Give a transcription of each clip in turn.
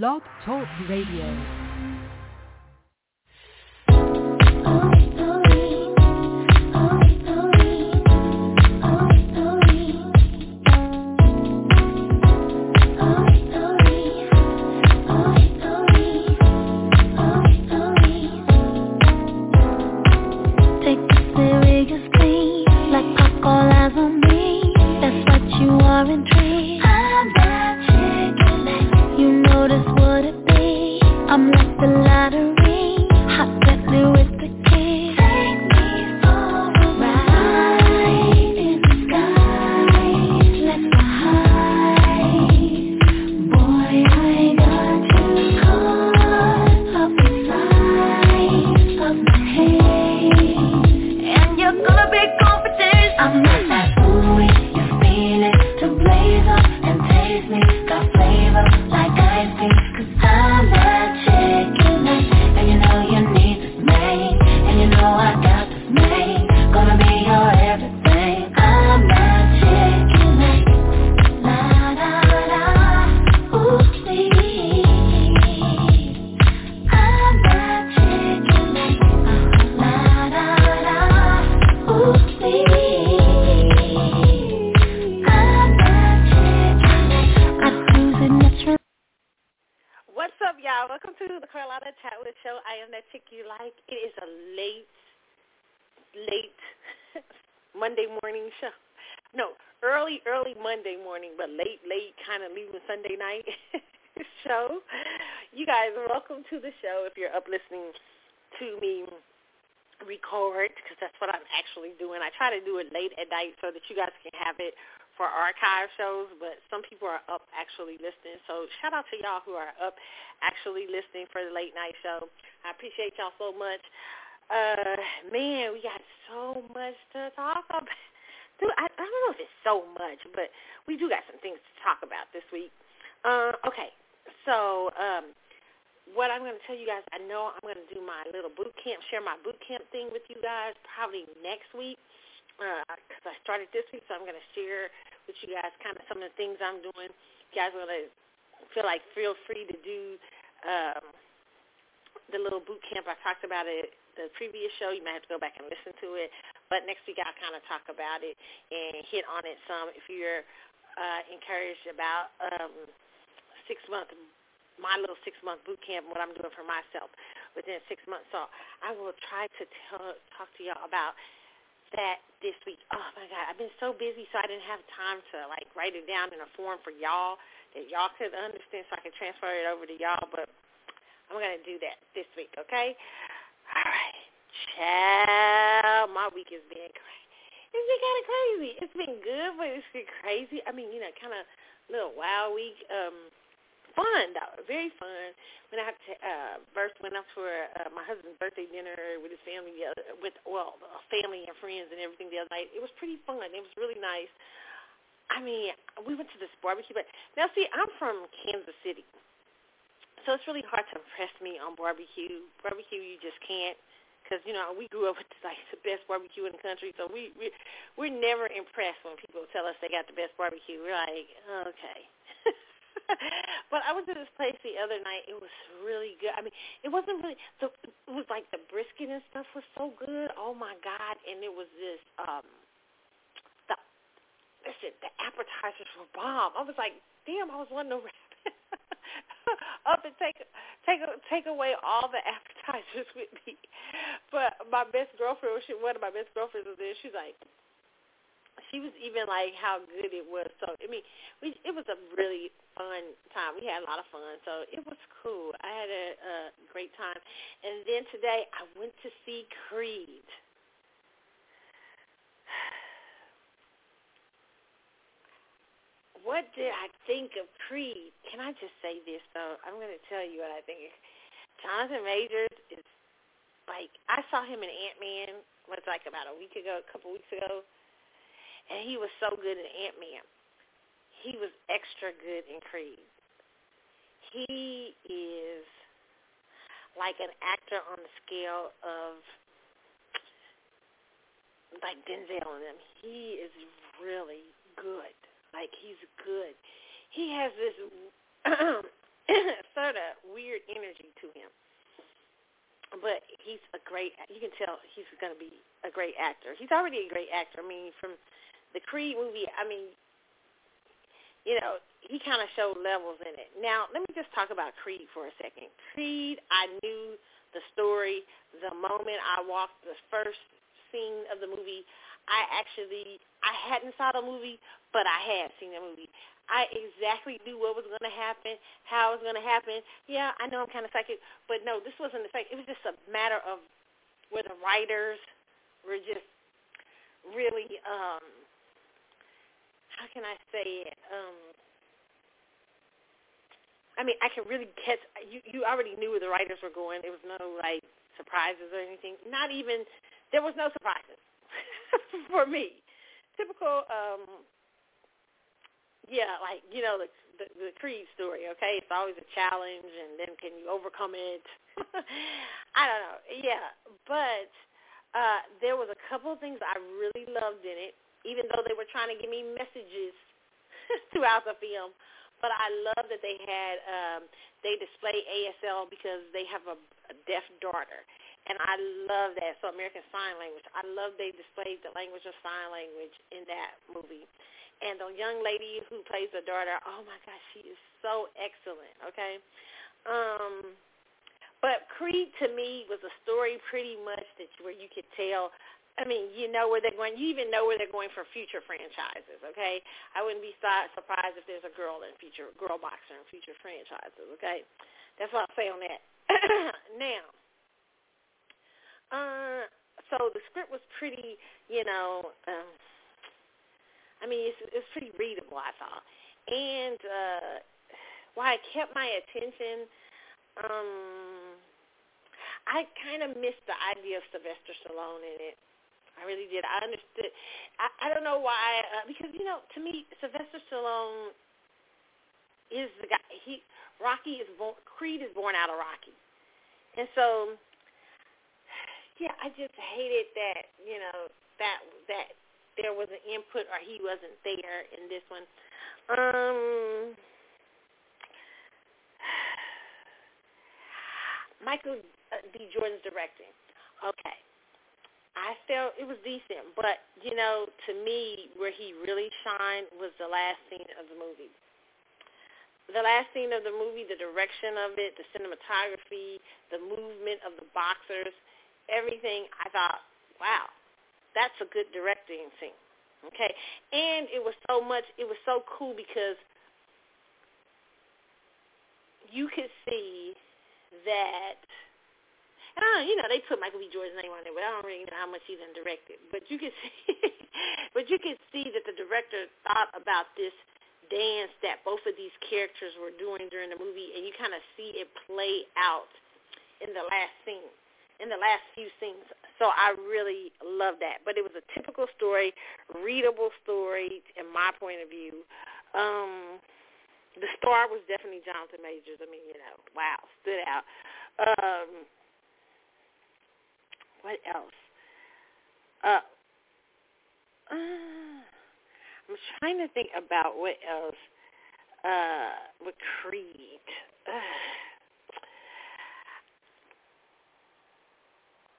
Blog Talk Radio. To me record, because that's what I'm actually doing. I try to do it late at night so that you guys can have it for archive shows, but some people are up actually listening. So shout out to y'all who are up actually listening for the late night show. I appreciate y'all so much. Uh, man, we got so much to talk about. Dude, I, I don't know if it's so much, but we do got some things to talk about this week. Uh, okay, so um, what I'm going to tell you guys, I know I'm going to do my little boot camp, share my boot camp thing with you guys probably next week because I started this week, so I'm going to share with you guys kind of some of the things I'm doing. You guys want to feel like feel free to do um, the little boot camp. I talked about it the previous show. You might have to go back and listen to it. But next week I'll kind of talk about it and hit on it some if you're uh, encouraged about um, six month my little six month boot camp what I'm doing for myself within six months. So I will try to tell, talk to y'all about that this week. Oh my God, I've been so busy, so I didn't have time to like write it down in a form for y'all that y'all could understand, so I could transfer it over to y'all. But I'm gonna do that this week, okay? All right, child. My week has been crazy. It's been kind of crazy. It's been good, but it's been crazy. I mean, you know, kind of little wild week. Um, fun though, very fun. When I had to, uh, first went out for uh, my husband's birthday dinner with his family, the with well, family and friends and everything the other night. It was pretty fun. It was really nice. I mean, we went to this barbecue, but now see, I'm from Kansas City, so it's really hard to impress me on barbecue. Barbecue, you just can't. Because you know we grew up with like the best barbecue in the country, so we we we're never impressed when people tell us they got the best barbecue. We're like, okay, but I was at this place the other night. It was really good. I mean, it wasn't really. The, it was like the brisket and stuff was so good. Oh my god! And it was this. um the Listen, the appetizers were bomb. I was like, damn! I was wanting to up and take take take away all the appetizers with me. But my best girlfriend, she, one of my best girlfriends was there. She's like, she was even like how good it was. So I mean, we it was a really fun time. We had a lot of fun, so it was cool. I had a, a great time. And then today I went to see Creed. What did I think of Creed? Can I just say this though? I'm going to tell you what I think. Jonathan Majors is like I saw him in Ant Man. Was like about a week ago, a couple weeks ago and he was so good in Ant Man. He was extra good in Creed. He is like an actor on the scale of like Denzel and them. He is really good. Like he's good. He has this sort of weird energy to him. But he's a great. You can tell he's going to be a great actor. He's already a great actor. I mean, from the Creed movie. I mean, you know, he kind of showed levels in it. Now, let me just talk about Creed for a second. Creed, I knew the story the moment I walked the first scene of the movie. I actually I hadn't saw the movie, but I had seen the movie. I exactly knew what was going to happen, how it was going to happen. Yeah, I know I'm kind of psychic, but no, this wasn't the fact. It was just a matter of where the writers were just really, um, how can I say it? Um, I mean, I can really catch. You you already knew where the writers were going. There was no like surprises or anything. Not even there was no surprises for me. Typical um yeah, like you know the, the the Creed story. Okay, it's always a challenge, and then can you overcome it? I don't know. Yeah, but uh, there was a couple of things I really loved in it, even though they were trying to give me messages throughout the film. But I love that they had um, they display ASL because they have a, a deaf daughter, and I love that. So American Sign Language. I love they displayed the language of sign language in that movie and the young lady who plays the daughter, oh my gosh, she is so excellent. Okay, um, but Creed to me was a story pretty much that where you could tell. I mean, you know where they're going. You even know where they're going for future franchises. Okay, I wouldn't be surprised if there's a girl in future girl boxer in future franchises. Okay, that's what I'll say on that. now, uh, so the script was pretty, you know. Um, I mean, it's, it's pretty readable, I thought. And uh, why it kept my attention, um, I kind of missed the idea of Sylvester Stallone in it. I really did. I understood. I, I don't know why, uh, because you know, to me, Sylvester Stallone is the guy. He Rocky is born. Creed is born out of Rocky, and so yeah, I just hated that. You know that that there was an input or he wasn't there in this one. Um, Michael uh, B. Jordan's directing. Okay. I felt it was decent, but you know, to me, where he really shined was the last scene of the movie. The last scene of the movie, the direction of it, the cinematography, the movement of the boxers, everything. I thought, wow, that's a good directing scene. Okay, and it was so much. It was so cool because you could see that. And I you know, they put Michael B. Jordan's name on it, but I don't really know how much he done directed. But you could see, but you could see that the director thought about this dance that both of these characters were doing during the movie, and you kind of see it play out in the last scene in the last few scenes. So I really love that. But it was a typical story, readable story in my point of view. Um, the star was definitely Jonathan Majors. I mean, you know, wow, stood out. Um, what else? Uh, uh, I'm trying to think about what else uh, with Creed.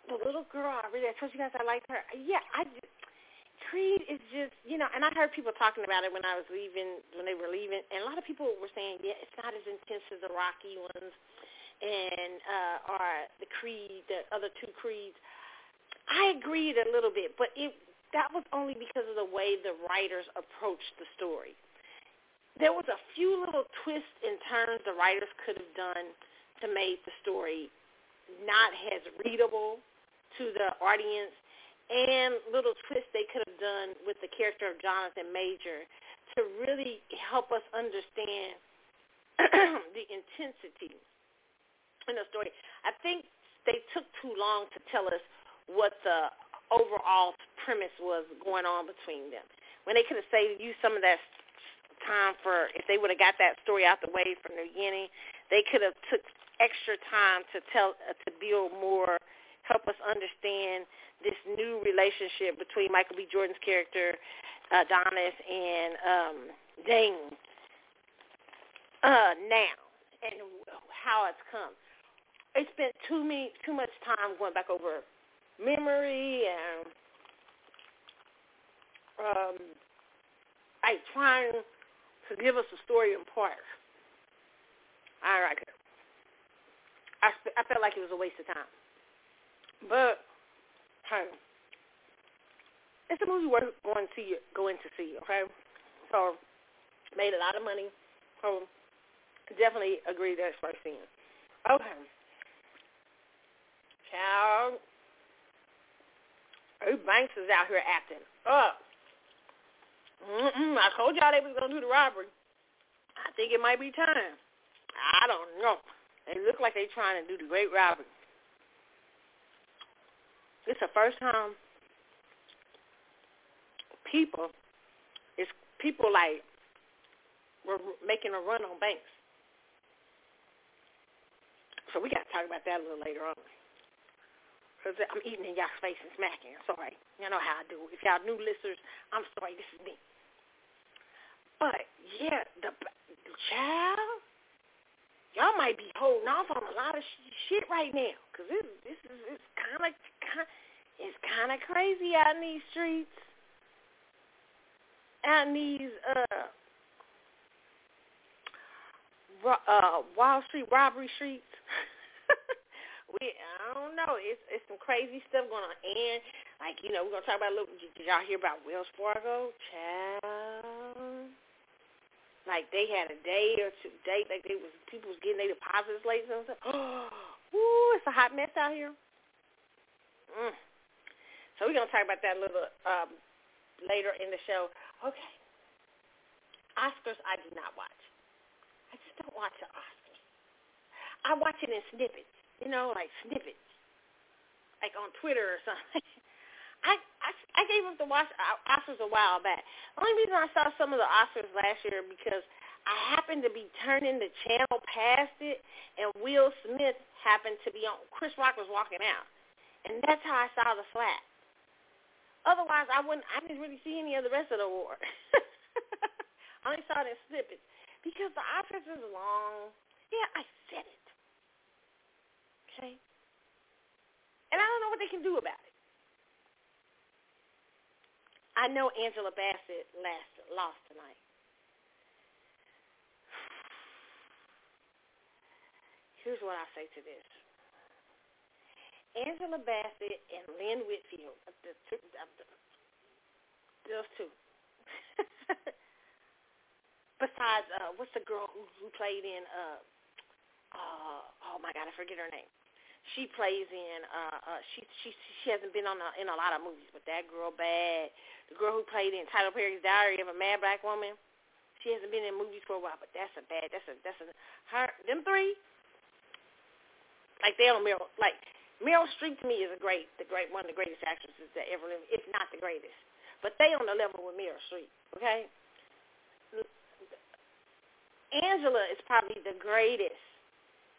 The little girl, I really, I told you guys I liked her. Yeah, I just, Creed is just, you know, and I heard people talking about it when I was leaving, when they were leaving, and a lot of people were saying, yeah, it's not as intense as the Rocky ones, and uh, or the Creed, the other two Creeds. I agreed a little bit, but it that was only because of the way the writers approached the story. There was a few little twists and turns the writers could have done to make the story not as readable to the audience and little twists they could have done with the character of Jonathan Major to really help us understand the intensity in the story. I think they took too long to tell us what the overall premise was going on between them. When they could have saved used some of that time for if they would have got that story out the way from the beginning, they could have took extra time to tell uh, to build more help us understand this new relationship between Michael B. Jordan's character, uh, Donis, and um, Dane. Uh, now, and how it's come. It's been too me too much time going back over memory and um, like trying to give us a story in parts. I like it. I I felt like it was a waste of time, but hey, it's a movie worth going to see. Going to see, okay? So made a lot of money. So definitely agree that's worth seeing. Okay. Child, Who Banks is out here acting up. Mm-mm, I told y'all they was gonna do the robbery. I think it might be time. I don't know. They look like they trying to do the great robbery. It's the first time people, it's people like we're making a run on banks. So we got to talk about that a little later on. Because I'm eating in y'all's face and smacking. I'm sorry. Y'all know how I do. If y'all new listeners, I'm sorry. This is me. But, yeah, the, the child, y'all might be holding off on a lot of shit right now because this this is it's kind of it's kind of crazy out in these streets, out in these uh uh Wall Street robbery streets. we I don't know. It's it's some crazy stuff going on, and like you know we're gonna talk about a little. Did y'all hear about Wells Fargo? Child like they had a day or two day like they was people was getting their deposits late and stuff. Ooh, it's a hot mess out here. Mm. So we're gonna talk about that a little um, later in the show. Okay. Oscars I do not watch. I just don't watch the Oscars. I watch it in snippets, you know, like snippets, like on Twitter or something. I, I I gave up the watch uh, Oscars a while back. The only reason I saw some of the Oscars last year because I happened to be turning the channel past it, and Will Smith happened to be on. Chris Rock was walking out, and that's how I saw the slap. Otherwise, I wouldn't. I didn't really see any of the rest of the award. I only saw it in snippets because the Oscars is long. Yeah, I said it. Okay. And I don't know what they can do about it. I know Angela Bassett last, lost tonight. Here's what I say to this. Angela Bassett and Lynn Whitfield, the two, those two. Besides, uh, what's the girl who, who played in? Uh, uh, oh my God, I forget her name she plays in uh uh she she she hasn't been on a, in a lot of movies but that girl bad. The girl who played in Tyler Perry's Diary of a Mad Black Woman she hasn't been in movies for a while but that's a bad that's a that's a her them three like they on Meryl like Meryl Streep to me is a great the great one of the greatest actresses that ever lived if not the greatest. But they on the level with Meryl Streep okay? Angela is probably the greatest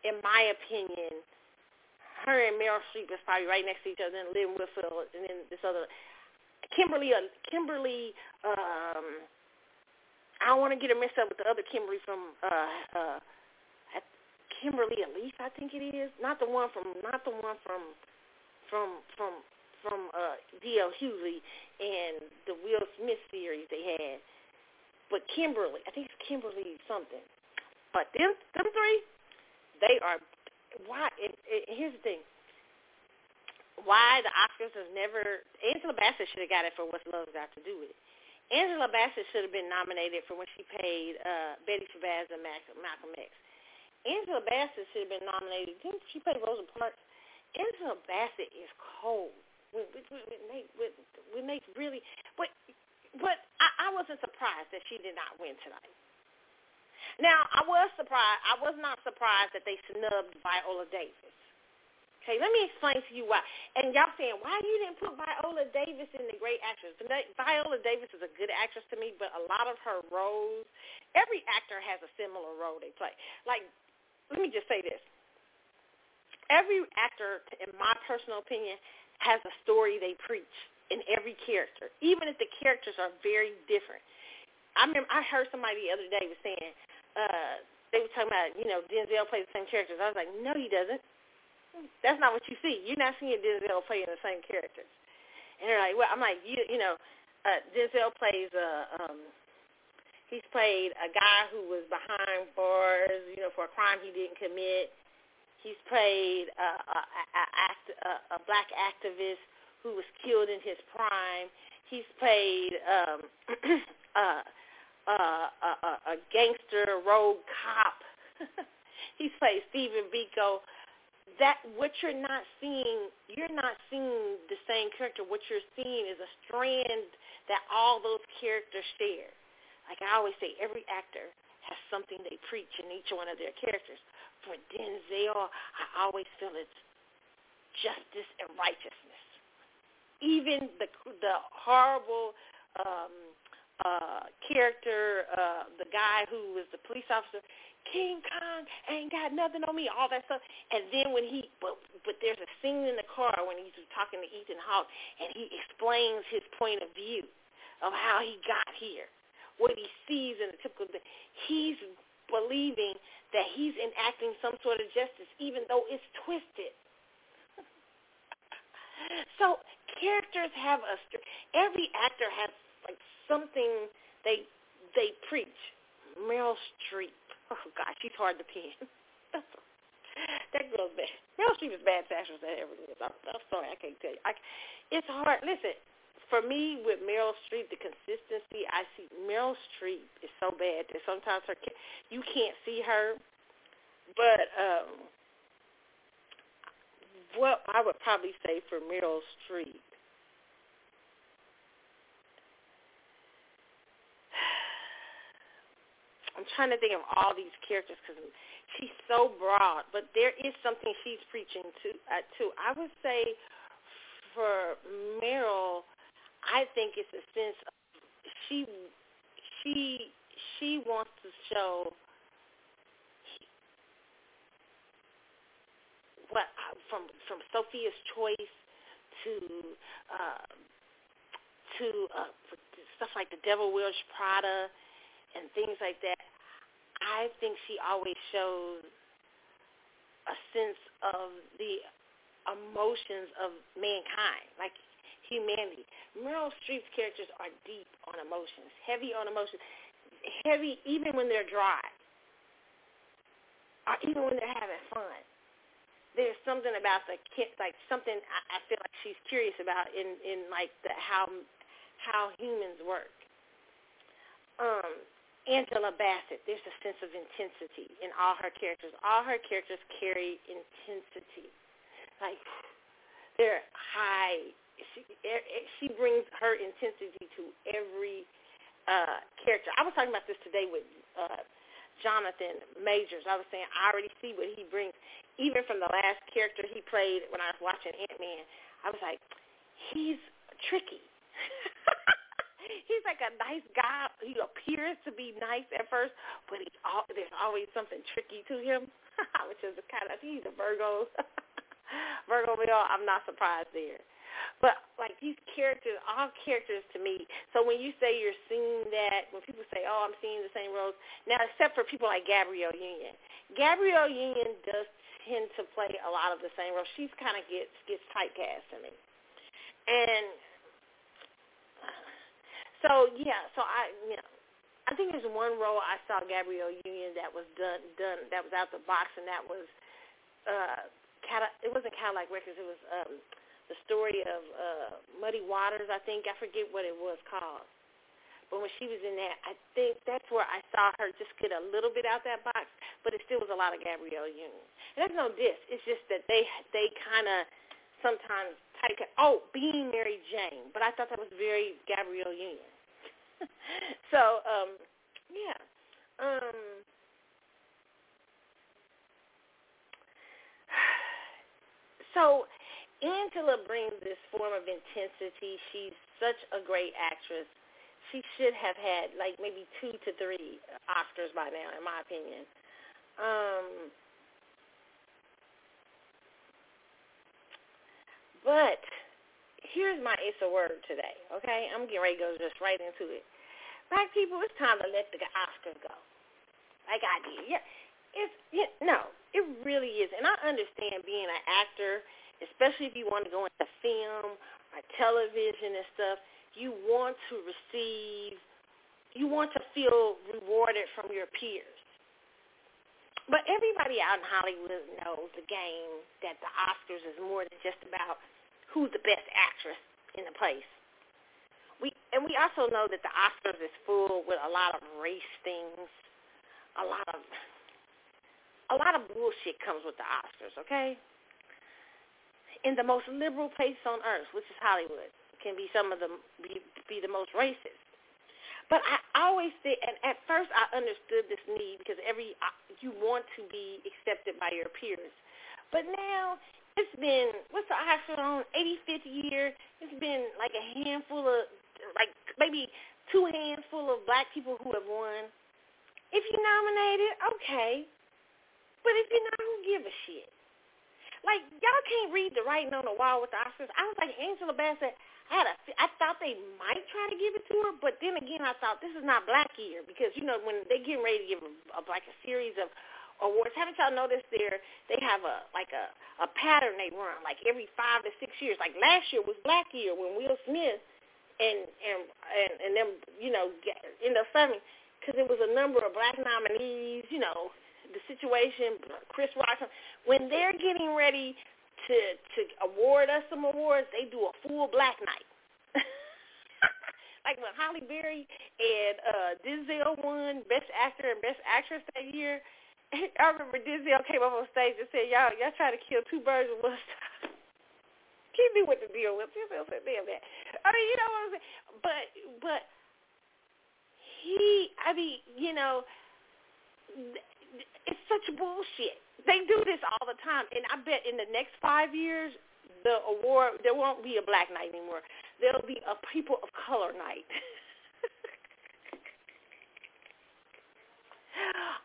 in my opinion her and Meryl Streep is probably right next to each other, and Lynn Whitfield, and then this other Kimberly. Uh, Kimberly. Um, I don't want to get her mixed up with the other Kimberly from uh, uh, Kimberly Elise, I think it is. Not the one from. Not the one from. From from from uh, D.L. Hughley and the Will Smith series they had. But Kimberly, I think it's Kimberly something. But them them three, they are why? It, it, here's the thing. Why the Oscars has never Angela Bassett should have got it for What's Love Got to Do with It. Angela Bassett should have been nominated for when she played uh, Betty Shabazz and Malcolm X. Angela Bassett should have been nominated. Didn't she play Rosa Parks? Angela Bassett is cold. They, when, when they really, but but I, I wasn't surprised that she did not win tonight. Now, I was surprised. I was not surprised that they snubbed Viola Davis. Okay, let me explain to you why. And y'all saying, why you didn't put Viola Davis in the great actress? Viola Davis is a good actress to me, but a lot of her roles, every actor has a similar role they play. Like, let me just say this. Every actor, in my personal opinion, has a story they preach in every character, even if the characters are very different. I remember I heard somebody the other day was saying, uh, they were talking about, you know, Denzel plays the same characters. I was like, no, he doesn't. That's not what you see. You're not seeing Denzel playing the same characters. And they're like, well, I'm like, you, you know, uh, Denzel plays uh, um, he's played a guy who was behind bars, you know, for a crime he didn't commit. He's played a, a, a, a black activist who was killed in his prime. He's played um, uh, a, a, a gangster rogue cop. He's played Stephen Biko. That what you're not seeing, you're not seeing the same character. What you're seeing is a strand that all those characters share. Like I always say, every actor has something they preach in each one of their characters. For Denzel, I always feel it's justice and righteousness. Even the the horrible um, uh, character, uh, the guy who was the police officer, King Kong ain't got nothing on me, all that stuff. And then when he, but but there's a scene in the car when he's talking to Ethan Hawke, and he explains his point of view of how he got here, what he sees in the typical. He's believing that he's enacting some sort of justice, even though it's twisted. so characters have a. Every actor has like something they they preach. Meryl Streep. Oh God, she's hard to pin. that girl's bad. Meryl Streep is bad actress that ever is. I'm, I'm sorry, I can't tell you. I, it's hard. Listen, for me with Meryl Streep, the consistency I see Meryl Streep is so bad that sometimes her you can't see her. But um, what I would probably say for Meryl Streep I'm trying to think of all these characters because she's so broad, but there is something she's preaching to. Uh, to I would say for Meryl, I think it's a sense of she she she wants to show what from from Sophia's choice to uh, to uh, stuff like the Devil Wears Prada and things like that, I think she always shows a sense of the emotions of mankind, like humanity. Meryl Streep's characters are deep on emotions, heavy on emotions, heavy even when they're dry, or even when they're having fun. There's something about the kid, like something I, feel like she's curious about in in like the how how humans work. Um, Angela Bassett, there's a sense of intensity in all her characters. All her characters carry intensity. Like they're high. She she brings her intensity to every uh character. I was talking about this today with uh Jonathan Majors. I was saying I already see what he brings. Even from the last character he played when I was watching Ant Man, I was like, he's tricky. He's like a nice guy. He appears to be nice at first, but he's all, there's always something tricky to him, which is kind of he's a Virgo. Virgo male. I'm not surprised there. But like these characters, all characters to me. So when you say you're seeing that, when people say, "Oh, I'm seeing the same roles," now except for people like Gabrielle Union, Gabrielle Union does tend to play a lot of the same roles. She's kind of gets gets typecast to me, and so yeah, so I you know I think there's one role I saw Gabrielle Union that was done done that was out the box and that was uh Cadi- it wasn't Cadillac Records, it was um the story of uh Muddy Waters, I think. I forget what it was called. But when she was in that, I think that's where I saw her just get a little bit out that box, but it still was a lot of Gabrielle Union. And that's no diss. It's just that they they kind of sometimes type. Oh, being Mary Jane, but I thought that was very Gabrielle Union. so, um, yeah. Um, so Angela brings this form of intensity. She's such a great actress. She should have had like maybe two to three Oscars by now, in my opinion. Um, but here's my it's a word today, okay? I'm getting ready to go just right into it. Black people, it's time to let the Oscars go. Like I did. Yeah. it's it, no, it really is, and I understand being an actor, especially if you want to go into film or television and stuff. You want to receive, you want to feel rewarded from your peers. But everybody out in Hollywood knows the game that the Oscars is more than just about who's the best actress in the place. We and we also know that the Oscars is full with a lot of race things, a lot of a lot of bullshit comes with the Oscars, okay? In the most liberal place on earth, which is Hollywood, can be some of the be, be the most racist. But I always say, and at first I understood this need because every uh, you want to be accepted by your peers. But now it's been what's the Oscar on 85th year? It's been like a handful of like maybe two handful of black people who have won. If you nominated, okay. But if you're not, who give a shit? Like y'all can't read the writing on the wall with the Oscars. I was like Angela Bassett. I had a, I thought they might try to give it to her, but then again, I thought this is not Black Year because you know when they getting ready to give a, a, like a series of awards. Haven't y'all noticed there they have a like a a pattern they run like every five to six years. Like last year was Black Year when Will Smith and and and, them you know end up funding because there was a number of black nominees. You know the situation, Chris Rock, when they're getting ready to to award us some awards, they do a full black night. like when Halle Berry and uh Denzel won Best Actor and Best Actress that year. I remember Denzel came up on stage and said, "Y'all, y'all try to kill two birds with one stone." He knew what to deal with. Said, "Damn that." I mean, you know what I'm saying? But but he, I mean, you know, it's such bullshit. They do this all the time, and I bet in the next five years, the award there won't be a black night anymore. There'll be a people of color night.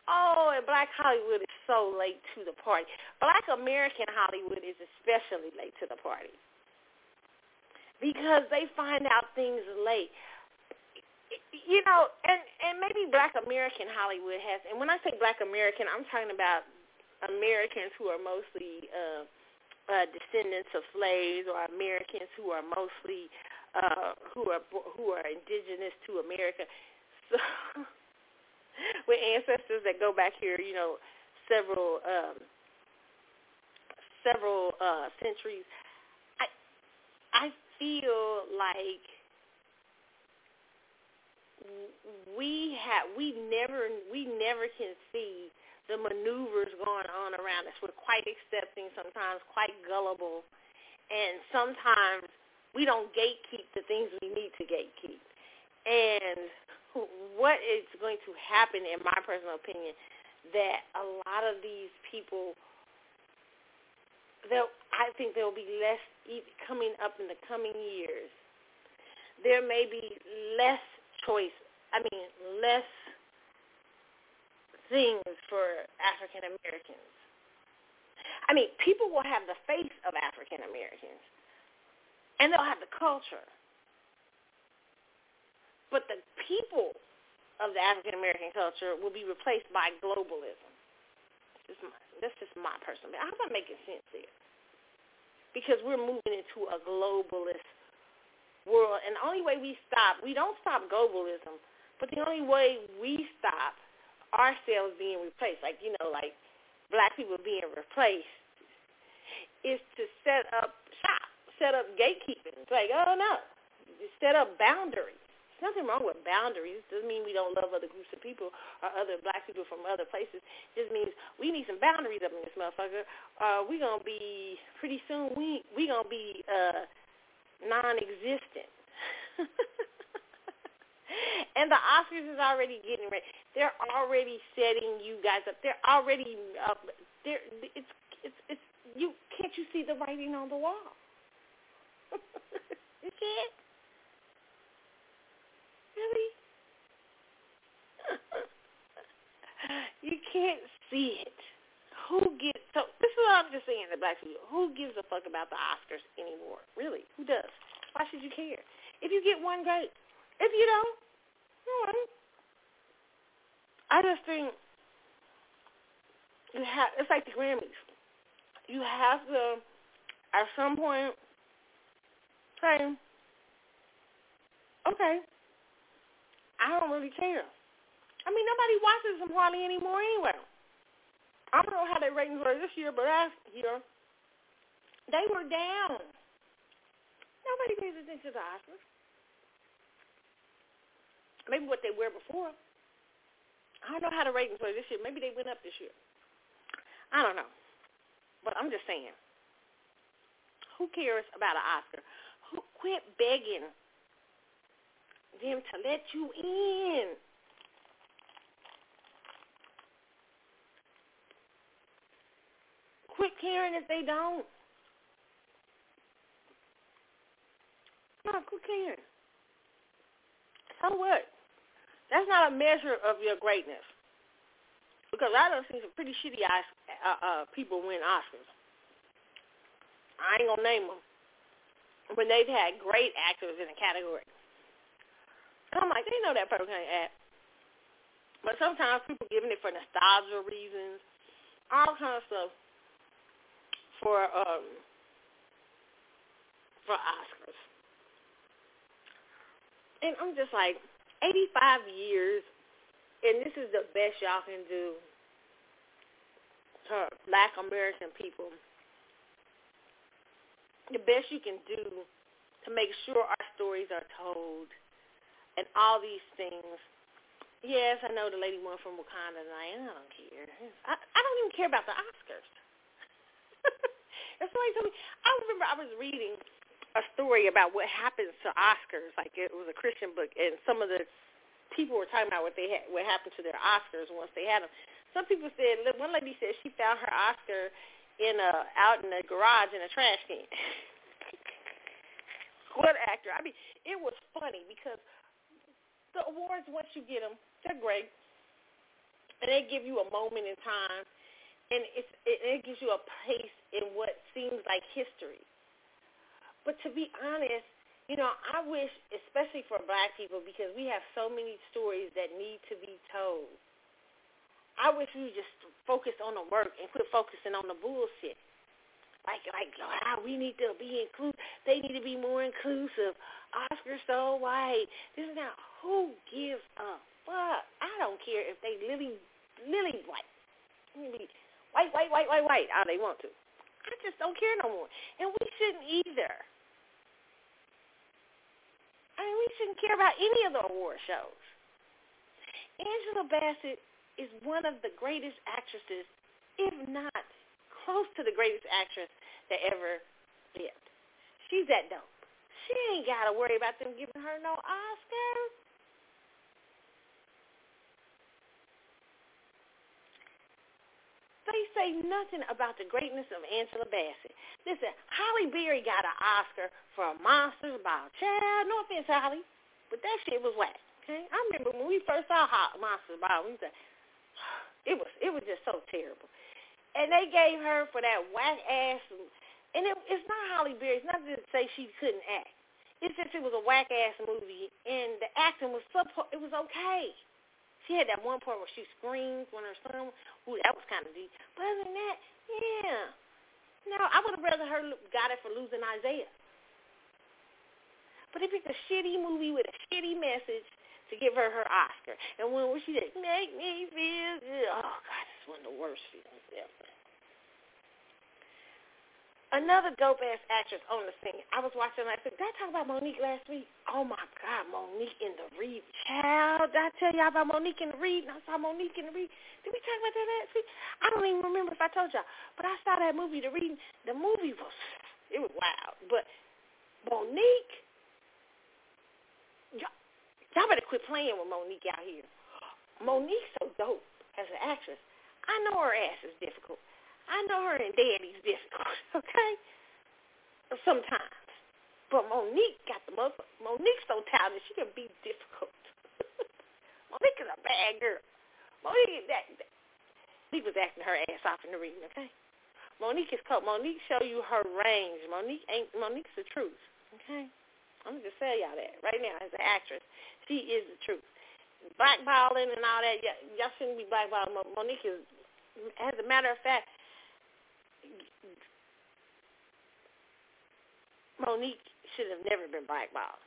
oh, and Black Hollywood so late to the party. Black American Hollywood is especially late to the party. Because they find out things late. You know, and and maybe Black American Hollywood has, and when I say Black American, I'm talking about Americans who are mostly uh, uh, descendants of slaves, or Americans who are mostly uh, who are who are indigenous to America, so with ancestors that go back here, you know, several um, several uh, centuries. I I feel like we have we never we never can see the maneuvers going on around us. We're quite accepting, sometimes quite gullible, and sometimes we don't gatekeep the things we need to gatekeep. And what is going to happen, in my personal opinion, that a lot of these people, I think there will be less coming up in the coming years. There may be less choice, I mean, less things for African Americans. I mean, people will have the face of African Americans, and they'll have the culture. But the people of the African American culture will be replaced by globalism. That's just my, that's just my personal. I'm making sense here, because we're moving into a globalist world. And the only way we stop, we don't stop globalism, but the only way we stop ourselves being replaced, like, you know, like black people being replaced, is to set up shop, set up gatekeeping. It's like, oh, no, set up boundaries. Nothing wrong with boundaries. It doesn't mean we don't love other groups of people or other black people from other places. It just means we need some boundaries up in this motherfucker. Uh, we gonna be pretty soon. We we gonna be uh, non-existent. and the Oscars is already getting ready. They're already setting you guys up. They're already up. They're, it's it's it's you. Can't you see the writing on the wall? you can't. Really? you can't see it who gives? So this is what I'm just saying to black people. Who gives a fuck about the Oscars anymore? Really? Who does? Why should you care? If you get one, great. If you don't, all right. I just think you have it's like the Grammys. You have to at some point say, okay, I don't really care. I mean, nobody watches them hardly anymore anyway. I don't know how their ratings were this year, but last year they were down. Nobody pays attention to the Oscars. Maybe what they were before. I don't know how the ratings were this year. Maybe they went up this year. I don't know. But I'm just saying. Who cares about an Oscar? Who quit begging them to let you in? Quit caring if they don't. No, quit caring. So what? That's not a measure of your greatness. Because I don't see some pretty shitty uh, uh, people win Oscars. I ain't gonna name them, but they've had great actors in the category. I'm like, they know that person can't act. But sometimes people giving it for nostalgia reasons, all kind of stuff for um for Oscars. And I'm just like, 85 years, and this is the best y'all can do to black American people. The best you can do to make sure our stories are told and all these things. Yes, I know the lady won from Wakanda tonight. I don't care. I, I don't even care about the Oscars. and somebody told me, I remember I was reading a story about what happens to Oscars. Like it was a Christian book, and some of the people were talking about what they had, what happened to their Oscars once they had them. Some people said one lady said she found her Oscar in a out in a garage in a trash can. what actor? I mean, it was funny because the awards once you get them, they're great, and they give you a moment in time, and it's, it, it gives you a place in what seems like history. But to be honest, you know, I wish, especially for black people, because we have so many stories that need to be told. I wish we just focus on the work and quit focusing on the bullshit. Like, like, wow, we need to be inclusive. They need to be more inclusive. Oscar so white. This is not. Who gives a fuck? I don't care if they lily, lily white. White, white, white, white, white. All they want to. I just don't care no more. And we shouldn't either. I mean, we shouldn't care about any of the award shows. Angela Bassett is one of the greatest actresses, if not close to the greatest actress that ever lived. She's that dope. She ain't got to worry about them giving her no Oscar. They say nothing about the greatness of Angela Bassett. Listen, Halle Berry got an Oscar for Monsters Ball. Child, no offense, Halle, but that shit was whack. Okay, I remember when we first saw Monsters Ball, we said it was it was just so terrible, and they gave her for that whack ass. And it, it's not Halle Berry. It's not to say she couldn't act. It's just it was a whack ass movie, and the acting was so it was okay. She had that one part where she screams when her son. Ooh, that was kind of deep. But other than that, yeah. No, I would have rather her got it for losing Isaiah. But they picked a shitty movie with a shitty message to give her her Oscar. And when she said, make me feel good. Oh, God, one of the worst feelings ever another dope ass actress on the scene. I was watching. I said, did I talk about Mo'Nique last week? Oh my God, Mo'Nique in the Read. Child, did I tell y'all about Mo'Nique in the Read? And I saw Mo'Nique in the Read. Did we talk about that last week? I don't even remember if I told y'all. But I saw that movie, The Read. The movie was, it was wild. But Mo'Nique, y'all, y'all better quit playing with Mo'Nique out here. Mo'Nique's so dope as an actress. I know her ass is difficult. I know her and Daddy's difficult, okay? Sometimes. But Mo'Nique got the mother. Mo'Nique's so talented, she can be difficult. Mo'Nique is a bad girl. Mo'Nique, that, that, he was acting her ass off in the reading, okay? Mo'Nique is called. Mo'Nique show you her range. Mo'Nique ain't. Mo'Nique's the truth, okay? I'm gonna just tell y'all that right now as an actress, she is the truth. Blackballing and all that, y- y'all shouldn't be blackballing. Mo'Nique is as a matter of fact, Mo'Nique should have never been blackballed.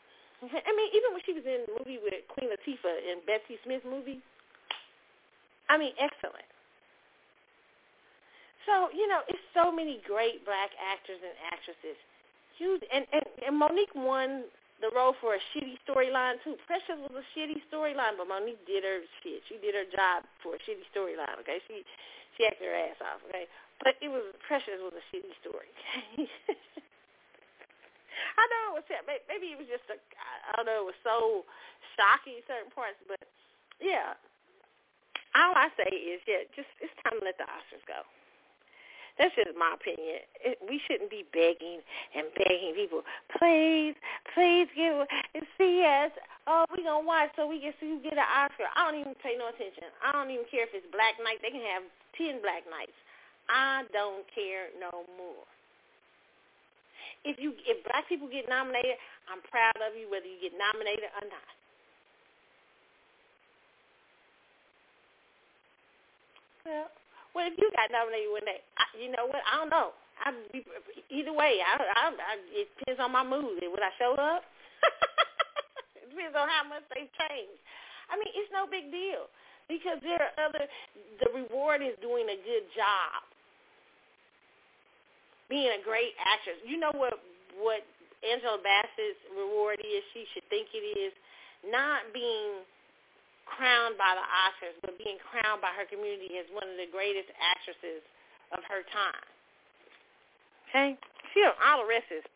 I mean, even when she was in the movie with Queen Latifah in Bessie Smith movie, I mean, excellent. So you know, it's so many great black actors and actresses. Huge, and and, and Mo'Nique won the role for a shitty storyline too. Precious was a shitty storyline, but Mo'Nique did her shit. She did her job for a shitty storyline. Okay, she she acted her ass off. Okay, but it was Precious was a shitty story. Okay. I know it was maybe it was just a I don't know it was so shocking certain parts, but yeah. All I say is yeah, just it's time to let the Oscars go. That's just my opinion. It, we shouldn't be begging and begging people, please, please give see us. Oh, we gonna watch so we can see who get an Oscar. I don't even pay no attention. I don't even care if it's Black Night. They can have ten Black Nights. I don't care no more. If you if black people get nominated, I'm proud of you whether you get nominated or not. Well, well, if you got nominated when they, I, you know what? I don't know. I either way, I, I, I it depends on my mood. Would I show up? it depends on how much they change. I mean, it's no big deal because there are other. The reward is doing a good job, being a great actress. You know what? What Angela Bassett's reward is? She should think it is not being crowned by the Oscars, but being crowned by her community as one of the greatest actresses of her time. Okay? She, all the rest is...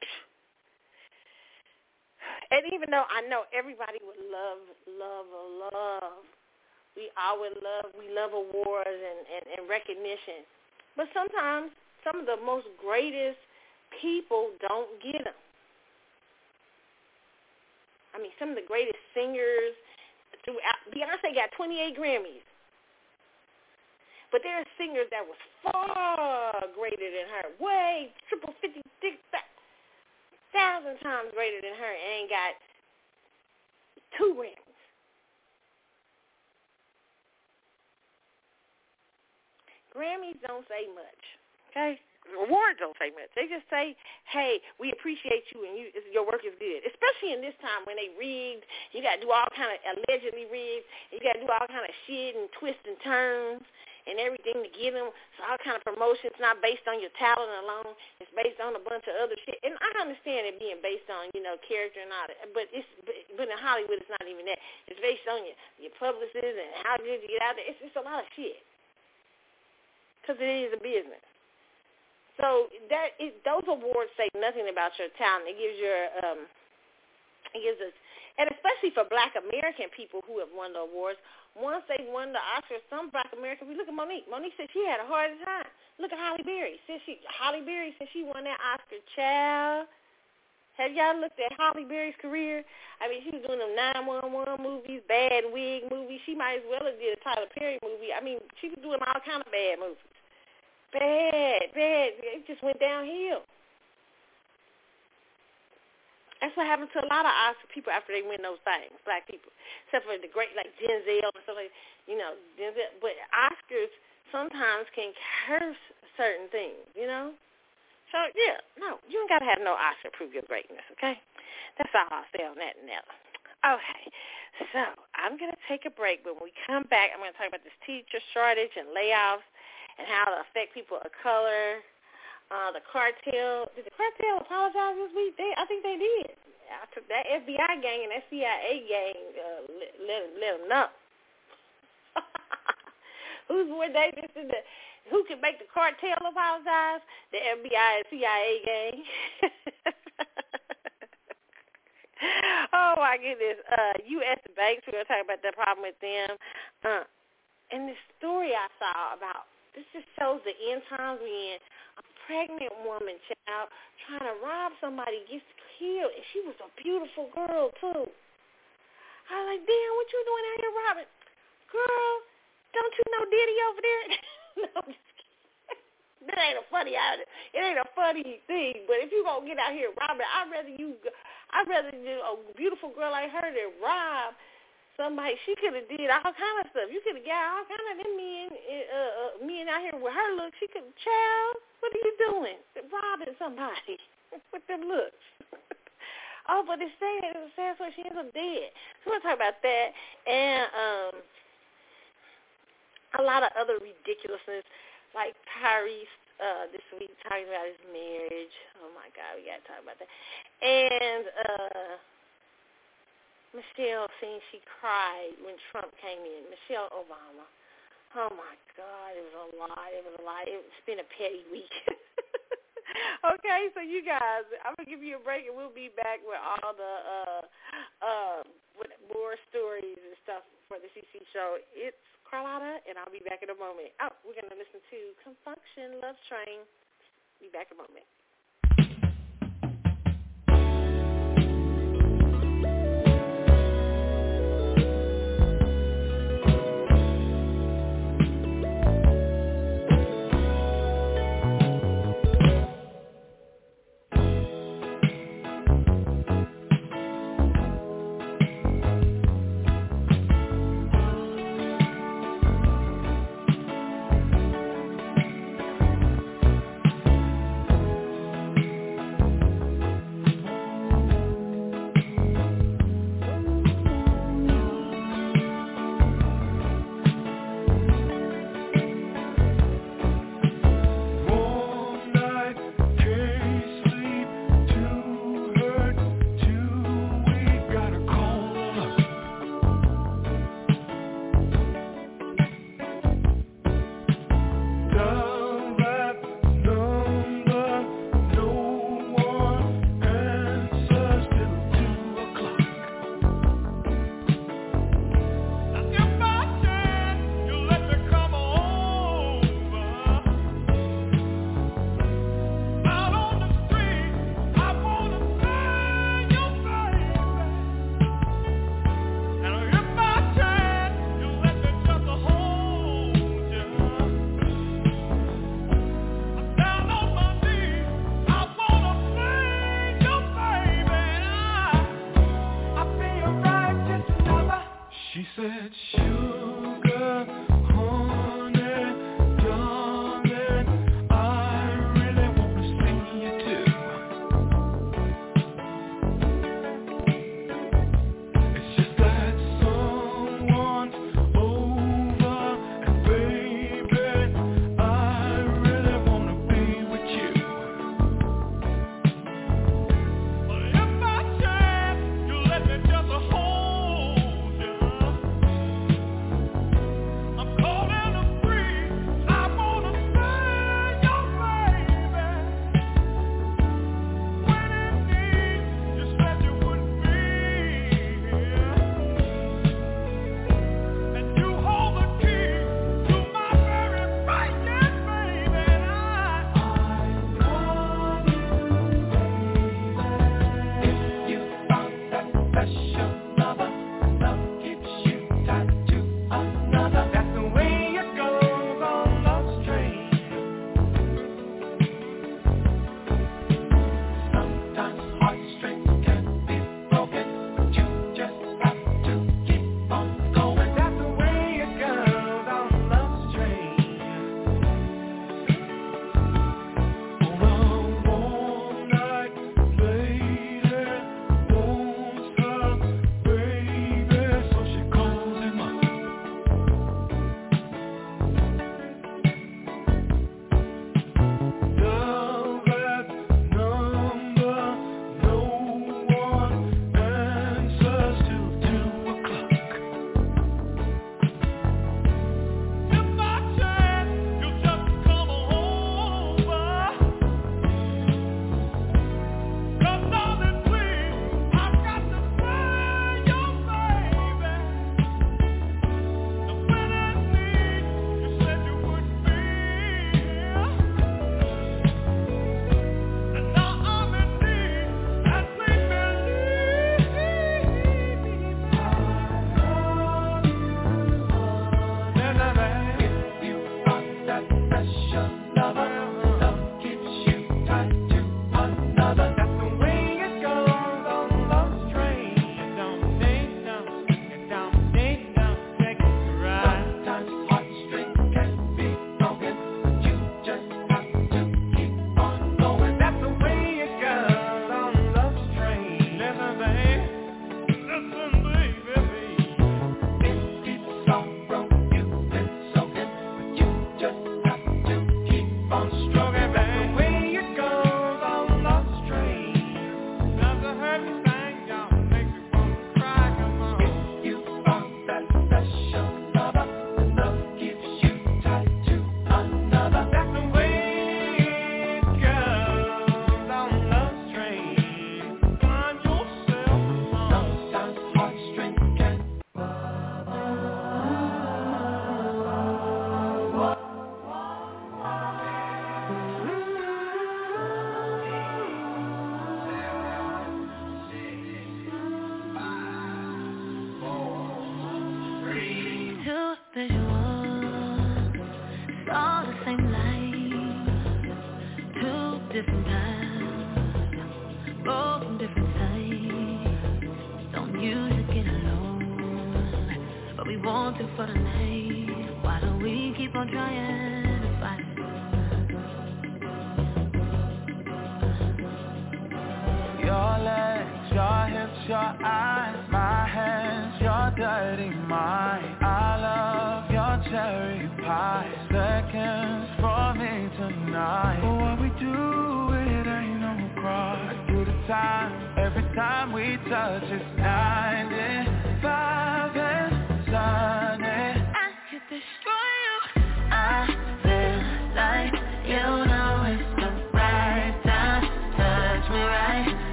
And even though I know everybody would love, love, love, we would love, we love awards and, and, and recognition. But sometimes some of the most greatest people don't get them. I mean, some of the greatest singers, throughout. Beyonce got 28 Grammys. But there are singers that was far greater than her, way triple fifty six thousand times greater than her, and got two Grammys. Grammys don't say much, okay? awards don't say much. They just say, "Hey, we appreciate you and you your work is good." Especially in this time when they rigged, you got to do all kind of allegedly rigged. You got to do all kind of shit and twists and turns and everything to get them. So all kind of promotions not based on your talent alone. It's based on a bunch of other shit. And I understand it being based on you know character and all that, but it's but in Hollywood it's not even that. It's based on your your publicists and how did you get out there. It's just a lot of shit because it is a business. So that is, those awards say nothing about your talent. It gives your um, it gives us, and especially for Black American people who have won the awards. Once they won the Oscars, some Black Americans. We look at Mo'Nique. Mo'Nique said she had a hard time. Look at Halle Berry. Said she Halle Berry said she won that Oscar. Child. Have y'all looked at Halle Berry's career? I mean, she was doing them 911 movies, bad wig movies. She might as well have did a Tyler Perry movie. I mean, she was doing all kind of bad movies. Bad, bad. It just went downhill. That's what happens to a lot of Oscar people after they win those things, black people. Except for the great like Denzel and stuff like you know, Denzel but Oscars sometimes can curse certain things, you know? So yeah, no, you don't gotta have no Oscar to prove your greatness, okay? That's all I'll say on that now. Okay. So I'm gonna take a break, when we come back I'm gonna talk about this teacher shortage and layoffs and how to affect people of color. Uh, the cartel, did the cartel apologize this week? They, I think they did. I took that FBI gang and that CIA gang uh, let, let, let them know. Who's more dangerous than the, who can make the cartel apologize? The FBI and CIA gang. oh my goodness. Uh, U.S. banks, we're to talk about the problem with them. Uh, and the story I saw about this just shows the end times we in. A pregnant woman, child, trying to rob somebody gets killed, and she was a beautiful girl too. I was like, damn, what you doing out here robbing? Girl, don't you know Diddy over there? no, I'm just kidding. That ain't a funny it ain't a funny thing. But if you gonna get out here robbing, I'd rather you I'd rather do a beautiful girl like her than rob somebody. She could have did all kind of stuff. You could have got all kind of them men, uh, uh, men out here with her look. She could, child, what are you doing? Robbing somebody with them looks. oh, but it's sad. It was sad, so she ends up dead. So we'll talk about that and um a lot of other ridiculousness, like Tyrese uh, this week talking about his marriage. Oh my God, we gotta talk about that. And uh, Michelle saying she cried when Trump came in. Michelle Obama. Oh my God, it was a lot. It was a lot. It's been a petty week. okay, so you guys, I'm gonna give you a break, and we'll be back with all the uh, uh, with more stories and stuff for the CC show. It's Carlotta, and I'll be back in a moment. Oh, we're to listen to Con Funk Shun, Love Train. Be back in a moment.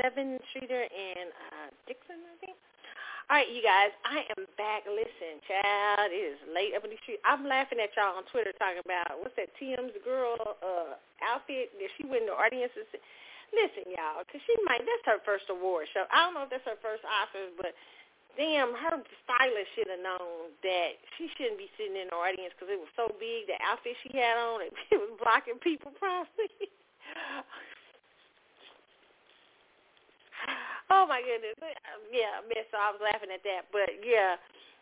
Sevyn Streeter and uh, Dixon, I think. All right, you guys, I am back. Listen, child, it is late up in the street. I'm laughing at y'all on Twitter talking about what's that Tim's girl uh, outfit that she went in the audience and Listen, y'all, because she might, that's her first award show. I don't know if that's her first Oscars, but damn, her stylist should have known that she shouldn't be sitting in the audience because it was so big. The outfit she had on, it was blocking people probably. Oh my goodness, yeah, man. So I was laughing at that, but yeah.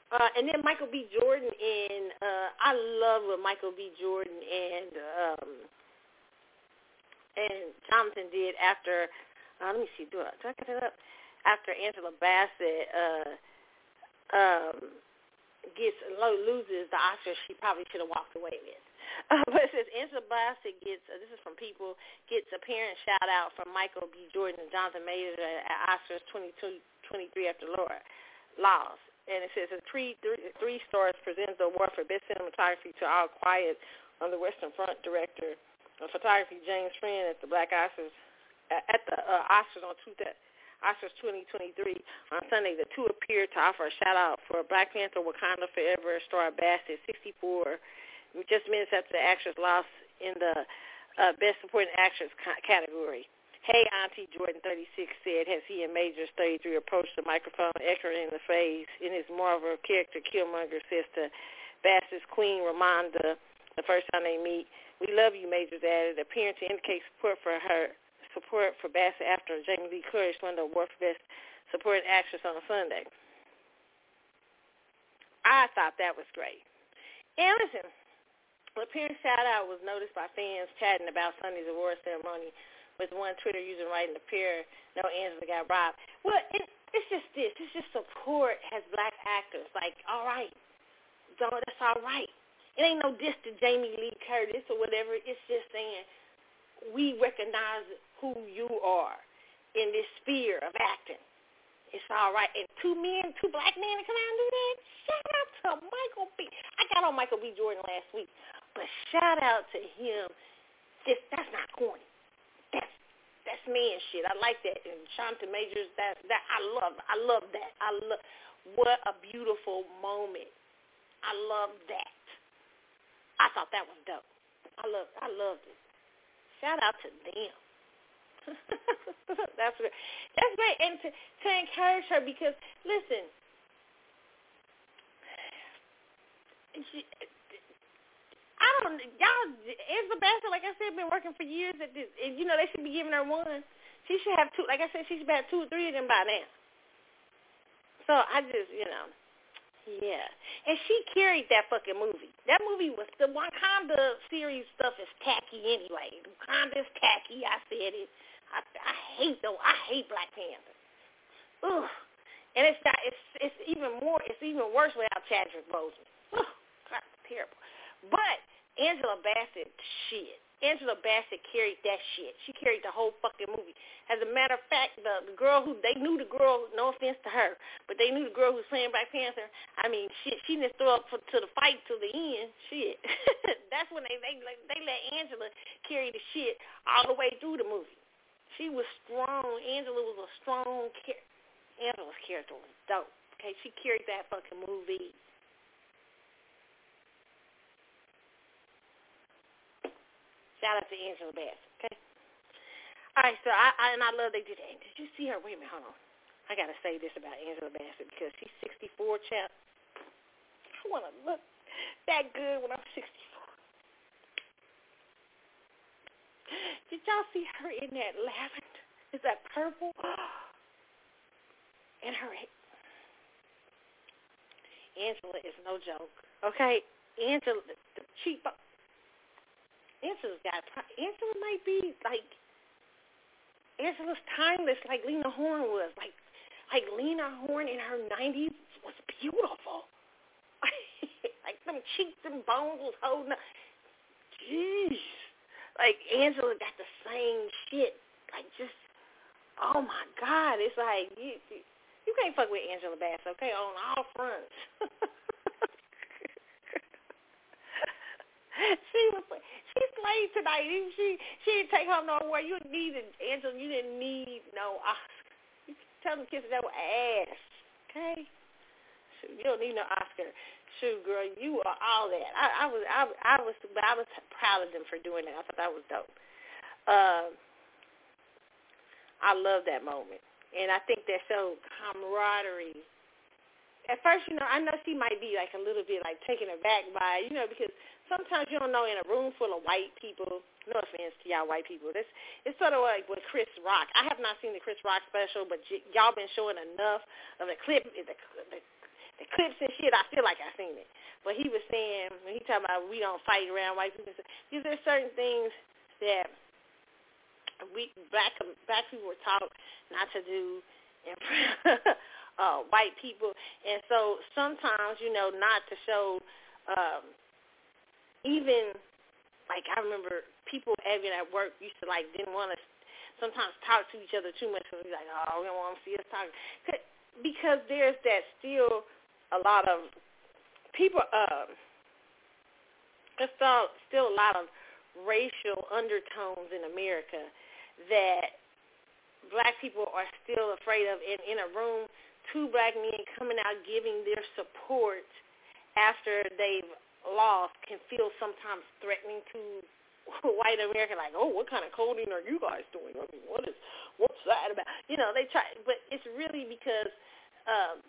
Uh, and then Michael B. Jordan and uh, I love what Michael B. Jordan and um, and Jonathan did after. Uh, let me see, do I, do I get it up? After Angela Bassett uh, um, gets loses the Oscar, she probably should have walked away with. Uh, but it says Angela Bassett gets. Uh, this is from people gets a parent shout out from Michael B. Jordan and Jonathan Majors at Oscars 22, 23 after Laura Laws. And it says a three, three, three stars presents the award for best cinematography to All Quiet on the Western Front director of photography James Friend at the Black Oscars at the uh, Oscars on two, Oscars 2023 on Sunday. The two appeared to offer a shout out for Black Panther Wakanda Forever star Bassett 64 just minutes after the actress lost in the uh, Best Supporting Actress ca- category. Hey, Auntie Jordan 36 said as he and Majors 33 approached the microphone, echoing in the face in his Marvel character Killmonger says to Bassett's queen Ramonda the first time they meet, we love you, Majors added, appearing to indicate support for her support for Bassett after Jamie Lee Curtis won the award for Best Supporting Actress on Sunday. I thought that was great. And listen, parent shout-out was noticed by fans chatting about Sunday's award ceremony with one Twitter user writing the pair, no Angela got robbed. Well, and it's just this. It's just support as black actors. Like, all right, that's all right. It ain't no diss to Jamie Lee Curtis or whatever. It's just saying we recognize who you are in this sphere of acting. It's all right. And two men, two black men out and do that. Shout out to Michael B. I got on Michael B. Jordan last week, but shout out to him. This that's not corny. That's that's man shit. I like that. And Shanta Majors, that that I love. I love that. I love. What a beautiful moment. I love that. I thought that was dope. I love. I loved it. Shout out to them. that's great. That's great, and to to encourage her because listen, she, I don't y'all Bassett, like I said, been working for years at this. And, you know they should be giving her one. She should have two. Like I said, she should have two or three of them by now. So I just, you know, yeah. And she carried that fucking movie. That movie was the Wakanda series stuff is tacky anyway. Wakanda's tacky. I said it. I, I hate though. I hate Black Panther. Ugh. And it's. It's it's even more. It's even worse without Chadwick Boseman. Ugh, God, terrible. But Angela Bassett, shit. Angela Bassett carried that shit. She carried the whole fucking movie. As a matter of fact, the, the girl who they knew the girl, no offense to her, but they knew the girl who was playing Black Panther. I mean, shit, she didn't throw up for, to the fight to the end. Shit, that's when they they they let Angela carry the shit all the way through the movie. She was strong. Angela was a strong character. Angela's character was dope. Okay, she carried that fucking movie. Shout out to Angela Bass. Okay. All right, so I, I and I love they did that. Did you see her? Wait a minute, hold on. I gotta say this about Angela Bassett because she's 64, chap. I want to look that good when I'm 64. Did y'all see her in that lavender? Is that purple? And her Angela is no joke. Okay, Angela, the cheap. Angela's got. Angela might be like. Angela's timeless, like Lena Horne was. Like, like Lena Horne in her nineties was beautiful. like them cheeks and bones was holding up. Jeez like Angela got the same shit. Like just oh my God, it's like you you can't fuck with Angela Bass, okay, on all fronts. she was she slayed tonight. She she didn't take home nowhere. You needed Angela. You didn't need no Oscar. You tell them kids that were ass, okay? You don't need no Oscar shoot, girl, you are all that. I, I was, I, I was, I was proud of them for doing that. I thought that was dope. Uh, I love that moment, and I think that showed camaraderie. At first, you know, I know she might be like a little bit like taken aback by, you know, because sometimes you don't know in a room full of white people. No offense to y'all white people. This it's sort of like with Chris Rock. I have not seen the Chris Rock special, but y- y'all been showing enough of the clip, the, the the clips and shit, I feel like I seen it. But he was saying when he talking about we don't fight around white people, these are certain things that we black black people were taught not to do in uh, white people, and so sometimes you know not to show um, even like I remember people even at work used to like didn't want to sometimes talk to each other too much and be like, oh, we don't want to see us talking because there's that still a lot of people. Uh, there's still still a lot of racial undertones in America that black people are still afraid of. In in a room, two black men coming out giving their support after they've lost can feel sometimes threatening to white America. Like, oh, what kind of coding are you guys doing? I mean, what is what's that about? You know, they try, but it's really because. Um,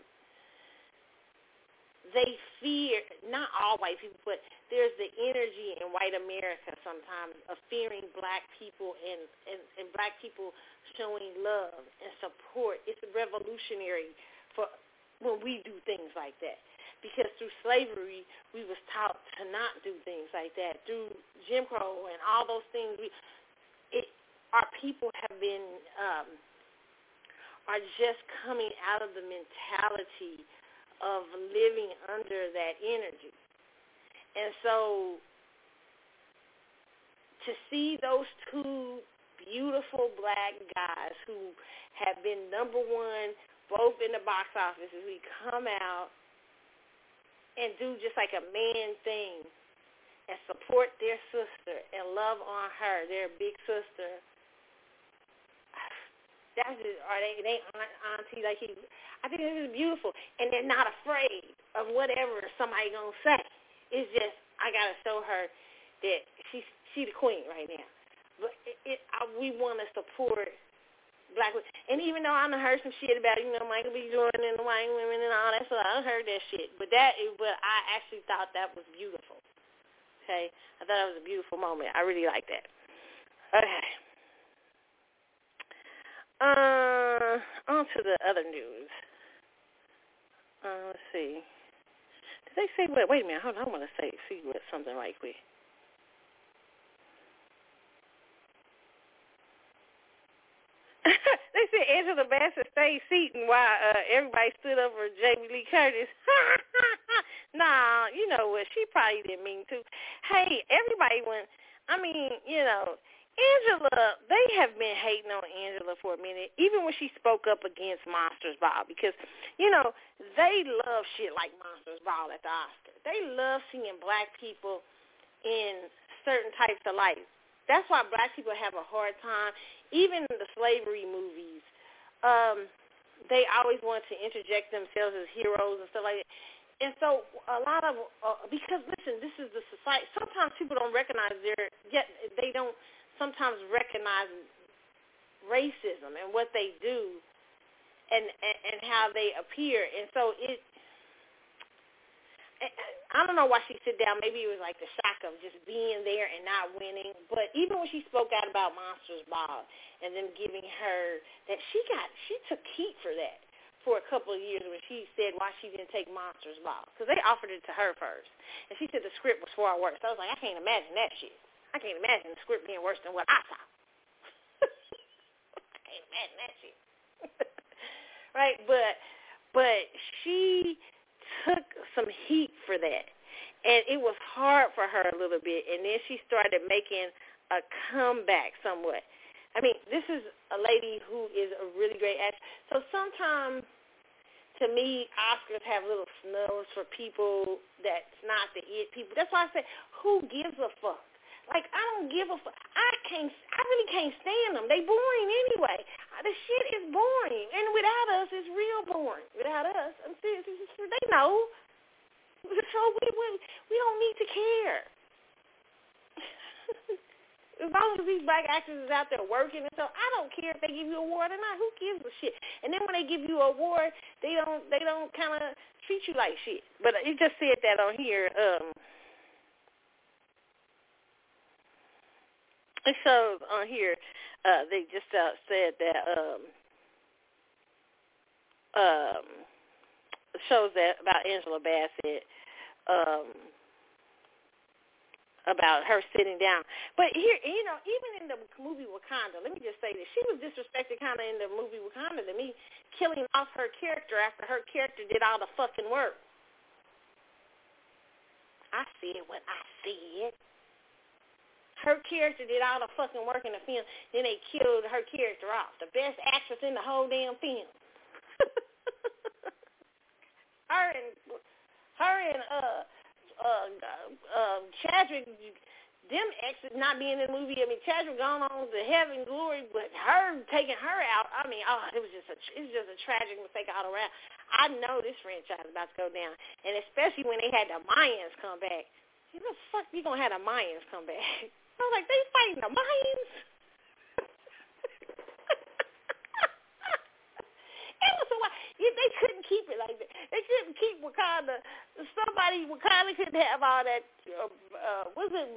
they fear not all white people, but there's the energy in white America sometimes of fearing black people and, and, and black people showing love and support. It's revolutionary for when we do things like that. Because through slavery, we was taught to not do things like that. Through Jim Crow and all those things, we, it, our people have been um, are just coming out of the mentality of living under that energy. And so to see those two beautiful black guys who have been number one both in the box office as we come out and do just like a man thing and support their sister and love on her, their big sister. That's just, are they they auntie like he I think this is beautiful. And they're not afraid of whatever somebody gonna say. It's just I gotta show her that she's she the queen right now. But it, it I, we want to support black women. And even though I done heard some shit about, you know, Michael B. Jordan and the white women and all that stuff, I done heard that shit. But that, but I actually thought that was beautiful. Okay? I thought it was a beautiful moment. I really like that. Okay. Uh, on to the other news. Uh, let's see. They say what? Wait a minute. Hold on. I want to say see what something right quick. they said Angela Bassett stayed seating while uh, everybody stood up for Jamie Lee Curtis. nah, you know what? She probably didn't mean to. Hey, everybody went. I mean, you know, Angela. They have been hating on Angela for a minute, even when she spoke up against Monsters Ball, because you know they love shit like Monsters Ball at the Oscars. They love seeing black people in certain types of life. That's why black people have a hard time even in the slavery movies, um, they always want to interject themselves as heroes and stuff like that. And so a lot of uh, because listen, this is the society. Sometimes people don't recognize their yet they don't sometimes recognize racism and what they do and and, and how they appear. And so it I don't know why she sit down. Maybe it was like the shock of just being there and not winning. But even when she spoke out about Monsters Ball and then giving her that she got, she took heat for that for a couple of years when she said why she didn't take Monsters Ball because they offered it to her first, and she said the script was far worse. I was like, I can't imagine that shit. I can't imagine the script being worse than what I saw. I can't imagine that shit. right, but but she took some heat for that. And it was hard for her a little bit. And then she started making a comeback somewhat. I mean, this is a lady who is a really great actress. So sometimes, to me, Oscars have little snubs for people that's not the it people. That's why I say, who gives a fuck? Like I don't give a fuck. I can't. I really can't stand them. They boring anyway. The shit is boring, and without us, it's real boring. Without us, I'm serious. They know. So we we we don't need to care. as long as these black actors is out there working and so I don't care if they give you a award or not. Who gives a shit? And then when they give you an award, they don't they don't kind of treat you like shit. But it just said that on here. Um, it shows on here uh, they just uh, said that um, um, shows that about Angela Bassett um, about her sitting down. But here, you know, even in the movie Wakanda, let me just say this: she was disrespected kind of in the movie Wakanda to me, killing off her character after her character did all the fucking work. I see it when I see it. Her character did all the fucking work in the film. Then they killed her character off. The best actress in the whole damn film. her and her and uh uh uh Chadwick them exes not being in the movie. I mean, Chadwick gone on to heaven glory, but her taking her out. I mean, oh, it was just a it's just a tragic mistake all around. I know this franchise is about to go down, and especially when they had the Mayans come back. You know, fuck, you gonna have the Mayans come back? I was like, they fighting the Mayans. it was a while. Yeah, they couldn't keep it like that. They couldn't keep Wakanda. Somebody Wakanda couldn't have all that. Uh, uh, was it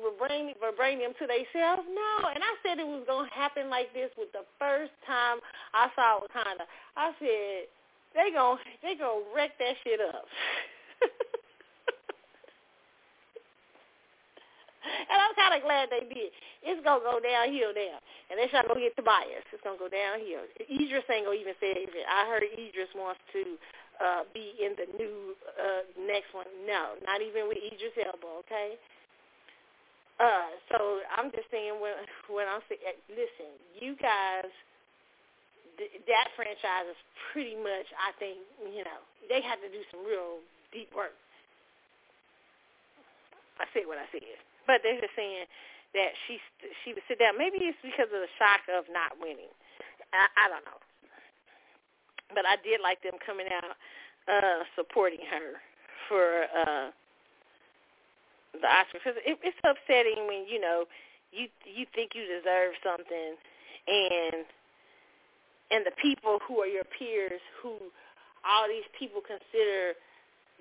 vibranium, to themselves? No. And I said it was gonna happen like this with the first time I saw Wakanda. I said they gonna they gonna wreck that shit up. and I I'm kind of glad they did. It's gonna go downhill now, and they're not gonna get Tobias. It's gonna go downhill. Idris ain't gonna even say anything. I heard Idris wants to uh be in the new uh next one. No, not even with Idris Elba. Okay. Uh, so I'm just saying when when I'm saying, listen, you guys, th- that franchise is pretty much, I think, you know, they had to do some real deep work. I said what I said, but they're just saying that she she would sit down. Maybe it's because of the shock of not winning. I, I don't know, but I did like them coming out uh supporting her for uh the Oscar because it, it's upsetting when you know you you think you deserve something and and the people who are your peers who all these people consider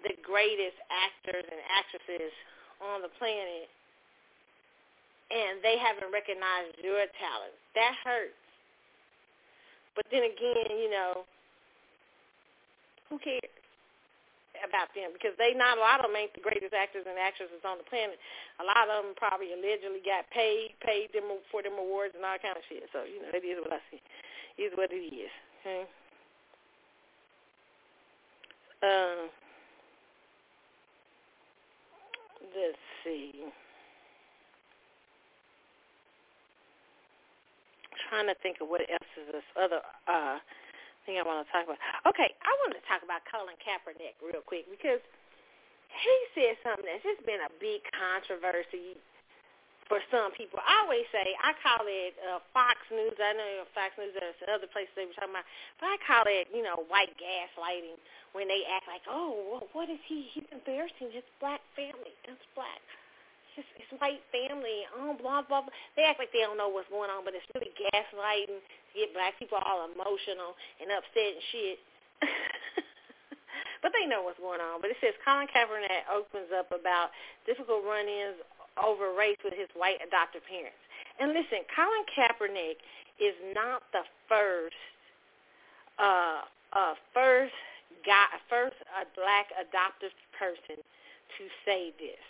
the greatest actors and actresses on the planet and they haven't recognized your talent. That hurts. But then again, you know, who cares? about them because they not a lot of them ain't the greatest actors and actresses on the planet. A lot of them probably allegedly got paid, paid them for them awards and all kind of shit. So you know, it is what I see. It is what it is. Okay. Um. Let's see. Trying to think of what else is this other uh thing I want to talk about. Okay, I want to talk about Colin Kaepernick real quick because he said something that's just been a big controversy for some people. I always say I call it uh, Fox News. I know Fox News. There's other places they were talking about, but I call it you know white gaslighting when they act like, oh, well, what is he? He's embarrassing his black family. That's black his, his white family, oh, blah, blah, blah. They act like they don't know what's going on, but it's really gaslighting to get black people all emotional and upset and shit. but they know what's going on. But it says Colin Kaepernick opens up about difficult run-ins over race with his white adoptive parents. And listen, Colin Kaepernick is not the first, uh, uh, first guy, first uh, black adoptive person to say this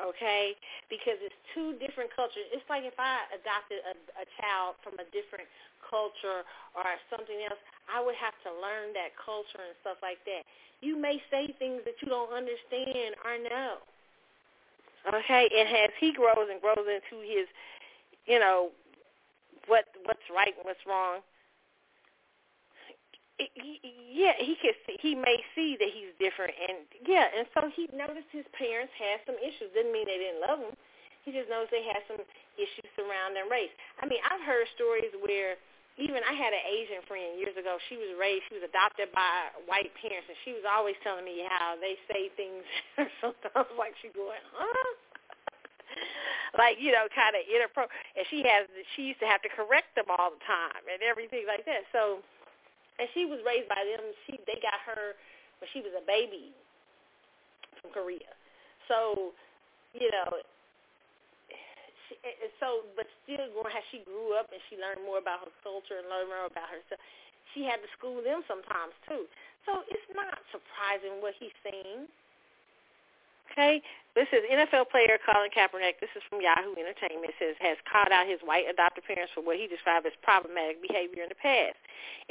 okay? Because it's two different cultures. It's like if I adopted a, a child from a different culture or something else, I would have to learn that culture and stuff like that. You may say things that you don't understand or know. Okay, and as he grows and grows into his, you know, what what's right and what's wrong, yeah, he could see, he may see that he's different, and yeah, and so he noticed his parents had some issues. Didn't mean they didn't love him. He just knows they had some issues surrounding race. I mean, I've heard stories where even I had an Asian friend years ago. She was raised, she was adopted by white parents, and she was always telling me how they say things. sometimes like she going, huh? like you know, kind of inappropriate. And she has, she used to have to correct them all the time and everything like that. So and she was raised by them. She they got her when she was a baby from Korea. So, you know, she, so but still going how she grew up and she learned more about her culture and learned more about herself. She had to school them sometimes too. So it's not surprising what he's saying. Okay, this is NFL player Colin Kaepernick. This is from Yahoo Entertainment. Says has called out his white adopted parents for what he described as problematic behavior in the past.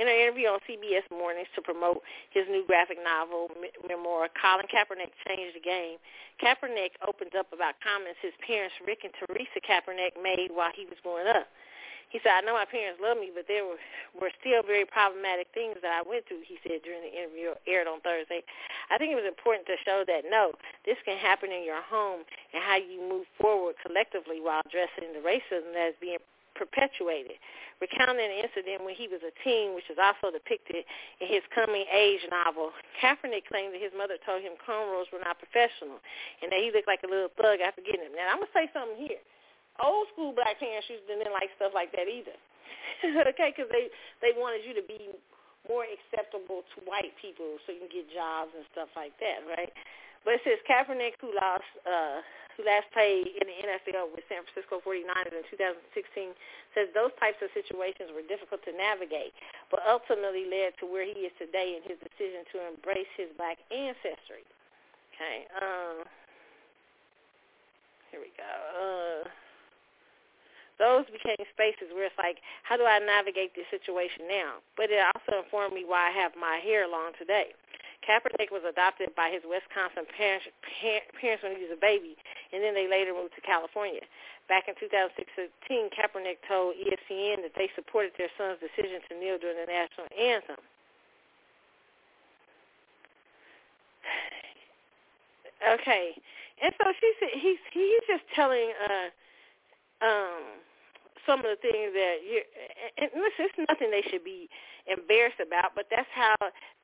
In an interview on CBS Mornings to promote his new graphic novel memoir, Colin Kaepernick changed the game. Kaepernick opens up about comments his parents Rick and Teresa Kaepernick made while he was growing up. He said, I know my parents love me, but there were, were still very problematic things that I went through, he said during the interview aired on Thursday. I think it was important to show that, no, this can happen in your home and how you move forward collectively while addressing the racism that is being perpetuated. Recounting an incident when he was a teen, which is also depicted in his coming-age novel, Kaepernick claimed that his mother told him cornrows were not professional and that he looked like a little thug after getting them. Now, I'm going to say something here old school black parents used to didn't like stuff like that either. okay, because they they wanted you to be more acceptable to white people so you can get jobs and stuff like that, right? But it says Kaepernick, who lost uh, who last played in the NFL with San Francisco 49ers in 2016, says those types of situations were difficult to navigate, but ultimately led to where he is today in his decision to embrace his black ancestry. Okay. Um, here we go. Uh, those became spaces where it's like, how do I navigate this situation now? But it also informed me why I have my hair long today. Kaepernick was adopted by his Wisconsin parents, parents when he was a baby, and then they later moved to California. Back in 2016, Kaepernick told ESPN that they supported their son's decision to kneel during the national anthem. Okay, and so she said he's he's just telling uh um some of the things that you and listen, it's nothing they should be embarrassed about, but that's how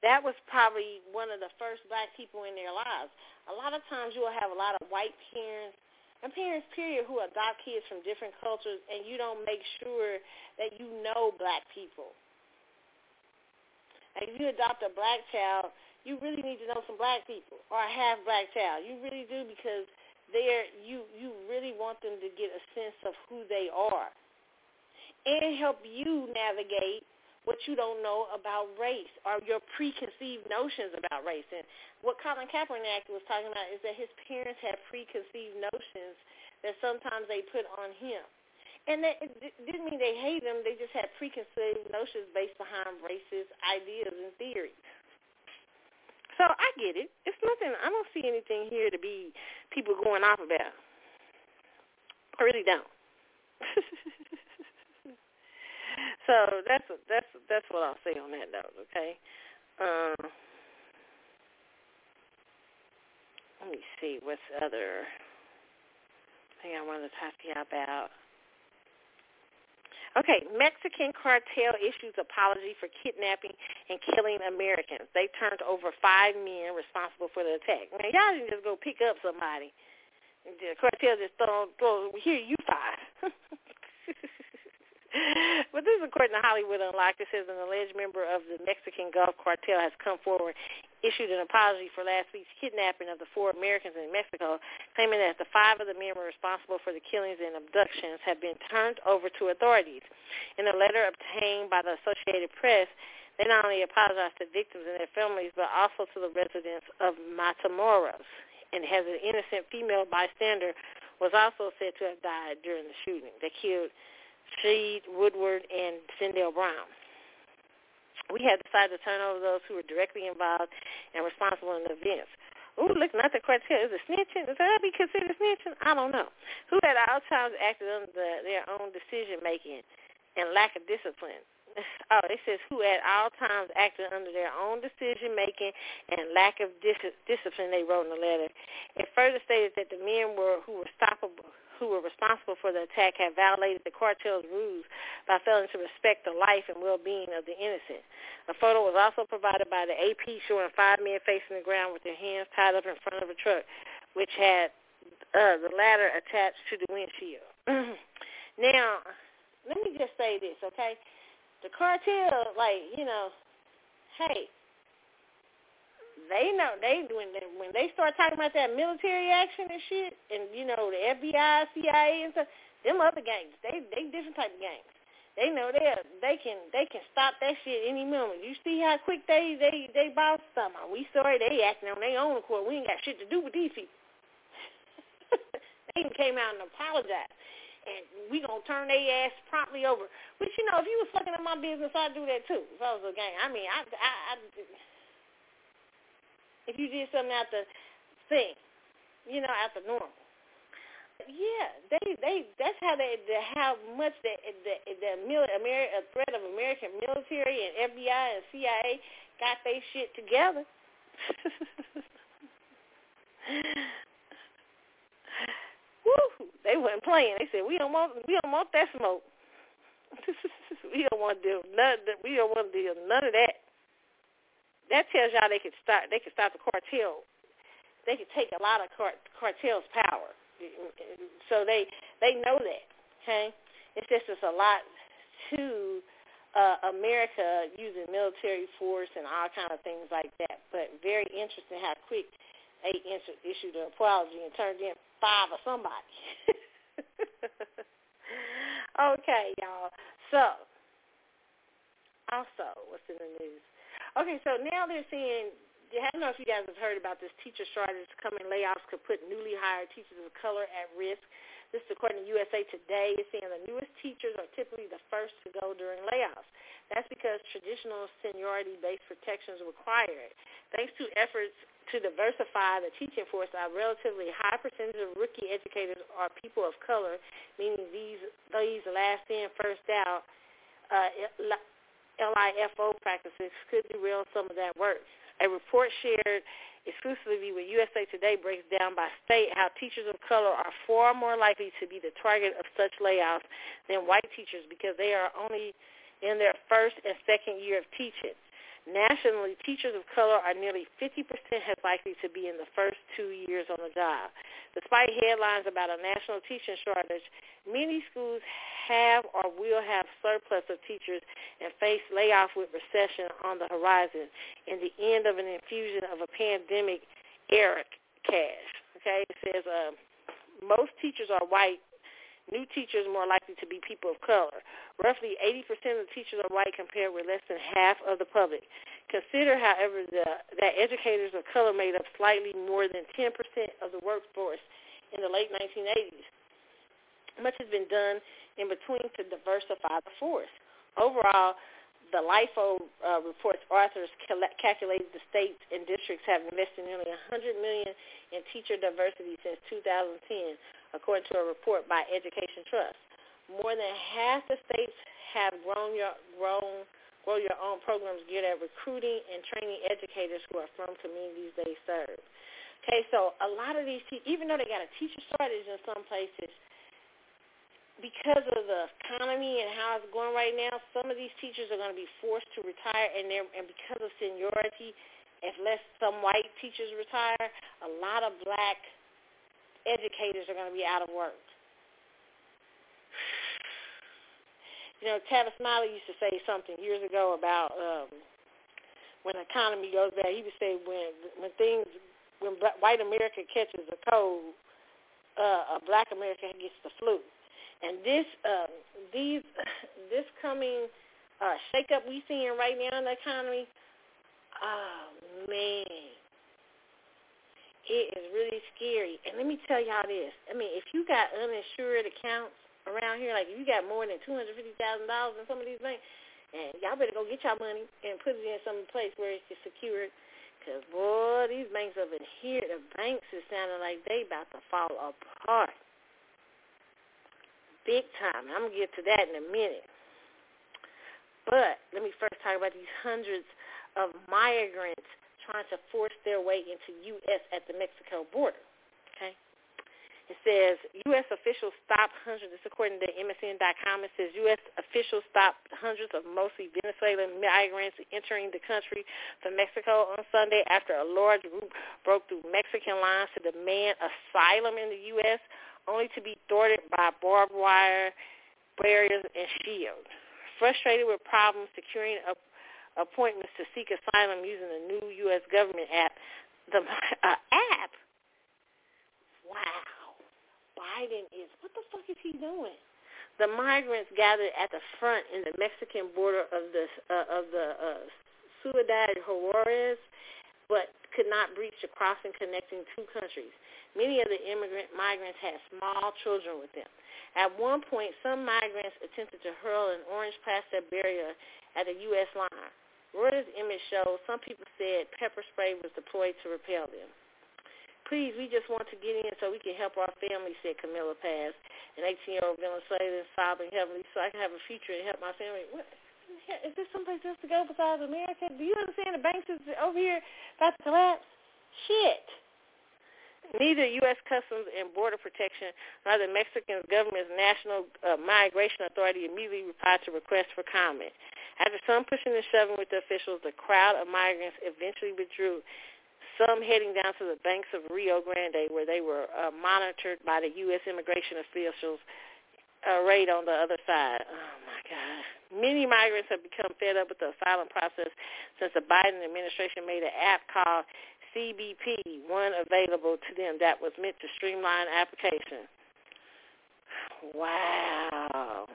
that was probably one of the first black people in their lives. A lot of times you will have a lot of white parents and parents period who adopt kids from different cultures and you don't make sure that you know black people. Like if you adopt a black child, you really need to know some black people or half black child. You really do because they're you you really want them to get a sense of who they are and help you navigate what you don't know about race or your preconceived notions about race. And what Colin Kaepernick was talking about is that his parents had preconceived notions that sometimes they put on him. And that it didn't mean they hate him. They just had preconceived notions based behind racist ideas and theories. So I get it. It's nothing. I don't see anything here to be people going off about. I really don't. so that's that's that's what I'll say on that note. Okay. Um, let me see what's other thing I wanted to talk to you about. Okay, Mexican cartel issues apology for kidnapping and killing Americans. They turned over five men responsible for the attack. Now, y'all didn't just go pick up somebody. The cartel just throw, throw here, you five. but this is according to Hollywood Unlocked. It says an alleged member of the Mexican Gulf Cartel has come forward issued an apology for last week's kidnapping of the four Americans in Mexico, claiming that the five of the men were responsible for the killings and abductions have been turned over to authorities. In a letter obtained by the Associated Press, they not only apologized to victims and their families, but also to the residents of Matamoros, and has an innocent female bystander was also said to have died during the shooting that killed Sheed Woodward and Zindell Brown we had decided to turn over those who were directly involved and responsible in the events. Ooh, looking at the cartel, is it snitching? Is that be considered snitching? I don't know. Who at all times acted under the, their own decision making and lack of discipline. Oh, it says who at all times acted under their own decision making and lack of dis- discipline. They wrote in the letter. It further stated that the men were who were stoppable who were responsible for the attack had violated the cartel's rules by failing to respect the life and well-being of the innocent. A photo was also provided by the AP showing five men facing the ground with their hands tied up in front of a truck, which had uh, the ladder attached to the windshield. now, let me just say this, okay? The cartel, like, you know, hey, they know they when they, when they start talking about that military action and shit, and you know the FBI, CIA, and stuff. Them other gangs, they they different type of gangs. They know they they can they can stop that shit any moment. You see how quick they they they boss something. We sorry they acting on their own accord. We ain't got shit to do with these people. they even came out and apologized. And we gonna turn their ass promptly over. Which you know, if you was fucking up my business, I'd do that too. If I was a gang, I mean, I I, I if you did something out the thing, you know, out the normal. Yeah, they they that's how they the, how much the the the mil, Ameri- a threat of American military and FBI and CIA got their shit together. Woo! They weren't playing. They said we don't want we don't want that smoke. we don't want to do none. We don't want to do none of that that tells y'all they could start they could stop the cartel. They could take a lot of cart, cartel's power. So they they know that. Okay, it's just it's a lot to uh, America using military force and all kind of things like that. But very interesting how quick they issued an apology and turned in five or somebody. okay, y'all. So also, what's in the news? Okay, so now they're saying, I don't know if you guys have heard about this teacher shortage coming. Layoffs could put newly hired teachers of color at risk. This is according to USA Today. It's saying the newest teachers are typically the first to go during layoffs. That's because traditional seniority-based protections require it. Thanks to efforts to diversify the teaching force, a relatively high percentage of rookie educators are people of color, meaning these these last in, first out uh, LIFO practices could derail some of that work. A report shared exclusively with USA Today breaks down by state how teachers of color are far more likely to be the target of such layoffs than white teachers because they are only in their first and second year of teaching. Nationally, teachers of color are nearly 50% as likely to be in the first two years on the job. Despite headlines about a national teaching shortage, many schools have or will have surplus of teachers and face layoff with recession on the horizon and the end of an infusion of a pandemic era cash. Okay, it says uh, most teachers are white New teachers more likely to be people of color. Roughly 80% of the teachers are white compared with less than half of the public. Consider, however, the, that educators of color made up slightly more than 10% of the workforce in the late 1980s. Much has been done in between to diversify the force. Overall, the LIFO uh, report's authors calculated the states and districts have invested nearly 100 million in teacher diversity since 2010, according to a report by Education Trust. More than half the states have grown your grown grow your own programs geared at recruiting and training educators who are from communities they serve. Okay, so a lot of these, even though they got a teacher shortage in some places, because of the economy and how it's going right now, some of these teachers are going to be forced to retire, and they're and because of seniority, unless some white teachers retire, a lot of black educators are going to be out of work. You know, Tavis Smiley used to say something years ago about um, when the economy goes bad. He would say when when things when black, white America catches a cold, uh, a black America gets the flu. And this uh, these this coming uh, shakeup we seeing right now in the economy, oh man, it is really scary. And let me tell y'all this. I mean, if you got uninsured accounts around here, like if you got more than two hundred fifty thousand dollars in some of these banks, and y'all better go get y'all money and put it in some place where it's secured. Cause boy, these banks over here, the banks is sounding like they about to fall apart, big time. I'm gonna get to that in a minute. But let me first talk about these hundreds of migrants trying to force their way into U.S. at the Mexico border. Okay. It says U.S. officials stopped hundreds, this according to MSN.com, it says U.S. officials stopped hundreds of mostly Venezuelan migrants entering the country from Mexico on Sunday after a large group broke through Mexican lines to demand asylum in the U.S., only to be thwarted by barbed wire barriers and shields. Frustrated with problems securing a appointments to seek asylum using the new U.S. government app. The uh, app? Wow. Biden is, what the fuck is he doing? The migrants gathered at the front in the Mexican border of the uh, of the uh, Ciudad Juarez, but could not breach the crossing connecting two countries. Many of the immigrant migrants had small children with them. At one point, some migrants attempted to hurl an orange plastic barrier at the U.S. line. Reuters image shows some people said pepper spray was deployed to repel them. Please, we just want to get in so we can help our family, said Camilla Paz, an 18-year-old Venezuelan sobbing heavily, so I can have a future and help my family. What? Is there someplace else to go besides America? Do you understand the banks is over here about to collapse? Shit. Neither U.S. Customs and Border Protection nor the Mexican government's National uh, Migration Authority immediately replied to requests for comment. After some pushing and shoving with the officials, the crowd of migrants eventually withdrew, some heading down to the banks of Rio Grande where they were uh, monitored by the U.S. immigration officials uh, right on the other side. Oh, my God. Many migrants have become fed up with the asylum process since the Biden administration made an app called CBP One available to them that was meant to streamline application. Wow.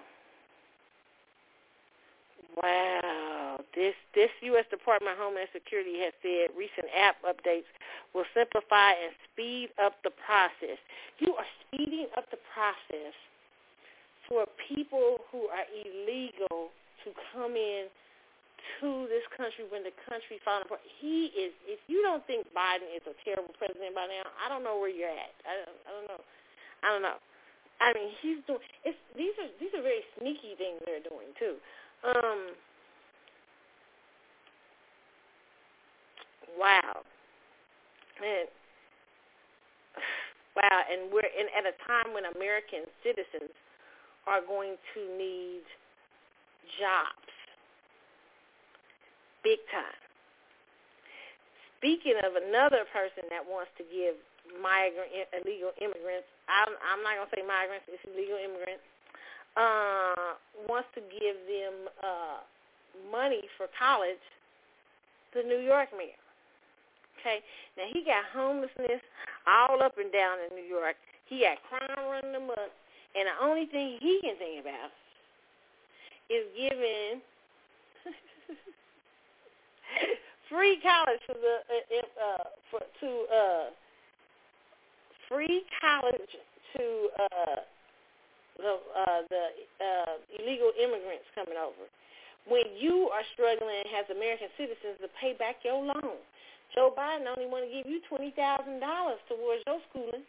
Wow. This this U.S. Department of Homeland Security has said recent app updates will simplify and speed up the process. You are speeding up the process for people who are illegal to come in to this country when the country falling apart. He is. If you don't think Biden is a terrible president by now, I don't know where you're at. I don't, I don't know. I don't know. I mean, he's doing. It's these are these are very sneaky things they're doing too. Um. Wow. And wow, and we're in at a time when American citizens are going to need jobs big time. Speaking of another person that wants to give migrant illegal immigrants, I'm, I'm not gonna say migrants, it's illegal immigrants, uh, wants to give them uh, money for college, the New York mayor. Okay, now he got homelessness all up and down in New York. He got crime running up, and the only thing he can think about is giving free college for the uh, uh, for to uh, free college to uh, the uh, the uh, illegal immigrants coming over. When you are struggling as American citizens to pay back your loan, Joe Biden only want to give you twenty thousand dollars towards your schooling.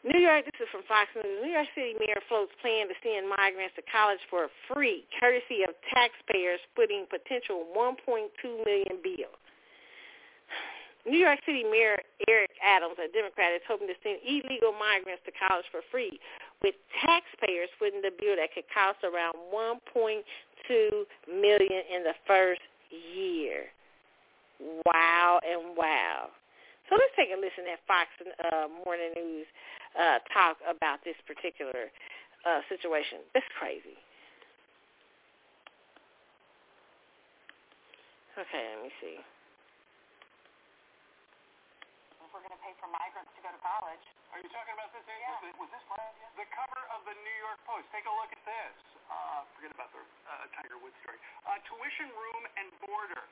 New York, this is from Fox News. New York City Mayor floats plan to send migrants to college for free, courtesy of taxpayers footing potential 1.2 million bill. New York City Mayor Eric Adams, a Democrat, is hoping to send illegal migrants to college for free, with taxpayers footing the bill that could cost around 1.2 million in the first year. Wow and wow. So let's take a listen at Fox uh, Morning News uh, talk about this particular uh, situation. That's crazy. Okay, let me see. If we're going to pay for migrants to go to college. Are you talking about this? Yeah. Was, was this my idea? The cover of the New York Post. Take a look at this. Uh, forget about the uh, Tiger Woods story. Uh, tuition, room, and border.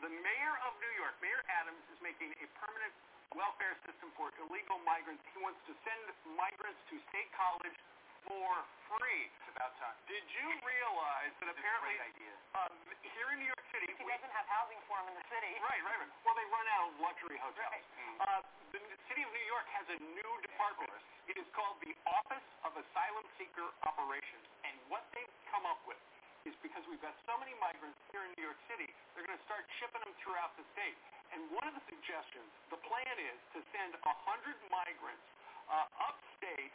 The mayor of New York, Mayor Adams, is making a permanent welfare system for illegal migrants. He wants to send migrants to state college for free. It's about time. Did you realize that apparently idea. um, here in New York City, He we, doesn't have housing for him in the city. right, right, right. Well, they run out of luxury hotels. Right. Uh, the city of New York has a new department. It is called the Office of Asylum Seeker Operations, and what they've come up with is because we've got so many migrants here in New York City, they're going to start shipping them throughout the state. And one of the suggestions, the plan is to send 100 migrants uh, upstate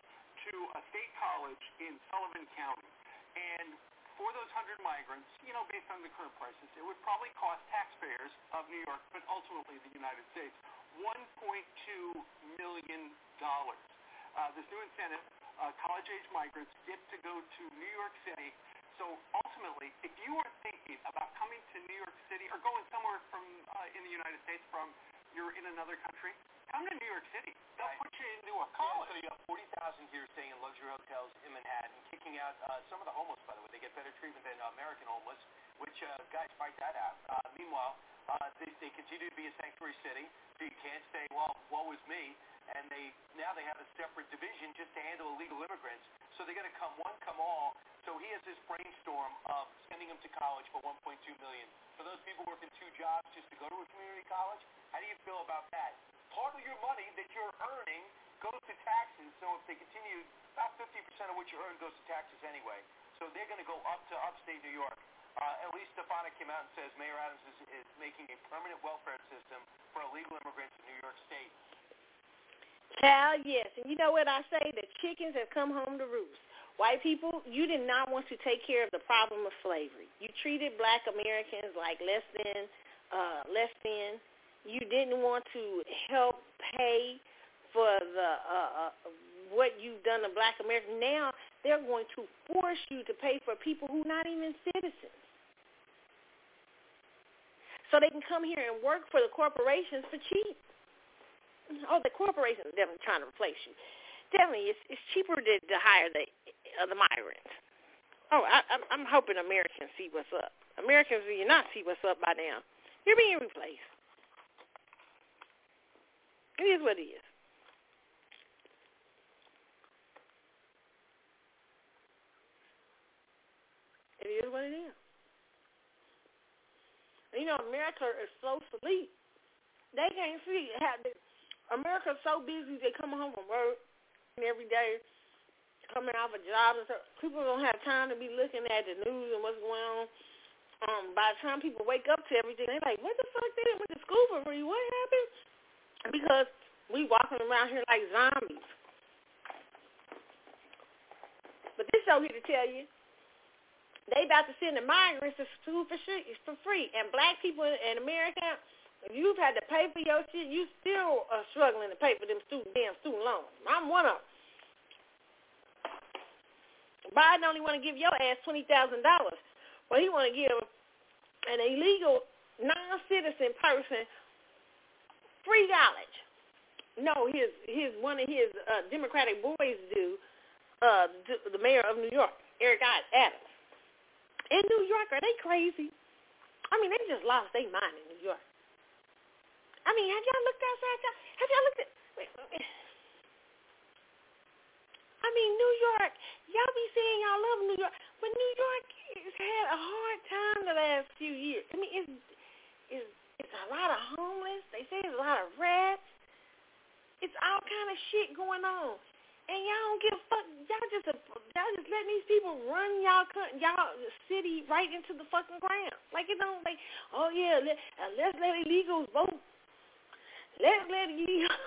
to a state college in Sullivan County. And for those 100 migrants, you know, based on the current prices, it would probably cost taxpayers of New York, but ultimately the United States, $1.2 million. Uh, this new incentive, uh, college-age migrants get to go to New York City so ultimately, if you are thinking about coming to New York City or going somewhere from uh, in the United States from you're in another country, come to New York City. They'll Right. put you into a college. So you have 40,000 here staying in luxury hotels in Manhattan, kicking out uh, some of the homeless, by the way. They get better treatment than uh, American homeless, which, uh, guys, fight that out. Uh, meanwhile, uh, they, they continue to be a sanctuary city, so you can't say, well, woe is me. And they now they have a separate division just to handle illegal immigrants. So they're going to come one, come all. So he has this brainstorm of sending them to college for 1.2 million. For those people working two jobs just to go to a community college, how do you feel about that? Part of your money that you're earning goes to taxes. So if they continue, about 50% of what you earn goes to taxes anyway. So they're going to go up to upstate New York. Uh, Elise Stefanik came out and says Mayor Adams is, is making a permanent welfare system for illegal immigrants in New York State. Child, yes. And you know what I say? The chickens have come home to roost. White people, you did not want to take care of the problem of slavery. You treated black Americans like less than, uh, less than. You didn't want to help pay for the uh, uh, what you've done to black Americans. Now they're going to force you to pay for people who are not even citizens. So they can come here and work for the corporations for cheap. Oh, the corporations definitely trying to replace you. Definitely, it's it's cheaper to, to hire the uh, the migrants. Oh, I, I'm I'm hoping Americans see what's up. Americans, do you not see what's up by now? You're being replaced. It is what it is. It is what it is. You know, America is so sleep. They can't see how America's so busy. They come home from work every day, coming off a job and stuff. People don't have time to be looking at the news and what's going on. Um, by the time people wake up to everything, they're like, "What the fuck? They went to school for free. What happened?" Because we walking around here like zombies. But this show here to tell you, they about to send the migrants to school for shit for free, and black people in America, you've had to pay for your shit, you still are struggling to pay for them student damn student loans. I'm one of them. Biden only want to give your ass twenty thousand dollars, but he want to give an illegal non-citizen person free college. No, his his one of his uh, Democratic boys do. Uh, the mayor of New York, Eric Adams. In New York, are they crazy? I mean, they just lost their mind in New York. I mean, have y'all looked outside? Have y'all looked at? Wait. I mean, New York. Y'all be saying y'all love New York, but New York has had a hard time the last few years. I mean, it's it's it's a lot of homeless. They say there's a lot of rats. It's all kind of shit going on. And y'all don't give a fuck. Y'all just y'all just letting these people run y'all y'all city right into the fucking ground. Like it don't like, oh yeah, let, uh, let's let illegals vote. Let's let illegals.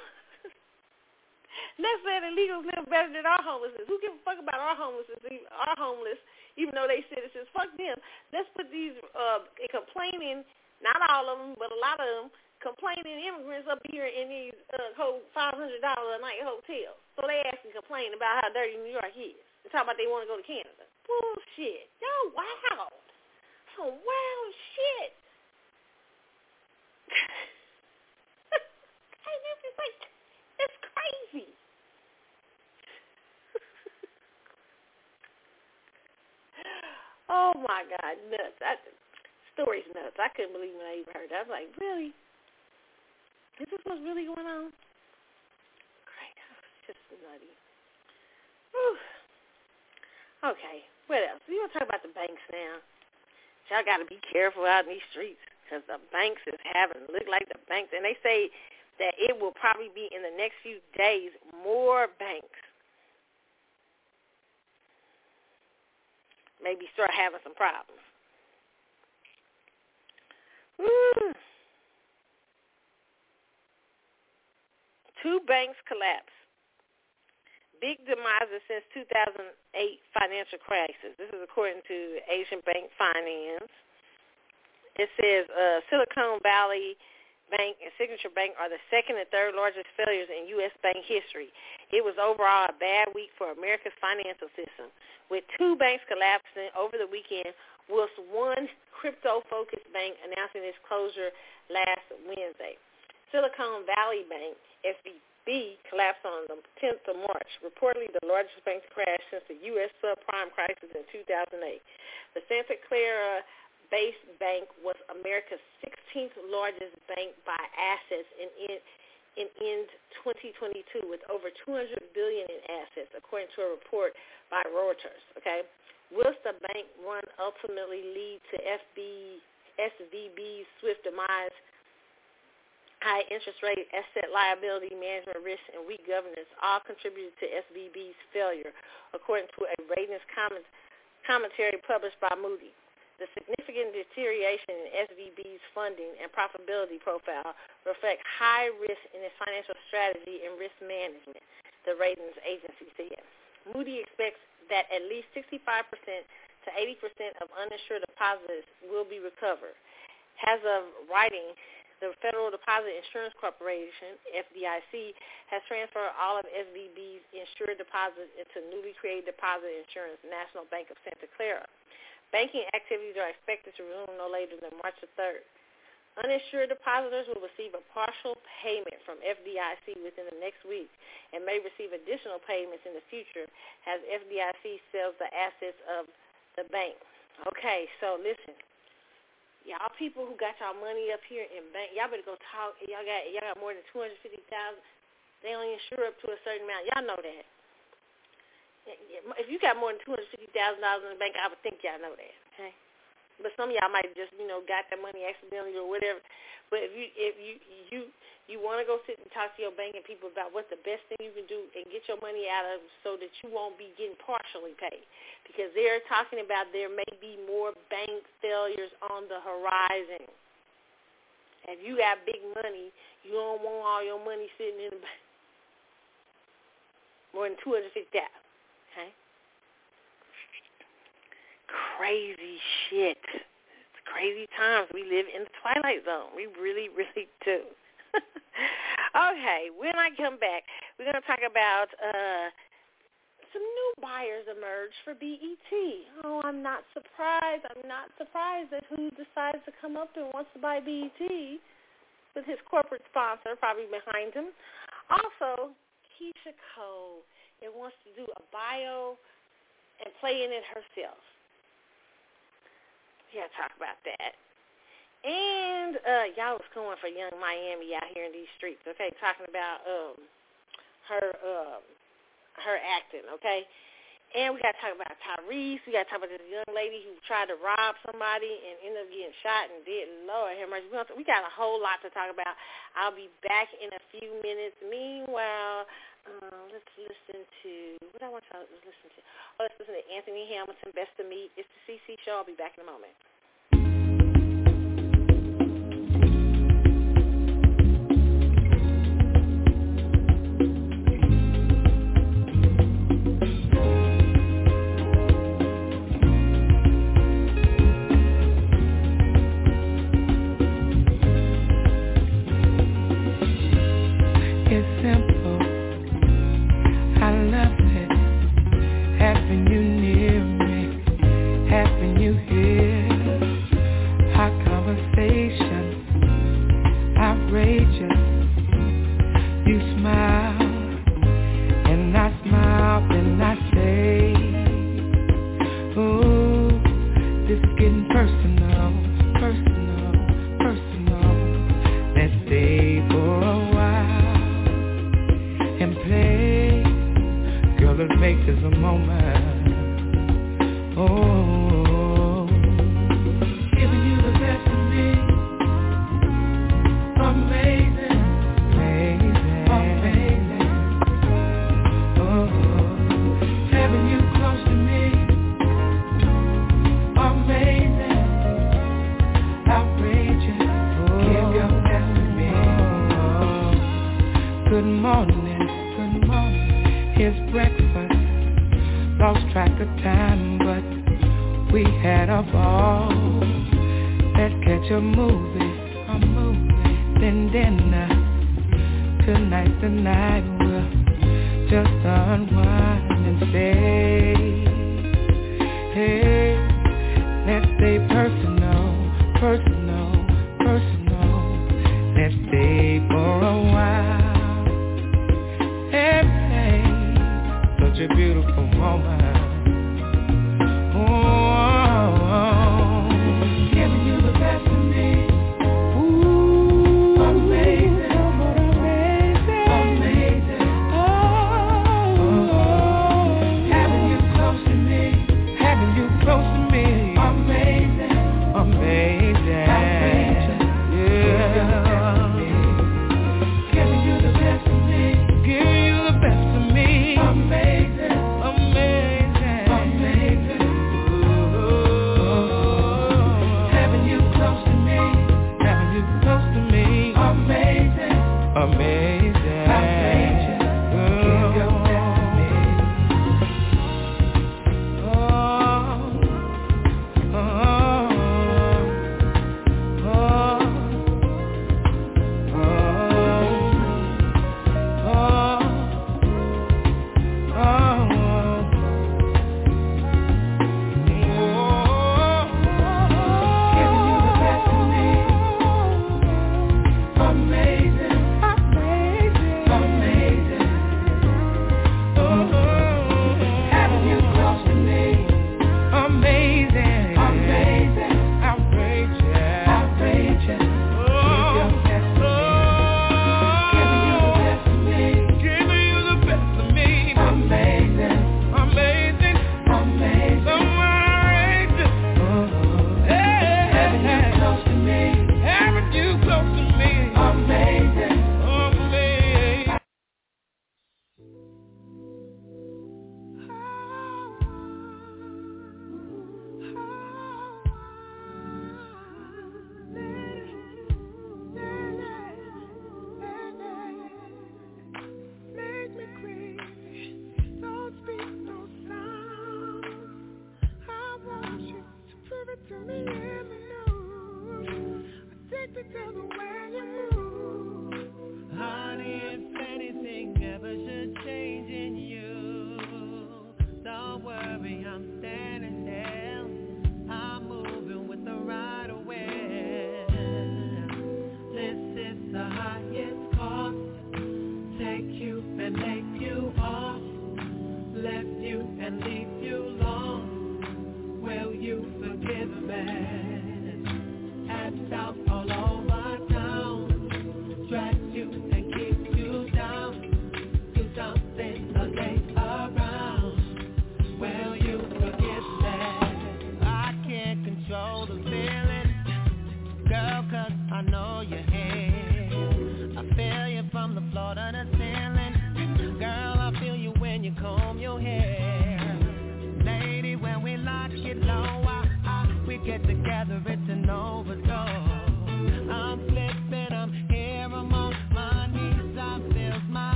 let's let illegals live better than our homelessness. Who give a fuck about our homelessness? Our homeless, even though they citizens. Fuck them. Let's put these uh complaining. Not all of them, but a lot of them complaining immigrants up here in these uh, whole five hundred dollar a night hotels. So they actually complain about how dirty New York is. They talk about they want to go to Canada. Bullshit. Y'all wow. Some wild shit. hey, this is like it's crazy. oh my God, nuts. I, story's nuts. I couldn't believe when I even heard that. I was like, really? Is this what's really going on? Great. It's just nutty. Whew. Okay. What else? We want to talk about the banks now. Y'all got to be careful out in these streets because the banks is having look like the banks, and they say that it will probably be in the next few days more banks maybe start having some problems. Woo. Two banks collapse. Big demises since 2008 financial crisis. This is according to Asian Bank Finance. It says uh, Silicon Valley Bank and Signature Bank are the second and third largest failures in U.S. bank history. It was overall a bad week for America's financial system, with two banks collapsing over the weekend, whilst one crypto-focused bank announcing its closure last Wednesday. Silicon Valley Bank, SVB, collapsed on the 10th of March, reportedly the largest bank crash since the U.S. subprime crisis in 2008. The Santa Clara based bank was America's 16th largest bank by assets in, in, in end 2022 with over 200 billion in assets, according to a report by Reuters. Okay, whilst the bank run ultimately lead to FB, SVB's swift demise, high interest rate, asset liability management risk, and weak governance all contributed to SVB's failure, according to a ratings comment, commentary published by Moody. The significant deterioration in SVB's funding and profitability profile reflect high risk in its financial strategy and risk management, the ratings agency said. Moody expects that at least 65% to 80% of uninsured deposits will be recovered. As of writing, the Federal Deposit Insurance Corporation, FDIC, has transferred all of SVB's insured deposits into newly created Deposit Insurance National Bank of Santa Clara. Banking activities are expected to resume no later than March the 3rd. Uninsured depositors will receive a partial payment from FDIC within the next week and may receive additional payments in the future as FDIC sells the assets of the bank. Okay, so listen, Y'all people who got y'all money up here in bank, y'all better go talk. Y'all got y'all got more than two hundred fifty thousand. They only insure up to a certain amount. Y'all know that. If you got more than two hundred fifty thousand dollars in the bank, I would think y'all know that. Okay. But some of y'all might just, you know, got that money accidentally or whatever. But if you if you you you want to go sit and talk to your banking people about what's the best thing you can do and get your money out of so that you won't be getting partially paid because they're talking about there may be more bank failures on the horizon. If you got big money, you don't want all your money sitting in the bank. More than two hundred fifty thousand. Okay. Crazy shit. It's crazy times. We live in the twilight zone. We really, really do. okay, when I come back, we're going to talk about uh, some new buyers emerge for BET. Oh, I'm not surprised. I'm not surprised that who decides to come up and wants to buy BET with his corporate sponsor probably behind him. Also, Keyshia Cole it wants to do a bio and play in it herself. We gotta talk about that. And uh, y'all was going for Yung Miami out here in these streets, okay? Talking about um, her um, her acting, okay? And we got to talk about Tyrese. We got to talk about this young lady who tried to rob somebody and ended up getting shot and dead. Lord have mercy. We got a whole lot to talk about. I'll be back in a few minutes. Meanwhile, uh, let's listen to what I want to listen to. Oh, let's listen to Anthony Hamilton. Best of Me. It's the CC show. I'll be back in a moment.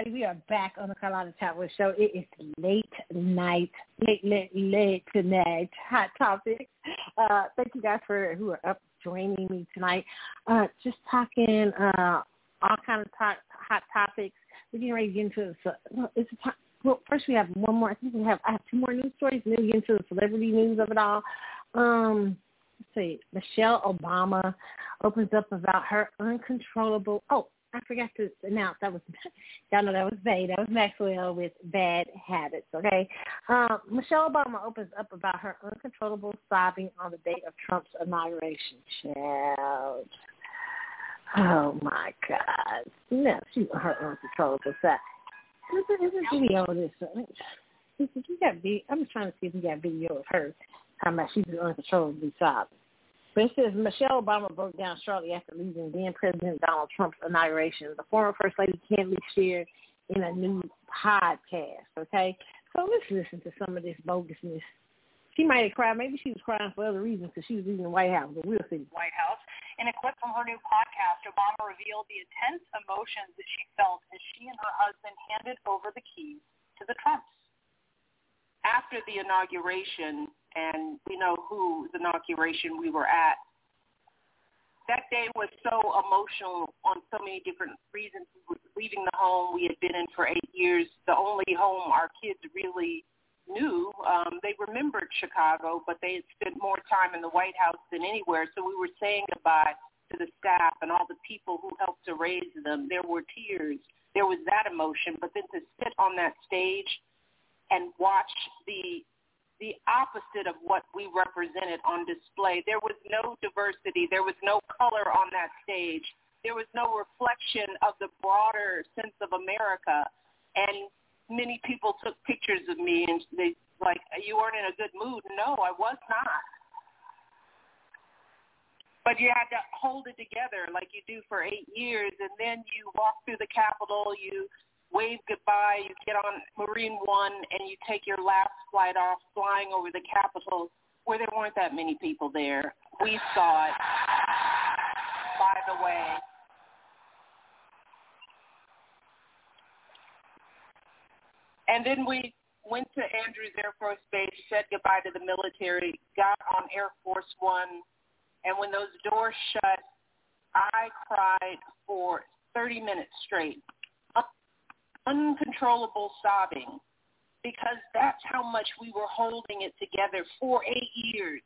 Everybody. We are back on the Carlotta Chatwood Show. It is late night, late, late, late tonight. Hot topics. Uh, thank you guys for who are up joining me tonight. Uh, just talking uh, all kind of talk, hot topics. We're getting ready to get into. Uh, it's a well, first we have one more. I think we have I have two more news stories. Then we get into the celebrity news of it all. Um, let's see. Michelle Obama opens up about her uncontrollable. Oh, I forgot to announce that was y'all know that was Bay. That was Maxwell with Bad Habits. Okay, um, Michelle Obama opens up about her uncontrollable sobbing on the day of Trump's inauguration. Child. Oh my God! No, she her uncontrollable sob. There's a video of this. You got I'm just trying to see if you got video of her talking about she's uncontrollably sobbing. But it says Michelle Obama broke down shortly after leaving then President Donald Trump's inauguration. The former First Lady can't be shared in a new podcast, okay? So let's listen to some of this bogusness. She might have cried. Maybe she was crying for other reasons because she was leaving the White House, but we'll see. White House. In a clip from her new podcast, Obama revealed the intense emotions that she felt as she and her husband handed over the keys to the Trumps. After the inauguration, and we know whose inauguration we were at, that day was so emotional on so many different reasons. We were leaving the home we had been in for eight years, the only home our kids really knew. Um, they remembered Chicago, but they had spent more time in the White House than anywhere. So we were saying goodbye to the staff and all the people who helped to raise them. There were tears. There was that emotion. But then to sit on that stage and watch the the opposite of what we represented on display. There was no diversity. There was no color on that stage. There was no reflection of the broader sense of America. And many people took pictures of me and they like, you weren't in a good mood. No, I was not. But you had to hold it together like you do for eight years, and then you walk through the Capitol, you wave goodbye, you get on Marine One, and you take your last flight off flying over the Capitol, where there weren't that many people there. We saw it, by the way. And then we went to Andrews Air Force Base, said goodbye to the military, got on Air Force One, and when those doors shut, I cried for 30 minutes straight, uncontrollable sobbing, because that's how much we were holding it together for eight years.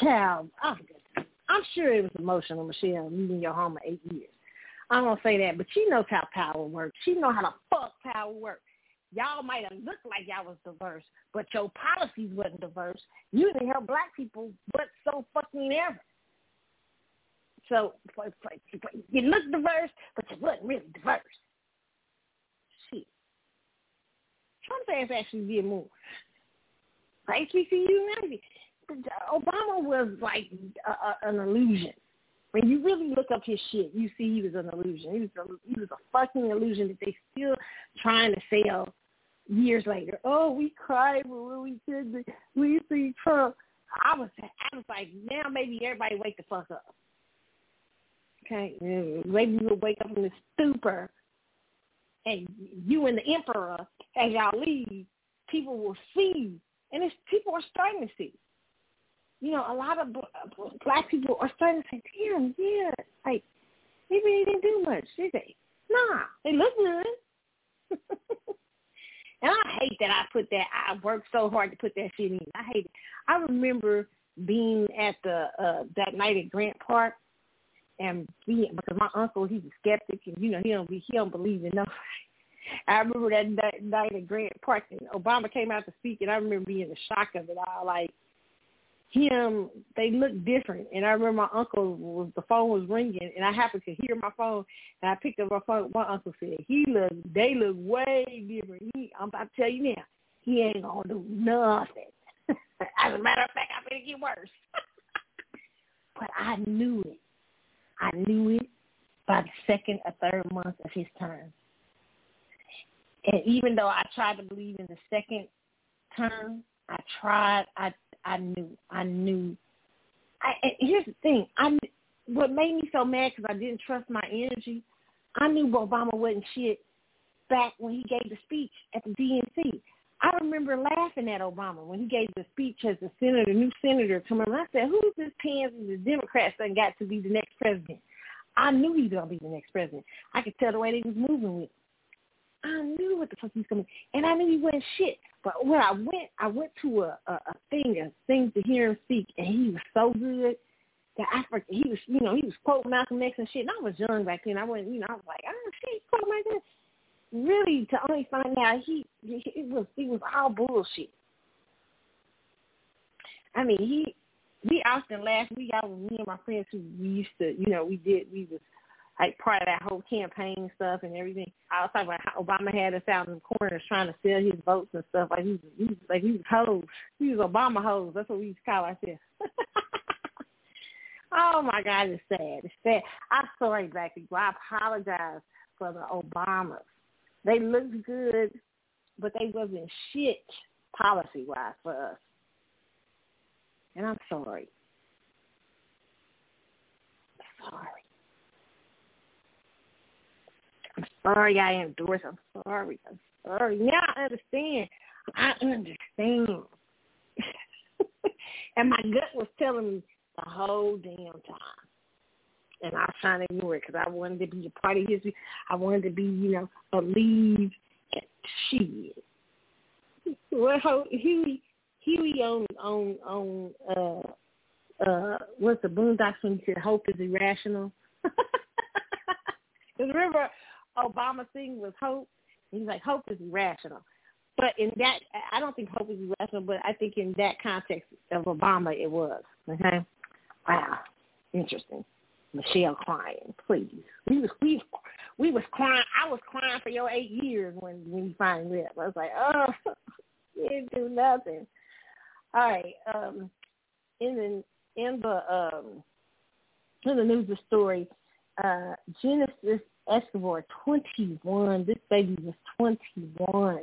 Child, I'm, I'm sure it was emotional, Michelle, leaving your home eight years. I'm gonna say that, but she knows how power works. She knows how the fuck power works. Y'all might have looked like y'all was diverse, but your policies wasn't diverse. You didn't help black people but so fucking ever. So you looked diverse, but you wasn't really diverse. Shit. Trump's ass actually did more. HBCU, Obama was like a, a, an illusion when you really look up his shit, you see he was an illusion. He was a, he was a fucking illusion that they still trying to sell years later. Oh, we cried when we said we see Trump. I was I was like, now maybe everybody wake the fuck up. Okay, maybe you'll wake up from the stupor, and you and the emperor, as y'all leave, people will see, and it's people are starting to see you know, a lot of black people are starting to say, damn, yeah, like, maybe they didn't do much, did they? Nah, they look good. and I hate that I put that, I worked so hard to put that shit in. I hate it. I remember being at the, uh, that night at Grant Park and being, because my uncle, he's a skeptic and, you know, he don't be, he don't believe in nothing. I remember that, that night at Grant Park and Obama came out to speak and I remember being the shock of it all, like, him they look different. And I remember my uncle was the phone was ringing and I happened to hear my phone and I picked up my phone. My uncle said he look they look way different. He I'm about to tell you now he ain't gonna do nothing. As a matter of fact I think it get worse. But I knew it I knew it by the second or third month of his term and even though I tried to believe in the second term I tried I I knew. I knew. I, and here's the thing. I what made me so mad because I didn't trust my energy. I knew Obama wasn't shit back when he gave the speech at the DNC. I remember laughing at Obama when he gave the speech as a senator, new senator coming. I said, "Who's this pansy? The Democrats that got to be the next president." I knew he was gonna be the next president. I could tell the way they was moving with. I knew what the fuck he was coming, and I knew he wasn't shit. But when I went, I went to a, a, a thing, a thing to hear him speak, and he was so good I forget. He was, you know, he was quoting Malcolm X and shit. And I was young back then. I went, you know, I was like, oh shit, quote like this. Really, to only find out he, it was, it was all bullshit. I mean, he, we often week I was me and my friends who we used to, you know, we did, we was like part of that whole campaign stuff and everything. I was talking about how Obama had us out in the corners trying to sell his votes and stuff. Like he was, he was like he was hoes. He was Obama hoes. That's what we used to call ourselves. oh my God, it's sad. It's sad. I'm sorry, black people. I apologize for the Obamas. They looked good, but they wasn't shit policy wise for us. And I'm sorry. I'm sorry. I'm sorry I endorsed. I'm sorry. I'm sorry. Now I understand. I understand. And my gut was telling me the whole damn time. And I was trying to ignore it because I wanted to be a part of history. I wanted to be, you know, believe shit. Well, Huey, Huey on on on uh uh what's the Boondocks when he said hope is irrational. Because remember, Obama thing was hope. He's like hope is irrational. But in that, I don't think hope is irrational. But I think in that context of Obama, it was. Okay. Wow, interesting. Michelle crying, please. We was we we was crying. I was crying for your eight years when when you finally left. I was like, oh, you didn't do nothing. All right. Um, in the in the um in the news the story, uh, Genesis Escobar, 21. This baby was 21.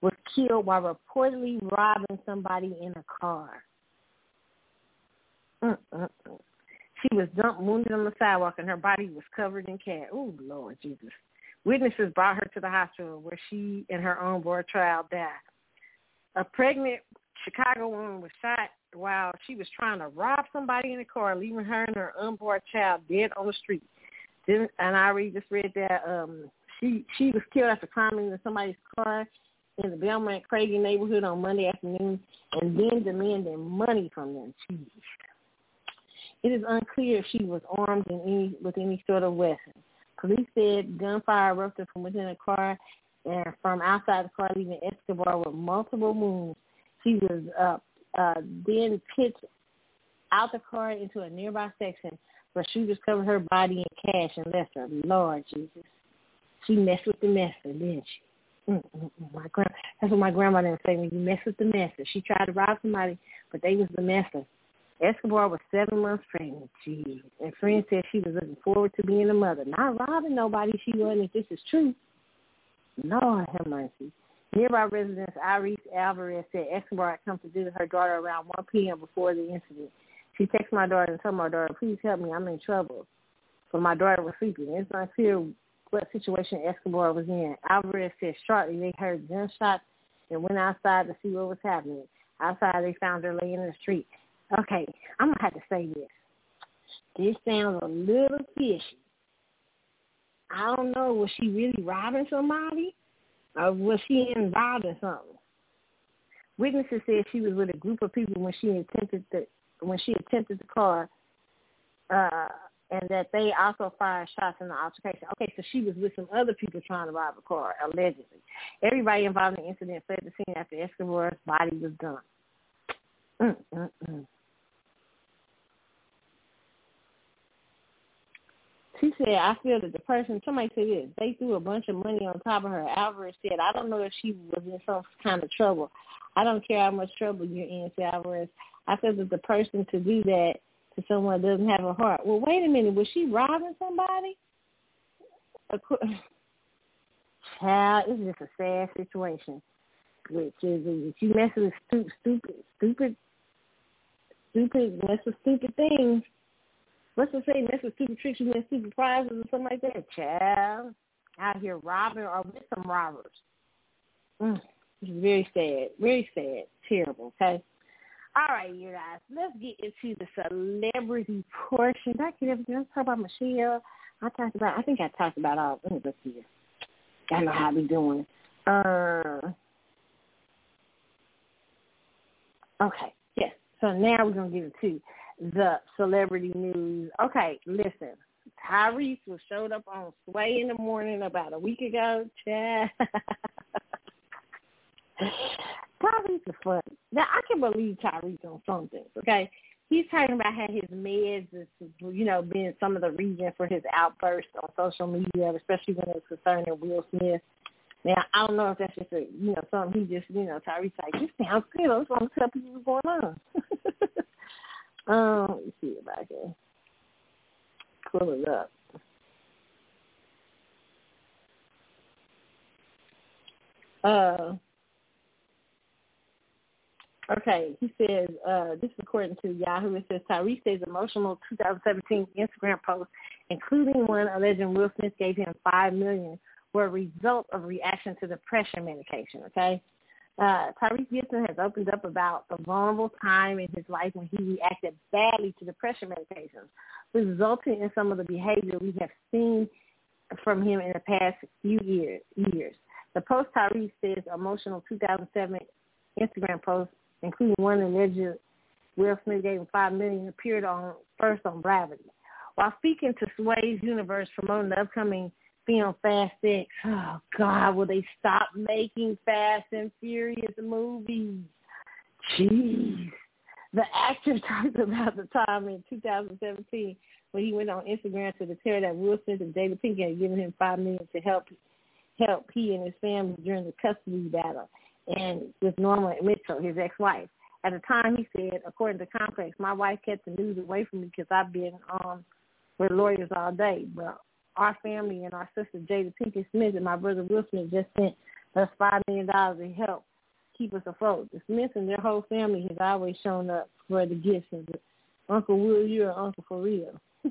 Was killed while reportedly robbing somebody in a car. Mm-mm-mm. She was dumped wounded on the sidewalk and her body was covered in cat. Oh, Lord Jesus. Witnesses brought her to the hospital where she and her unborn child died. A pregnant Chicago woman was shot while she was trying to rob somebody in a car, leaving her and her unborn child dead on the street. Then, and I already just read that um, she she was killed after climbing into somebody's car in the Belmont Cragin neighborhood on Monday afternoon, and then demanding money from them. Jeez. It is unclear if she was armed any, with any sort of weapon. Police said gunfire erupted from within the car and from outside the car, leaving Escobar with multiple wounds. She was uh, uh, then pitched out the car into a nearby section where shooters covered her body in cash and left her. Lord Jesus. She messed with the messer, didn't she? Mm-mm-mm. My grand, that's what my grandmother would say when you mess with the messer. She tried to rob somebody, but they was the messer. Escobar was seven months pregnant. Gee. And friends said she was looking forward to being a mother. Not robbing nobody she wasn't if this is true. Lord have mercy. Nearby residents Iris Alvarez said Escobar had come to visit her daughter around 1 p.m. before the incident. She texted my daughter and told my daughter, please help me, I'm in trouble. But my daughter was sleeping. It's unclear what situation Escobar was in. Alvarez said shortly they heard gunshots and went outside to see what was happening. Outside, they found her laying in the street. Okay, I'm gonna have to say this. This sounds a little fishy. I don't know. Was she really robbing somebody, or was she involved in something? Witnesses said she was with a group of people when she attempted the when she attempted the car, uh, and that they also fired shots in the altercation. Okay, so she was with some other people trying to rob a car, allegedly. Everybody involved in the incident fled the scene after Escobar's body was dumped. Mm-mm-mm. She said, I feel the person, somebody said this, they threw a bunch of money on top of her. Alvarez said, I don't know if she was in some kind of trouble. I don't care how much trouble you're in, said Alvarez. I feel that the person to do that to someone doesn't have a heart. Well, wait a minute. Was she robbing somebody? Child, it's just a sad situation. Which is, if you mess with stupid, stupid, stupid, stupid, mess with stupid things, What's the say? That's a stupid tricks. You win stupid prizes or something like that. Child, out here robbing or with some robbers. Mm, it's very sad. Very sad. Terrible. Okay. All right, you guys. Let's get into the celebrity portion. I everything? Let's talk about Michelle. I talked about. I think I talked about all. Let me look here. I know how be doing. Uh. Okay. Yes. So now we're gonna get into the celebrity news. Okay, listen. Tyrese was showed up on Sway in the morning about a week ago. Chad. Tyrese is funny. Now I can believe Tyrese on some things. Okay, he's talking about how his meds is, you know, being some of the reason for his outburst on social media, especially when it's concerning Will Smith. Now I don't know if that's just a, you know, something he just, you know, Tyrese like, this sounds good. I just want to tell people what's going on. Um, let me see if I can pull it up. Uh, okay, he says, uh, this is according to Yahoo, it says Tyrese says emotional 2017 Instagram post, including one alleging Will Smith gave him 5 million, were a result of reaction to the pressure medication, okay? Uh, Tyrese Gibson has opened up about the vulnerable time in his life when he reacted badly to depression medications, resulting in some of the behavior we have seen from him in the past few years. years. The post Tyrese says emotional 2007 Instagram post, including one alleged Will Smith gave him five million, appeared on first on Gravity. While speaking to Sway's Universe promoting the upcoming film Fast X, oh God, will they stop making Fast and Furious movies? Jeez. The actor talked about the time in 2017 when he went on Instagram to declare that Smith and David Pinkett had given him five million to help help he and his family during the custody battle, and with Norma Mitchell, his ex-wife. At the time, he said, according to Complex, my wife kept the news away from me because I've been um, with lawyers all day. But our family and our sister Jada Pinkett Smith and my brother Will Smith just sent us five million dollars to help keep us afloat. The Smiths and their whole family has always shown up for the gifts of Uncle Will, you're Uncle for real.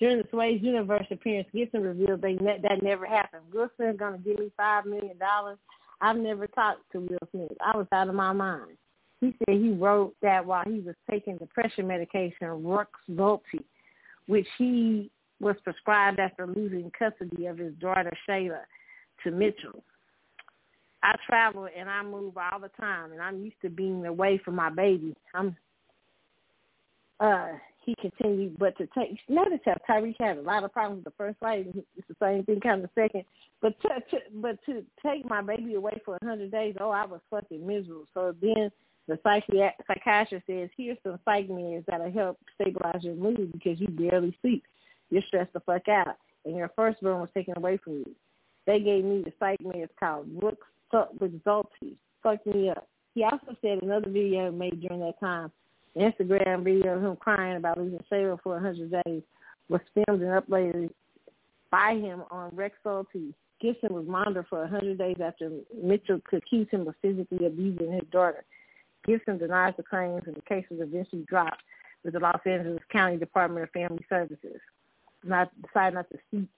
During the Sway's Universe appearance, Gibson revealed they ne- that never happened. Will Smith to give me $5 million. I've never talked to Will Smith. I was out of my mind. He said he wrote that while he was taking depression medication, Rexulti, which he was prescribed after losing custody of his daughter Shayla to Mitchell. I travel and I move all the time, and I'm used to being away from my baby. I'm uh he continued, but to take notice how Tyreek had a lot of problems with the first fight. It's the same thing kind of second, but to, to but to take my baby away for a hundred days, oh, I was fucking miserable. So then the psychi- psychiatrist says, here's some psych meds that'll help stabilize your mood because you barely sleep. You're stressed the fuck out, and your firstborn was taken away from you. They gave me the psych meds called Brooks Zolti. Fucked me up. He also said another video made during that time an Instagram video of him crying about losing Shayla for 100 days was filmed and uploaded by him on Rexulti. Gibson was monitored for 100 days after Mitchell accused him of physically abusing his daughter. Gibson denies the claims and the case was eventually dropped with the Los Angeles County Department of Family Services, not decided not to seek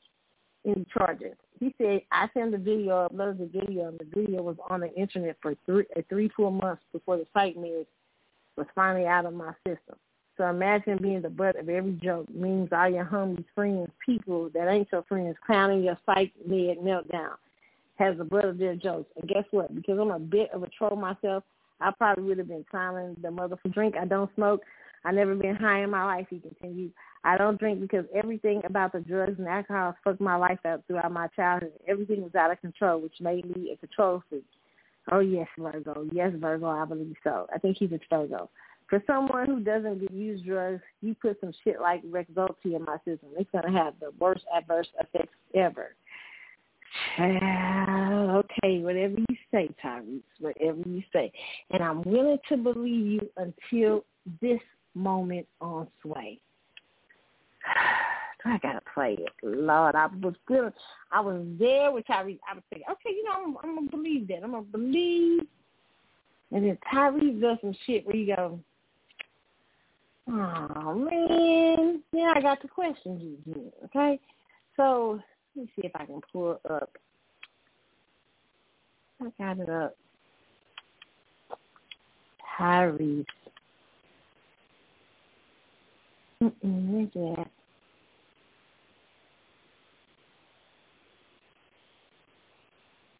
any charges. He said, I sent the video, uploaded the video, and the video was on the internet for three, uh, three, four months before the psych med was finally out of my system. So imagine being the butt of every joke means all your homies, friends, people that ain't your friends clowning your psych med meltdown has the butt of their jokes. And guess what? Because I'm a bit of a troll myself, I probably would have been clowning the mother for drink. I don't smoke. I never been high in my life, he continued. I don't drink because everything about the drugs and alcohol fucked my life up throughout my childhood. Everything was out of control, which made me a control freak. Oh yes, Virgo. Yes, Virgo. I believe so. I think he's a Virgo. For someone who doesn't use drugs, you put some shit like Rexulti in my system. It's gonna have the worst adverse effects ever. okay, whatever you say, Tyrese, whatever you say. And I'm willing to believe you until this moment on Sway. I gotta play it. Lord, I was good. I was there with Tyrese. I was thinking, okay, you know, I'm, I'm gonna believe that. I'm gonna believe. And then Tyrese does some shit where you go, oh man, yeah, I got the questions again. Okay, so let me see if I can pull up. I got it up. Tyrese. Mm-mm?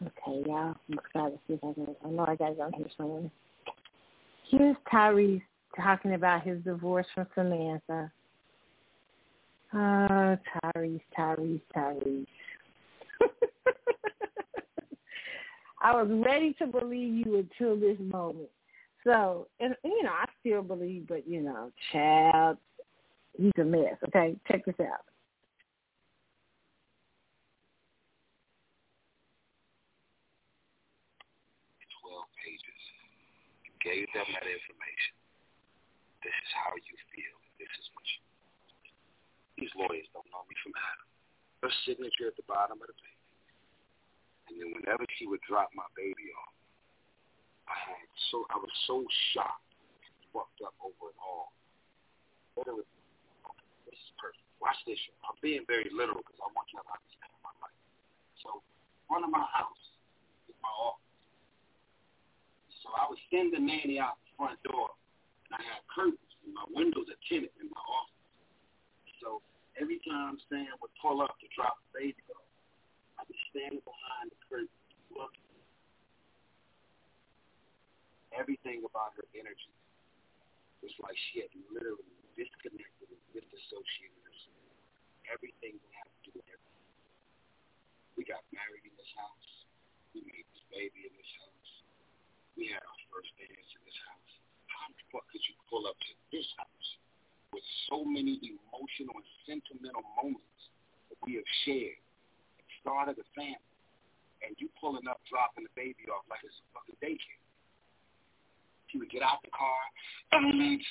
Okay, y'all. I'm excited to see if I can. I know I got it on here somewhere. Here's Tyrese talking about his divorce from Samantha. Oh, Tyrese, Tyrese, Tyrese. I was ready to believe you until this moment. So, and you know, I still believe, but you know, child, he's a mess. Okay, check this out. 12 pages. Gave them that information. This is how you feel. This is what you. These lawyers don't know me from Adam. Her signature at the bottom of the page. And then whenever she would drop my baby off, I had so I was so shocked, fucked up over it all. This is perfect. Watch this. I'm being very literal because I want y'all to understand my life. So, front of my house is my office. So I would send the nanny out the front door, and I have curtains, and my windows are tinted in my office. So every time Sam would pull up to drop the baby off, I'd be standing behind the curtain looking. Everything about her energy was like she had literally disconnected and disassociated. Everything we had to do with everything. We got married in this house. We made this baby in this house. We had our first dance in this house. How the fuck could you pull up to this house with so many emotional and sentimental moments that we have shared and started a family, and you pulling up, dropping the baby off like it's a fucking daycare? She would get out the car,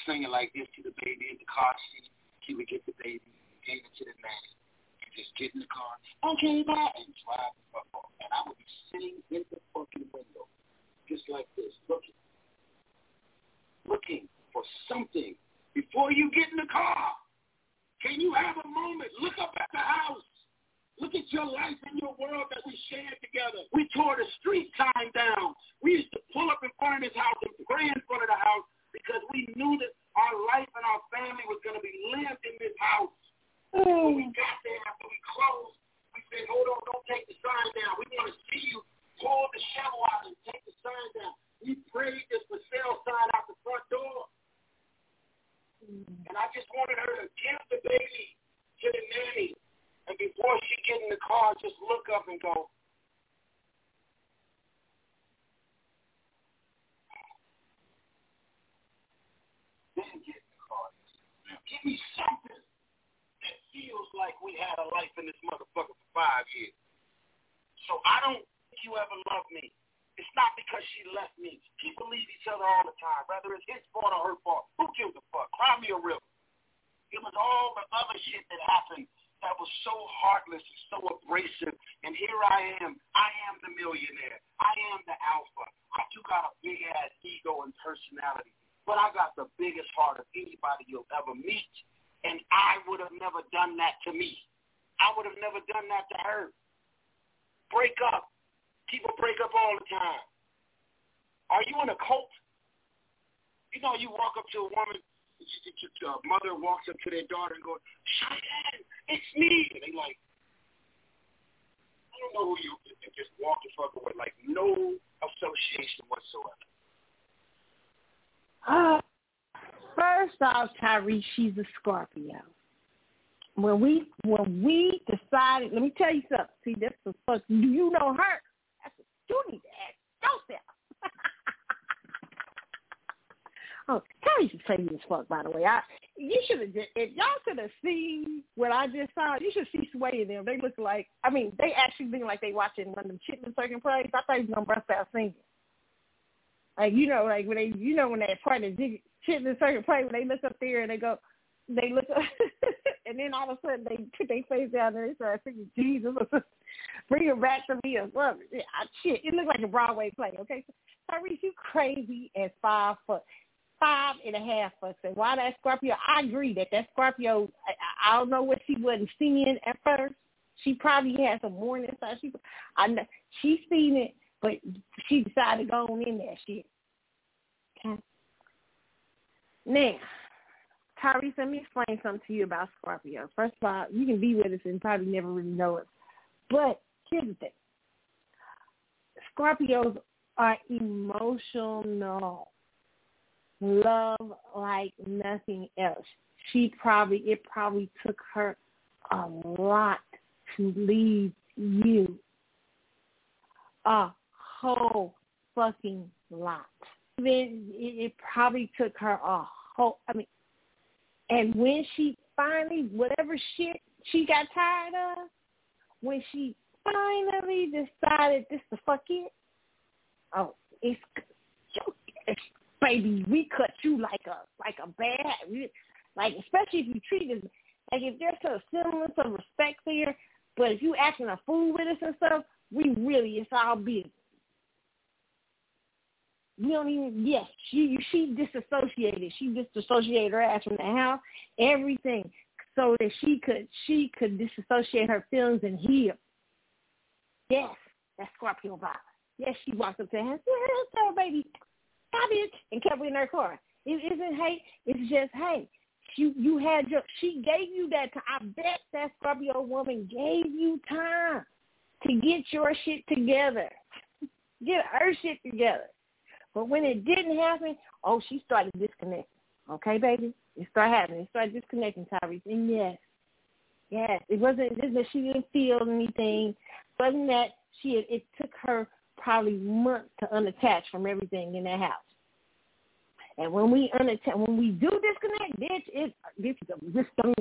singing like this to the baby in the car seat. She would get the baby, gave it to the nanny, and just get in the car, okay, bye, and drive the fuck off. And I would be sitting in the fucking window, just like this, looking, looking for something before you get in the car. Can you have a moment? Look up at the house. Look at your life and your world that we shared together. We tore the street sign down. We used to pull up in front of his house and pray in front of the house because we knew that our life and our family was going to be lived in this house. When we got there after we closed, we said, hold on, don't take the sign down. We want to see you pull the shovel out and take the sign down. We prayed this for sale sign out the front door. And I just wanted her to give the baby to the nanny and before she get in the car, just look up and go, then get in the car. Give me something feels like we had a life in this motherfucker for five years. So I don't think you ever loved me. It's not because she left me. People leave each other all the time, whether it's his fault or her fault. Who gives a fuck? Cry me a river. It was all the other shit that happened that was so heartless and so abrasive. And here I am. I am the millionaire. I am the alpha. I do got a big ass ego and personality, but I got the biggest heart of anybody you'll ever meet. And I would have never done that to me. I would have never done that to her. Break up. People break up all the time. Are you in a cult? You know, you walk up to a woman uh, mother walks up to their daughter and goes, Cheyenne, it's me. And they like, I don't know who you and just walk the fuck away, like no association whatsoever. First off, Tyree, she's a Scorpio. When we when we decided, let me tell you something. See, that's the fuck. You know her? That's what you need to ask yourself. Oh, should say as fuck, by the way. I you should have if y'all could have seen what I just saw, you should see Sway and them. They look like I mean, they actually look like they watching one of them chitlin circuit plays. I thought he was gonna bust out singing. Like you know, like when they you know when that part of chitlin circuit play when they look up there and they go they look up and then all of a sudden they put their face down and they start singing Jesus bring it back to me or something. Yeah, shit, it looked like a Broadway play, okay? Tyrese, you crazy as five foot five and a half percent. Why that Scorpio? I agree that that Scorpio. I, I don't know what she wasn't seeing at first. She probably had some warning signs. She, I know she seen it, but she decided to go on in that shit. Okay. Now, Tyrese, let me explain something to you about Scorpio. First of all, you can be with us and probably never really know it. But here's the thing. Scorpios are emotional love like nothing else. She probably it probably took her a lot to leave you. A whole fucking lot. Then it, it probably took her a whole I mean and when she finally whatever shit she got tired of, when she finally decided this the fuck it, oh, it's baby, we cut you like a like a bad, like especially if you treat us like if there's a semblance of respect there, but if you acting a fool with us and stuff, we really it's all business. We don't even yes, she she disassociated. She disassociated her ass from the house, everything, so that she could she could disassociate her feelings and heal. Yes, that's Scorpio vibe. Yes, she walked up to him, yeah, baby, stop it, and kept in her car. It isn't hate. It's just hey. You you had your she gave you that time. I bet that Scorpio woman gave you time to get your shit together. Get her shit together. But when it didn't happen, oh, she started disconnecting. Okay, baby? It started happening. It started disconnecting, Tyrese. And yes, yes, it wasn't just that she didn't feel anything. It wasn't that she, it, it took her probably months to unattach from everything in that house. And when we unattach, when we do disconnect, bitch, it, this is a one.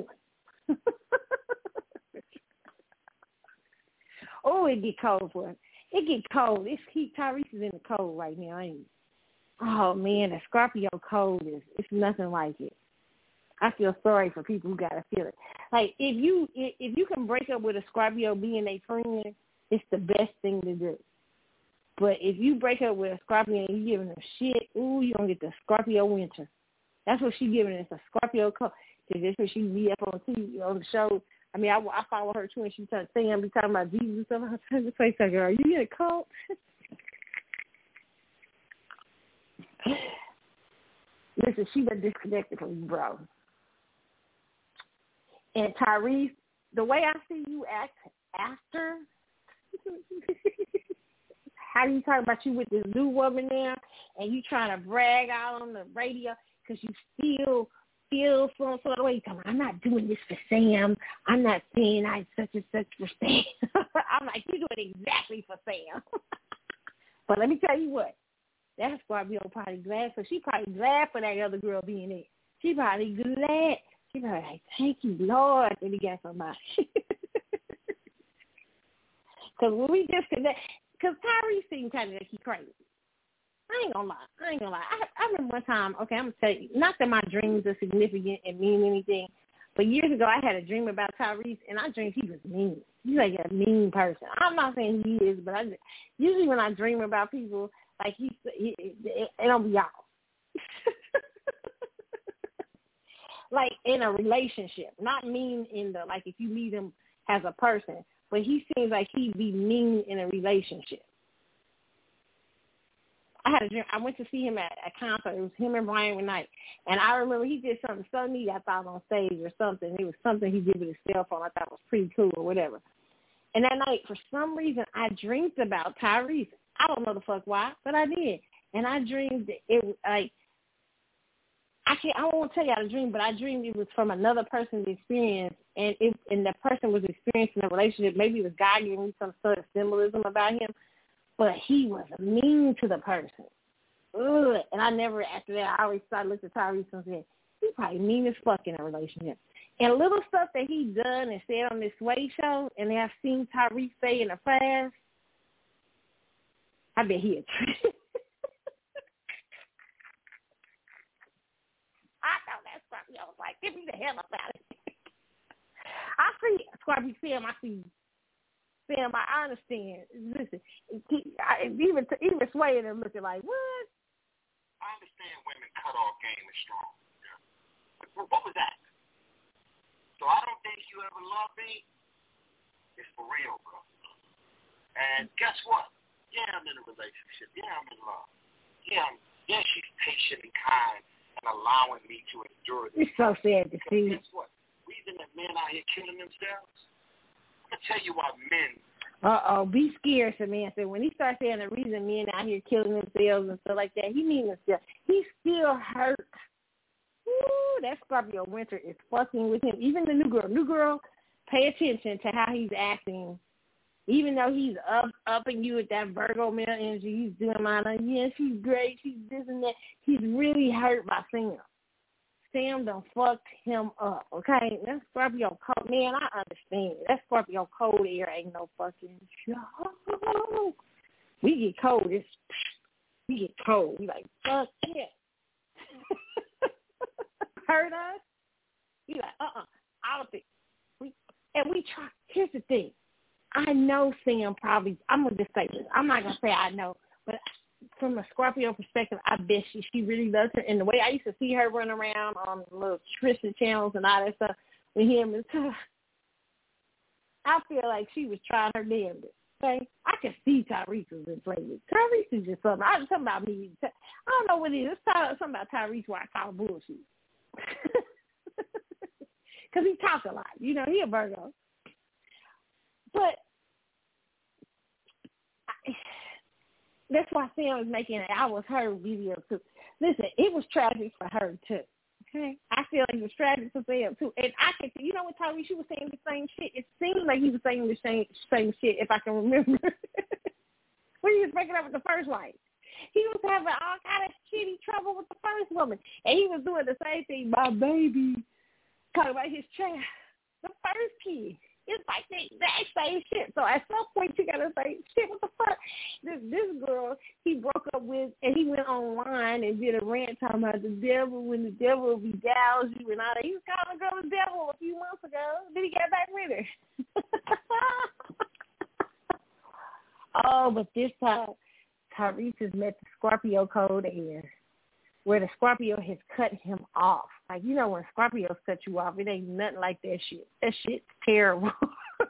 oh, it get cold for it. It get cold. It's heat. Tyrese is in the cold right now, ain't he? Oh man, the Scorpio cold is it's nothing like it. I feel sorry for people who gotta feel it. Like if you if you can break up with a Scorpio being a friend, it's the best thing to do. But if you break up with a Scorpio and you giving them shit, ooh, you gonna get the Scorpio winter. That's what she giving us a Scorpio cold. Cause that's what she be up on TV on the show. I mean, I, I follow her too, and she started saying, be talking about Jesus and stuff. I turned to face like, "Are you getting cold?" Listen, she got disconnected from you, bro. And Tyrese, the way I see you act after, how you talk about you with this new woman now, and you trying to brag out on the radio because you still feel some sort of way. Come I'm not doing this for Sam. I'm not saying I such and such for Sam. I'm like, you're doing exactly for Sam. but let me tell you what, that's why we are probably glad. So she probably glad for that other girl being there. She probably glad. She probably like, thank you, Lord, that he got somebody. Because when we disconnect, because Tyrese seemed kind of like he crazy. I ain't gonna lie. I ain't gonna lie. I, I remember one time. Okay, I'm gonna tell you. Not that my dreams are significant and mean anything, but years ago I had a dream about Tyrese, and I dreamed he was mean. He's like a mean person. I'm not saying he is, but I usually when I dream about people, like he, he it, it don't be out. like in a relationship, not mean in the like if you meet him as a person, but he seems like he'd be mean in a relationship. I had a dream. I went to see him at a concert. It was him and Brian McKnight, and I remember he did something so neat. I thought on stage or something. It was something he did with his cell phone. I thought was pretty cool or whatever. And that night, for some reason, I dreamed about Tyrese. I don't know the fuck why, but I did. And I dreamed it like I can't. I won't tell you how to dream, but I dreamed it was from another person's experience, and it and the person was experiencing a relationship. Maybe it was God giving me some sort of symbolism about him, but he was mean to the person. Ugh. And I never after that. I always started looking at Tyrese and said he's probably mean as fuck in a relationship. And little stuff that he done and said on this Sway show, and I've seen Tyrese say in the past, I bet he a I know that's something. I was like, give me the hell up out of here. I see Scorpio Sam. I see Sam. I understand. Listen, I, even even swaying and looking like what? I understand women cut off game is strong. What was that? So I don't think you ever love me. It's for real, bro. And guess what? Yeah, I'm in a relationship. Yeah, I'm in love. Yeah, I'm, yeah, she's patient and kind and allowing me to endure this. It's so sad to see. Guess what? Reason that men out here killing themselves. I'm gonna tell you why men. Uh oh, be scared, Samantha. When he starts saying the reason men out here killing themselves and stuff like that, he means himself. He's still hurt. Ooh, that Scorpio Winter is fucking with him. Even the new girl. New girl, pay attention to how he's acting even though he's up upping you with that Virgo male energy, he's doing mine. Like, yeah, she's great, she's this and that. He's really hurt by Sam. Sam done fucked him up. Okay, that Scorpio cold. Man, I understand. That Scorpio cold air ain't no fucking show. We get cold. It's we get cold. We like fuck yeah. Hurt us. We like uh uh-uh, out of it. We and we try. Here's the thing I know Sam probably. I'm gonna just say this. I'm not gonna say I know, but from a Scorpio perspective, I bet she she really loves her. And the way I used to see her run around on little Tristan channels and all that stuff with him and I feel like she was trying her damnedest. Okay, I can see Tyrese was in slavery. Tyrese is just something. I'm talking about me. I don't know what it is. It's something about Tyrese where I call bullshit. Because he talks a lot. You know, he a Virgo. But I, that's why Sam was making it. I was her video too. Listen, it was tragic for her too. Okay, I feel like it was tragic for Sam too. And I can, you know what, Tyrese, she was saying the same shit. It seemed like he was saying the same same shit, if I can remember. when he was breaking up with the first wife, he was having all kind of shitty trouble with the first woman, and he was doing the same thing. My baby, talking about his child, the first kid. It's like the exact same shit. So at some point you gotta say, shit, what the fuck? This this girl he broke up with and he went online and did a rant talking about the devil when the devil beguiles you and all that. He was calling the girl the devil a few months ago. Then he got back with her. oh, but this time Tyrese has met the Scorpio code air where the Scorpio has cut him off. Like you know when Scorpios cut you off, it ain't nothing like that shit. That shit's terrible.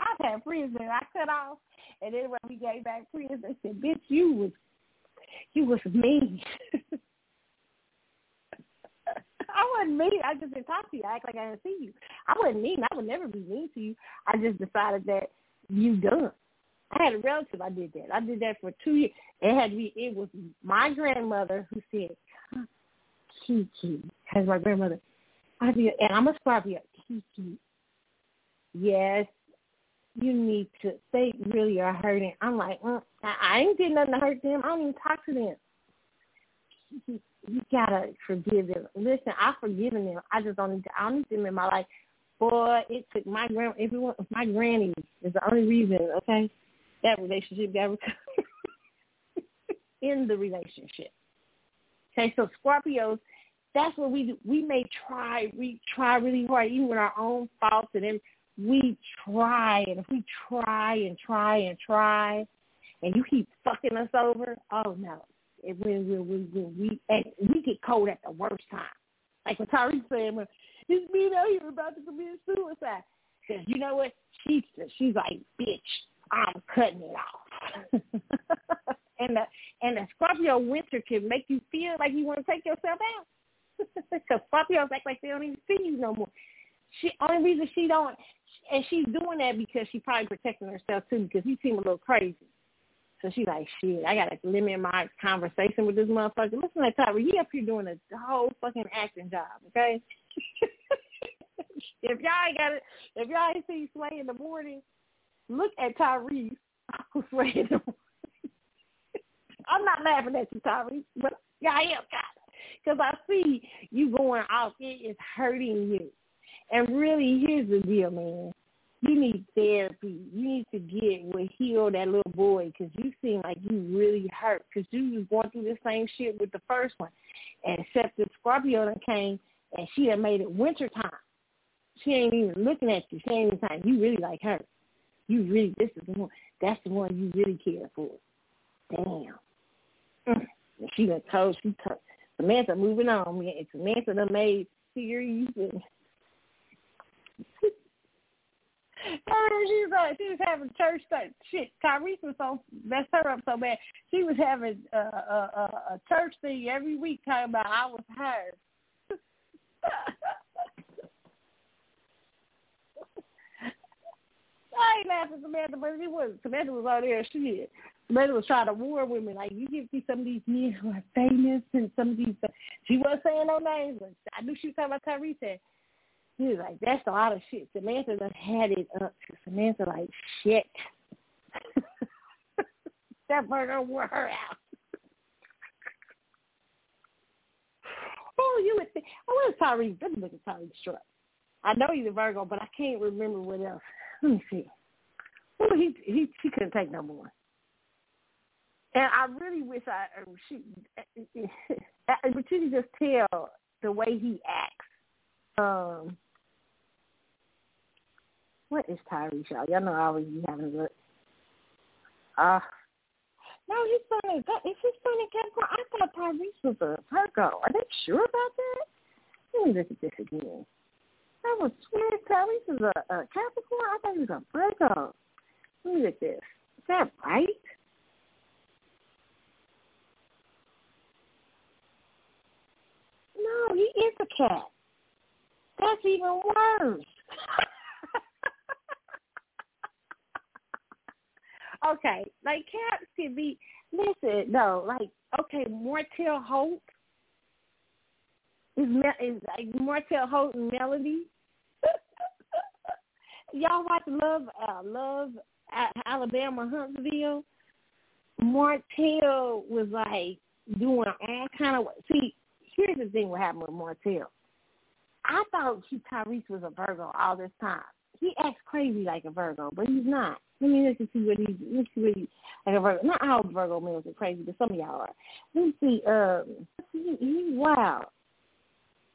I've had friends that I cut off, and then when we gave back friends, they said, "Bitch, you was you was mean." I wasn't mean. I just didn't talk to you. I act like I didn't see you. I wasn't mean. I would never be mean to you. I just decided that you done. I had a relative I did that. I did that for two years. It had to be it was my grandmother who said, Kiki, has my grandmother. I did and I'm a Scorpio. Kiki. Yes, you need to they really are hurting. I'm like, mm, I ain't did nothing to hurt them. I don't even talk to them. You, you gotta forgive them. Listen, I've forgiven them. I just don't need to I don't need them in my life. Boy, it took my grand everyone my granny is the only reason, okay? That relationship got in the relationship. Okay, so Scorpios, that's what we do. We may try, we try really hard, even with our own faults, and then we try, and if we try and try and try, and you keep fucking us over, oh no, it, when, when, when, when we and we get cold at the worst time. Like what Tyrese said, well, this me here about to commit suicide. Because you know what? She's she's like, bitch, I'm cutting it off. and the and the Scorpio winter can make you feel like you want to take yourself out. Because Scorpios act like they don't even see you no more. She only reason she don't, and she's doing that because she's probably protecting herself too because you seem a little crazy. So she's like, shit, I gotta limit my conversation with this motherfucker. Listen to Tyra, he up here doing a whole fucking acting job, okay? if y'all ain't got it, if y'all ain't see Sway in the morning, look at Tyrese. I was ready to. I'm not laughing at you, Tyrese, but yeah, I am, because I see you going off. It is hurting you, and really, here's the deal, man. You need therapy. You need to get with heal that little boy because you seem like you really hurt because you was going through the same shit with the first one. And except the Scorpio that came and she had made it winter time. She ain't even looking at you. She ain't even time. You really like her. You really, this is the one, that's the one you really care for. Damn. Mm. She done told, she told, Samantha moving on. Man. Samantha done made series and she was uh, she was having church stuff. Shit, Tyrese was so messed her up so bad. She was having uh, a, a, a church thing every week talking about I was her. I ain't laughing Samantha, but it was Samantha was out there. She Samantha was trying to warn women like you get see some of these men who are famous and some of these. She wasn't saying no names, but I knew she was talking about Tyrese. He was like, "That's a lot of shit." Samantha done had it up Samantha like shit. that burger wore her out. oh, you would think. Oh, where's Tyrese? Let me look at Tyrese Strutt. I know he's a Virgo, but I can't remember what else. Let me see. Well, he he he couldn't take no more. And I really wish I uh, she, but you can just tell the way he acts. Um, what is Tyrese, y'all? Y'all know I always be having a look. Uh, no, he's funny. Is he funny Capricorn? I thought Tyrese was a Virgo. Are they sure about that? Let me look at this again. I was swear Tyrese is a, a Capricorn. I thought he was a Virgo. Look at this. Is that right? No, he is a cat. That's even worse. okay, like cats can be. Listen, no, like okay, Martell Holt is is like Martell Holt and Melody. Y'all watch Love uh, Love at Alabama Huntsville. Martell was like doing all kind of see. Here's the thing: what happened with Martell. I thought he Tyrese was a Virgo all this time. He acts crazy like a Virgo, but he's not. Let me let's see what he's let's see what he like a Virgo. Not all Virgo males are crazy, but some of y'all are. Let me see. Um, he, he's wild.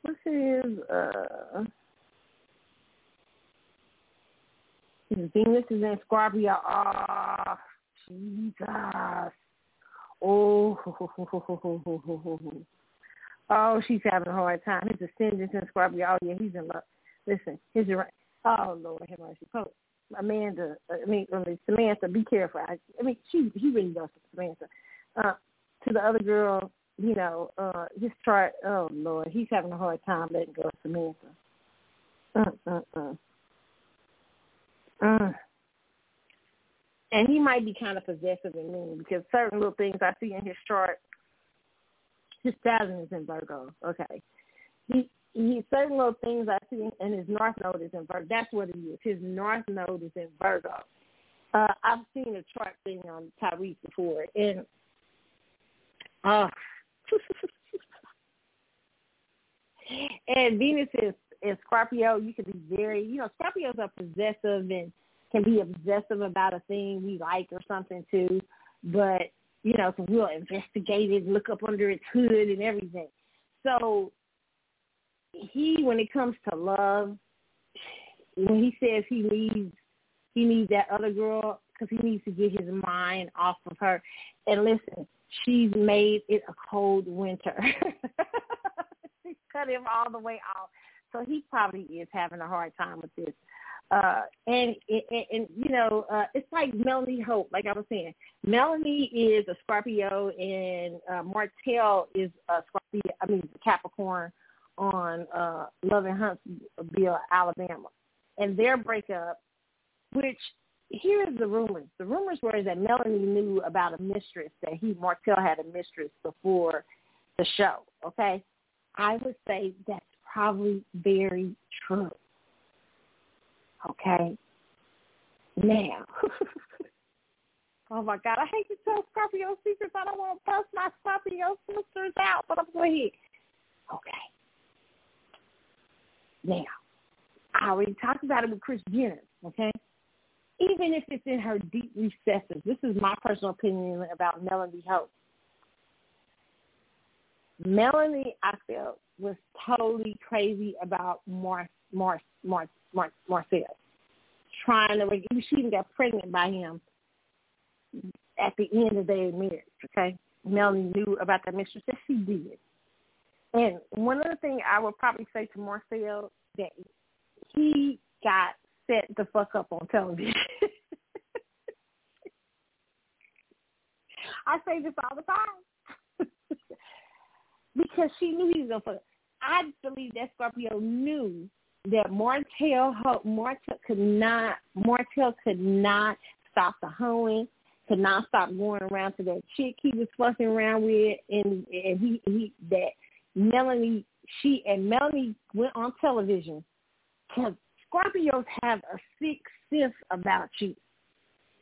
What's his uh? His Venus is in Scorpio. Oh, Jesus. Oh, oh, she's having a hard time. His ascendant in Scorpio. Oh, yeah, he's in love. Listen, his oh Lord have mercy. Pope. Amanda, I mean, Samantha, be careful. I, I mean, she he really does Samantha. Uh, to the other girl, you know, uh, his chart. Oh Lord, he's having a hard time letting go of Samantha. Uh, uh, uh. Uh. And he might be kind of possessive and mean because certain little things I see in his chart, his thousand is in Virgo. Okay, he he certain little things I see and his north node is in Virgo. That's what it is. His north node is in Virgo. Uh, I've seen a chart thing on Tyrese before, and uh, and Venus is in Scorpio. You can be very, you know, Scorpios are possessive and can be obsessive about a thing we like or something too. But you know, so we'll investigate it, look up under its hood and everything. So he, when it comes to love, when he says he needs he needs that other girl because he needs to get his mind off of her. And listen, she's made it a cold winter. she cut him all the way off. So he probably is having a hard time with this. Uh, and, and, and, you know, uh, it's like Melanie Hope, like I was saying. Melanie is a Scorpio and uh, Martell is a Scorpio, I mean, Capricorn on uh, Love and Huntsville, Alabama. And their breakup, which here's the rumors. The rumors were that Melanie knew about a mistress, that he, Martell had a mistress before the show, okay? I would say that's probably very true. Okay? Now, oh my God, I hate to tell Scorpio secrets. I don't want to bust my Scorpio sisters out, but I'm going ahead. Okay. Now, I already talked about it with Kris Jenner, okay? Even if it's in her deep recesses, this is my personal opinion about Melanie Hope. Melanie, I felt, was totally crazy about Mar Mar Mar Mar Martell. Trying to she even got pregnant by him at the end of their marriage, okay? Melanie knew about that mistress that she did. And one other thing I would probably say to Martell that he got set the fuck up on television. I say this all the time because she knew he was gonna fuck. I believe that Scorpio knew that Martell Martell could not Martell could not stop the hoeing, could not stop going around to that chick he was fucking around with, and and he he that Melanie she and Melanie went on television because Scorpios have a sixth sense about you.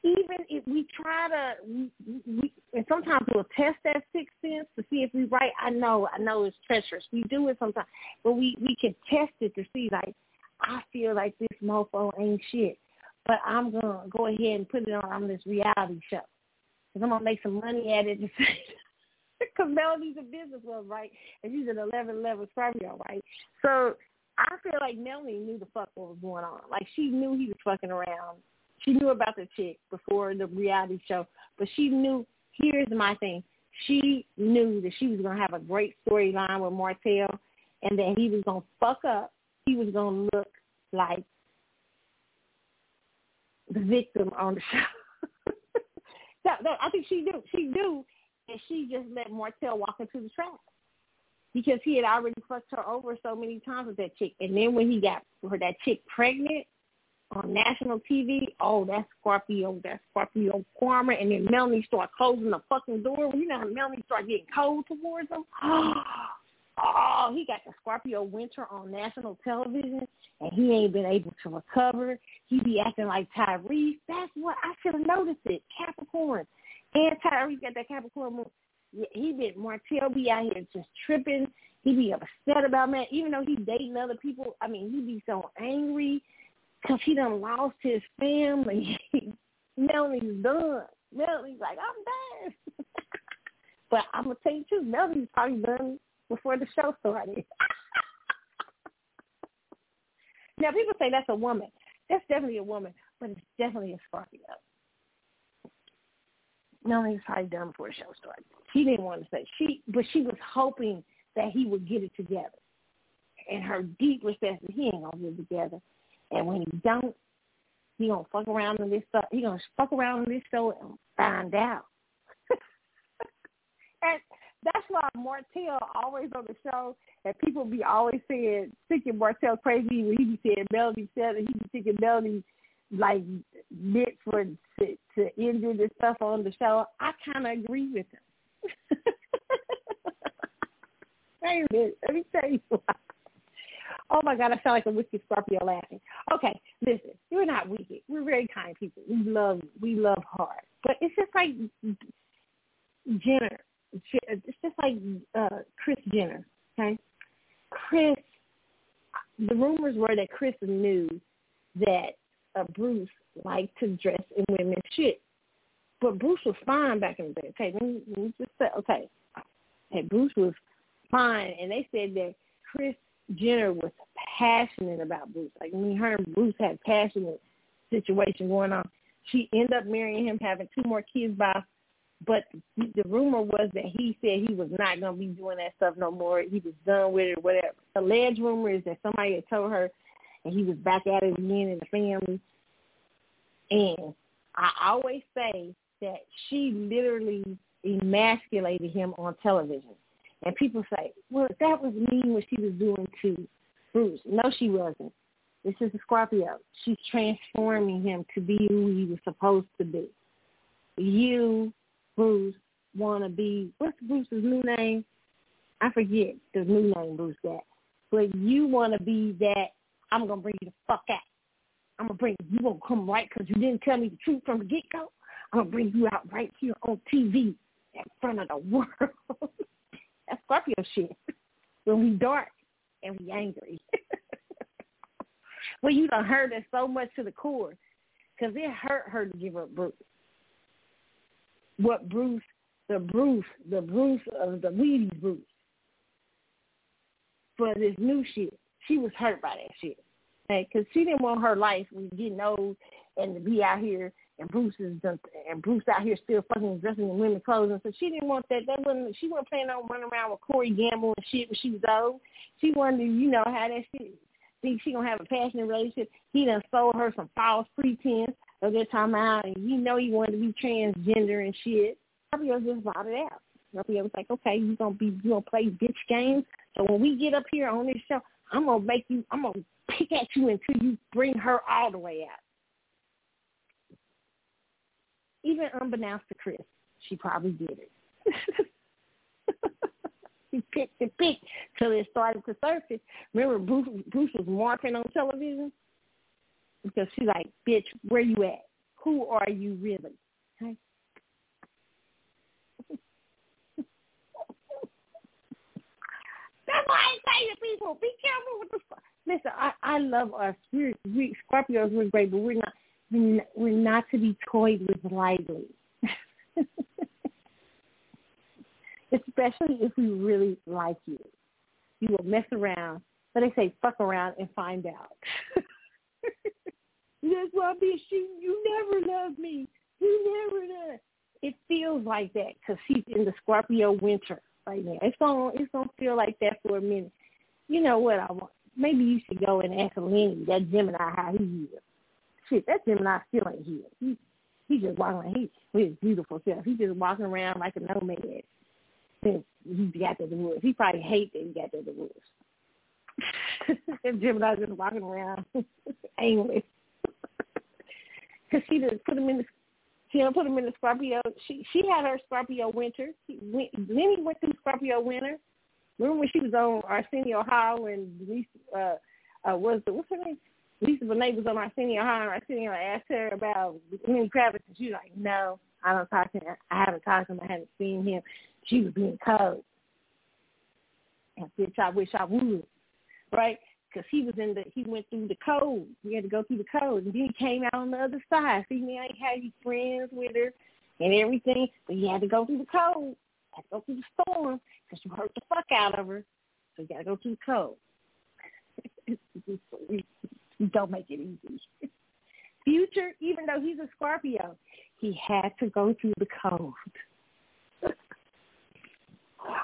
Even if we try to, we, we, and sometimes we'll test that sixth sense to see if we right. I know, I know it's treacherous. We do it sometimes, but we we can test it to see like I feel like this mofo ain't shit, but I'm gonna go ahead and put it on, on this reality show because I'm gonna make some money at it. Because Melanie's a business businesswoman, right? And she's an 11 level Scorpio, right? So I feel like Melanie knew the fuck what was going on. Like she knew he was fucking around. She knew about the chick before the reality show, but she knew. Here's my thing. She knew that she was gonna have a great storyline with Martell, and that he was gonna fuck up. He was gonna look like the victim on the show. no, no, I think she knew. She knew, and she just let Martell walk into the trap because he had already fucked her over so many times with that chick. And then when he got her that chick pregnant on national TV, oh, that's Scorpio, that's Scorpio Karma. And then Melanie start closing the fucking door. You know how Melanie start getting cold towards him? Oh, he got the Scorpio winter on national television, and he ain't been able to recover. He be acting like Tyrese. That's what I should have noticed it. Capricorn, and Tyrese got that Capricorn moon. He been Martell be out here just tripping. He be upset about man, even though he dating other people. I mean, he be so angry because he done lost his family. Melanie's done. Melanie's like, I'm done. but I'm gonna tell you too, Melanie's probably done before the show started. now people say that's a woman. That's definitely a woman, but it's definitely a Scorpio. Melanie's probably done before the show started. She didn't want to say she, but she was hoping that he would get it together. And her deep recession, he ain't gonna get together. And when he don't, he gonna fuck around in this stuff. He gonna fuck around in this show and find out. and that's why Martell always on the show, and people be always saying thinking Martell crazy when he be saying Melody said it. He be thinking Melody like meant for to, to injure this stuff on the show. I kind of agree with him. Wait a minute, let me tell you why. Oh my God, I sound like a wicked Scorpio laughing. Okay, listen, we're not wicked. We're very kind people. We love, we love hard. But it's just like Jenner. It's just like uh Kris Jenner. Okay, Kris. The rumors were that Kris knew that uh, Bruce liked to dress in women's shit, but Bruce was fine back in the day. Okay, let me, let me just say, okay, hey, Bruce was fine, and they said that Kris Jenner was passionate about Bruce. Like when her and Bruce had passionate situation going on. She ended up marrying him, having two more kids by but the rumor was that he said he was not going to be doing that stuff no more. He was done with it or whatever. Alleged rumor is that somebody had told her and he was back at it again in the family. And I always say that she literally emasculated him on television. And people say, well, that was mean what she was doing to Bruce. No, she wasn't. This is a Scorpio. She's transforming him to be who he was supposed to be. You, Bruce, want to be, what's Bruce's new name? I forget the new name Bruce got. But you want to be that, I'm going to bring you the fuck out. I'm going to bring you. Won't come right because you didn't tell me the truth from the get-go. I'm going to bring you out right here on TV in front of the world. That's Scorpio shit. When we dark and we angry. well, you done hurt us so much to the core because it hurt her to give up Bruce. What Bruce, the Bruce, the Bruce of the Wheaties Bruce. For this new shit, she was hurt by that shit. Because she didn't want her life getting old and to be out here and Bruce is done, and Bruce out here still fucking dressing in women's clothes, and so she didn't want that. That wasn't she wasn't planning on running around with Corey Gamble and shit when she was old. She wanted to, you know, how that shit. Think she gonna have a passionate relationship. He done sold her some false pretense of that time out, and you know he wanted to be transgender and shit. Fabio just bought it out. Fabio was like, okay, you gonna be, you gonna play bitch games. So when we get up here on this show, I'm gonna make you, I'm gonna pick at you until you bring her all the way out even unbeknownst to Kris, she probably did it. she picked and picked till it started to surface. Remember, Bruce, Bruce was marking on television because she's like, "Bitch, where you at? Who are you really?" Okay. That's why I say to people, be careful with the. Listen, I I love us. We're we Scorpios. We're great, but we're not we're not to be toyed with lightly. Especially if we really like you. You will mess around, but they say fuck around and find out. That's why I'm being. You never loved me. You never did. It feels like that because she's in the Scorpio winter right now. It's gonna it's gonna feel like that for a minute. You know what I want? maybe you should go and ask Lenny, that Gemini, how he is. Shit, that Gemini still ain't here. He he just walking. He with his beautiful self. He just walking around like a nomad since he got to the woods. He probably hate that he got to the woods. and Gemini just walking around aimless. Cause she just put him in the she done put him in the Scorpio. She she had her Scorpio winter. She went, Lenny went through Scorpio winter. Remember when she was on Arsenio Hall and Lisa uh uh was the what's her name? Lisa Bonet was on Arsenio Hall and Arsenio asked her about Lenny Kravitz and she was like, No, I don't talk to him. I haven't talked to him, I haven't seen him. She was being cold. And bitch, I wish I would. Right? because he was in the he went through the code. He had to go through the code, and then he came out on the other side. See, me, I had his friends with her and everything, but he had to go through the code. Had to go through the storm because you hurt the fuck out of her. So you got to go through the code. Don't make it easy. Future, even though he's a Scorpio, he had to go through the cold.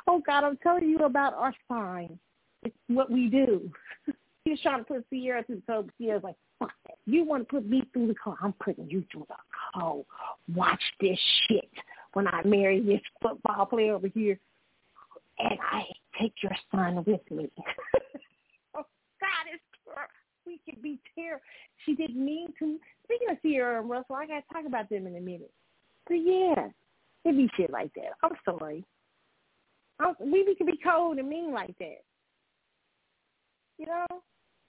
oh God, I'm telling you about our sign. It's what we do. he trying to put Ciara through the code. Ciara's like, fuck. You want to put me through the code? I'm putting you through the cold. Watch this shit when I marry this football player over here. And I take your son with me. oh, God, it's we can be terrible. She didn't mean to. Speaking of Ciara and Russell, I got to talk about them in a minute. But yeah, it be shit like that. I'm sorry. I'm, we, we can be cold and mean like that. You know,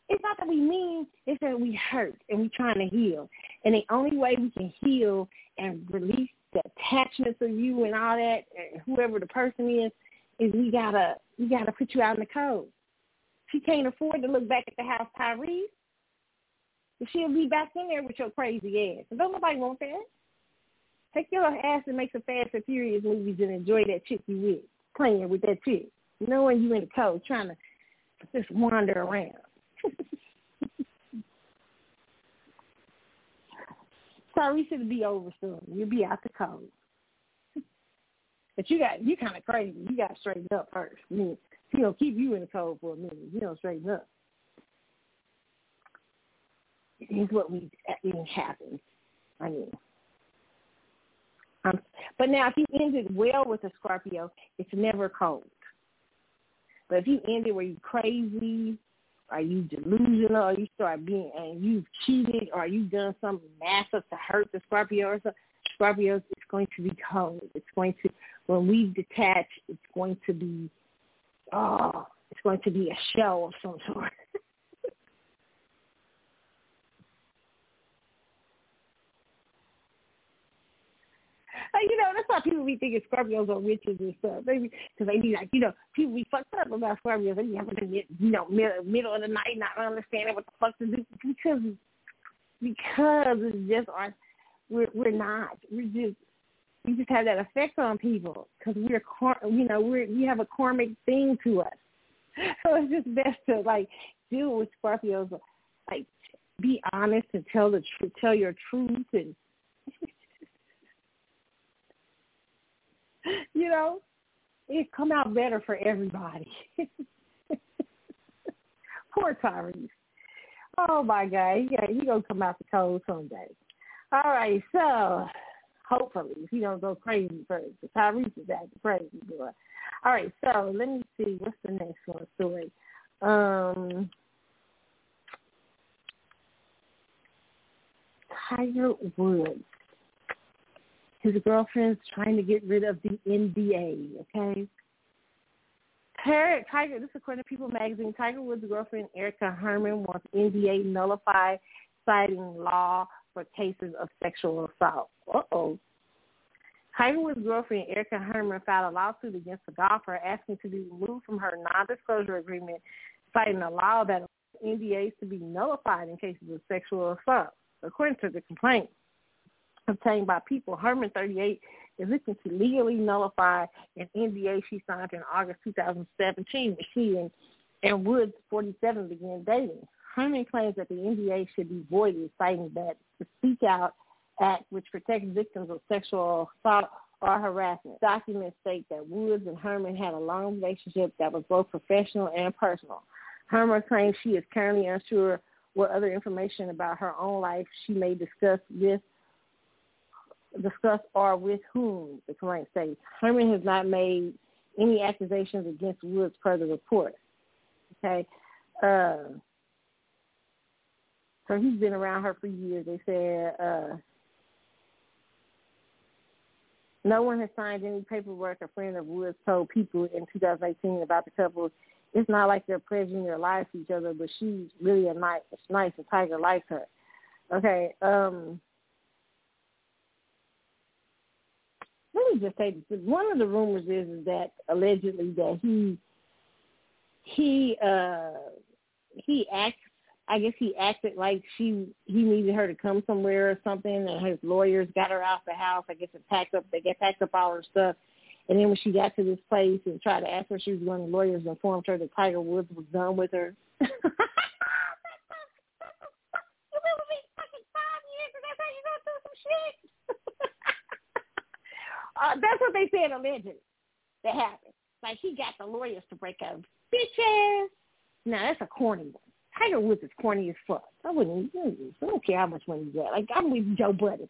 it's not that we mean, it's that we hurt and we're trying to heal. And the only way we can heal and release the attachments of you and all that, and whoever the person is, is we gotta we gotta put you out in the cold. She can't afford to look back at the house Tyrese. She'll be back in there with your crazy ass. Don't nobody want that. Take your ass and make some Fast and Furious movies and enjoy that chick you with, playing with that chick. Knowing you in the cold, trying to just wander around. Sorry, should be over soon. You'll be out the cold. But you got you kind of crazy. You got to straighten up first. I he gonna keep you in the cold for a minute. You don't straighten up. Here's what we it happens. I mean, um, but now if you ended well with a Scorpio, it's never cold. But if you end it where you crazy, or you delusional, or you start being and you've cheated, or you've done something massive to hurt the Scorpio or something, Scorpios, it's going to be cold. It's going to when we detach, it's going to be oh, it's going to be a show of some sort. Uh, you know, that's why people be thinking Scorpios are witches and stuff. Maybe because they be like, you know, people be fucked up about Scorpios. They be having to you know, middle, middle of the night, not understanding what the fuck to do because because it's just our we're we're not. We're just we just have that effect on people because we're you know we're we have a karmic thing to us. So it's just best to like deal with Scorpios, like be honest and tell the truth, tell your truth and you know, it come out better for everybody. Poor Tyrese. Oh my God, he he gonna come out the cold someday. All right, so hopefully if he don't go crazy first. Tyrese is acting crazy boy. All right, so let me see what's the next one story. Um, Tiger Woods his girlfriend's trying to get rid of the NDA, okay? Tiger, this is according to People magazine, Tiger Woods' girlfriend Erica Herman wants NDA nullified, citing law for cases of sexual assault. Uh-oh. Woods' girlfriend Erica Herman filed a lawsuit against the golfer asking to be removed from her non-disclosure agreement, citing a law that allows NDAs to be nullified in cases of sexual assault. According to the complaint, obtained by people. Herman, 38, is looking to legally nullify an NDA she signed in August 2017 when she and, and Woods, 47, began dating. Herman claims that the NDA should be voided, citing that the Speak Out Act, which protects victims of sexual assault or harassment. Documents state that Woods and Herman had a long relationship that was both professional and personal. Herman claims she is currently unsure what other information about her own life she may discuss with discuss or with whom the complaint states. Herman has not made any accusations against Woods per the report. Okay. Uh, so he's been around her for years. They said uh, no one has signed any paperwork. A friend of Woods told people in 2018 about the couple. It's not like they're pledging their lives to each other, but she's really a nice, nice, and Tiger likes her. Okay. Um, let me just say this. One of the rumors is, is that allegedly that he he uh he acts I guess he acted like she he needed her to come somewhere or something, and his lawyers got her out the house. I guess it packed up. They get packed up all her stuff, and then when she got to this place and tried to ask her she was one of the lawyers informed her that Tiger Woods was done with her. uh, that's what they said allegedly that happened. Like he got the lawyers to break up. Bitches. Now that's a corny one. Tiger Woods is corny as fuck. I wouldn't. I don't care how much money you got. Like I'm with Joe Budden.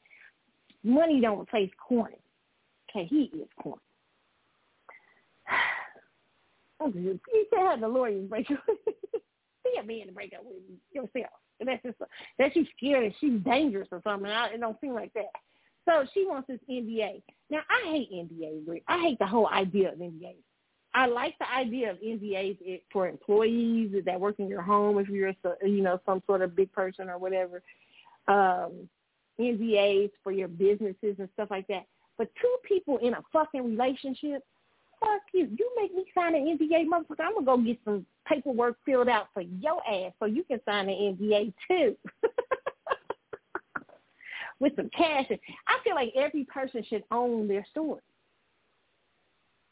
Money don't replace corny. Okay, he is corny. You can't have the lawyers break up. Be a man to break up with yourself. And that's just that's you scared and she's dangerous or something. I, it don't seem like that. So she wants this NDA. Now I hate NDAs. I hate the whole idea of NDAs. I like the idea of NDAs for employees that work in your home if you're, you know, some sort of big person or whatever. Um, NDAs for your businesses and stuff like that. But two people in a fucking relationship, fuck you. You make me sign an NDA, motherfucker. I'm gonna go get some paperwork filled out for your ass so you can sign an NDA too. With some cash. I feel like every person should own their story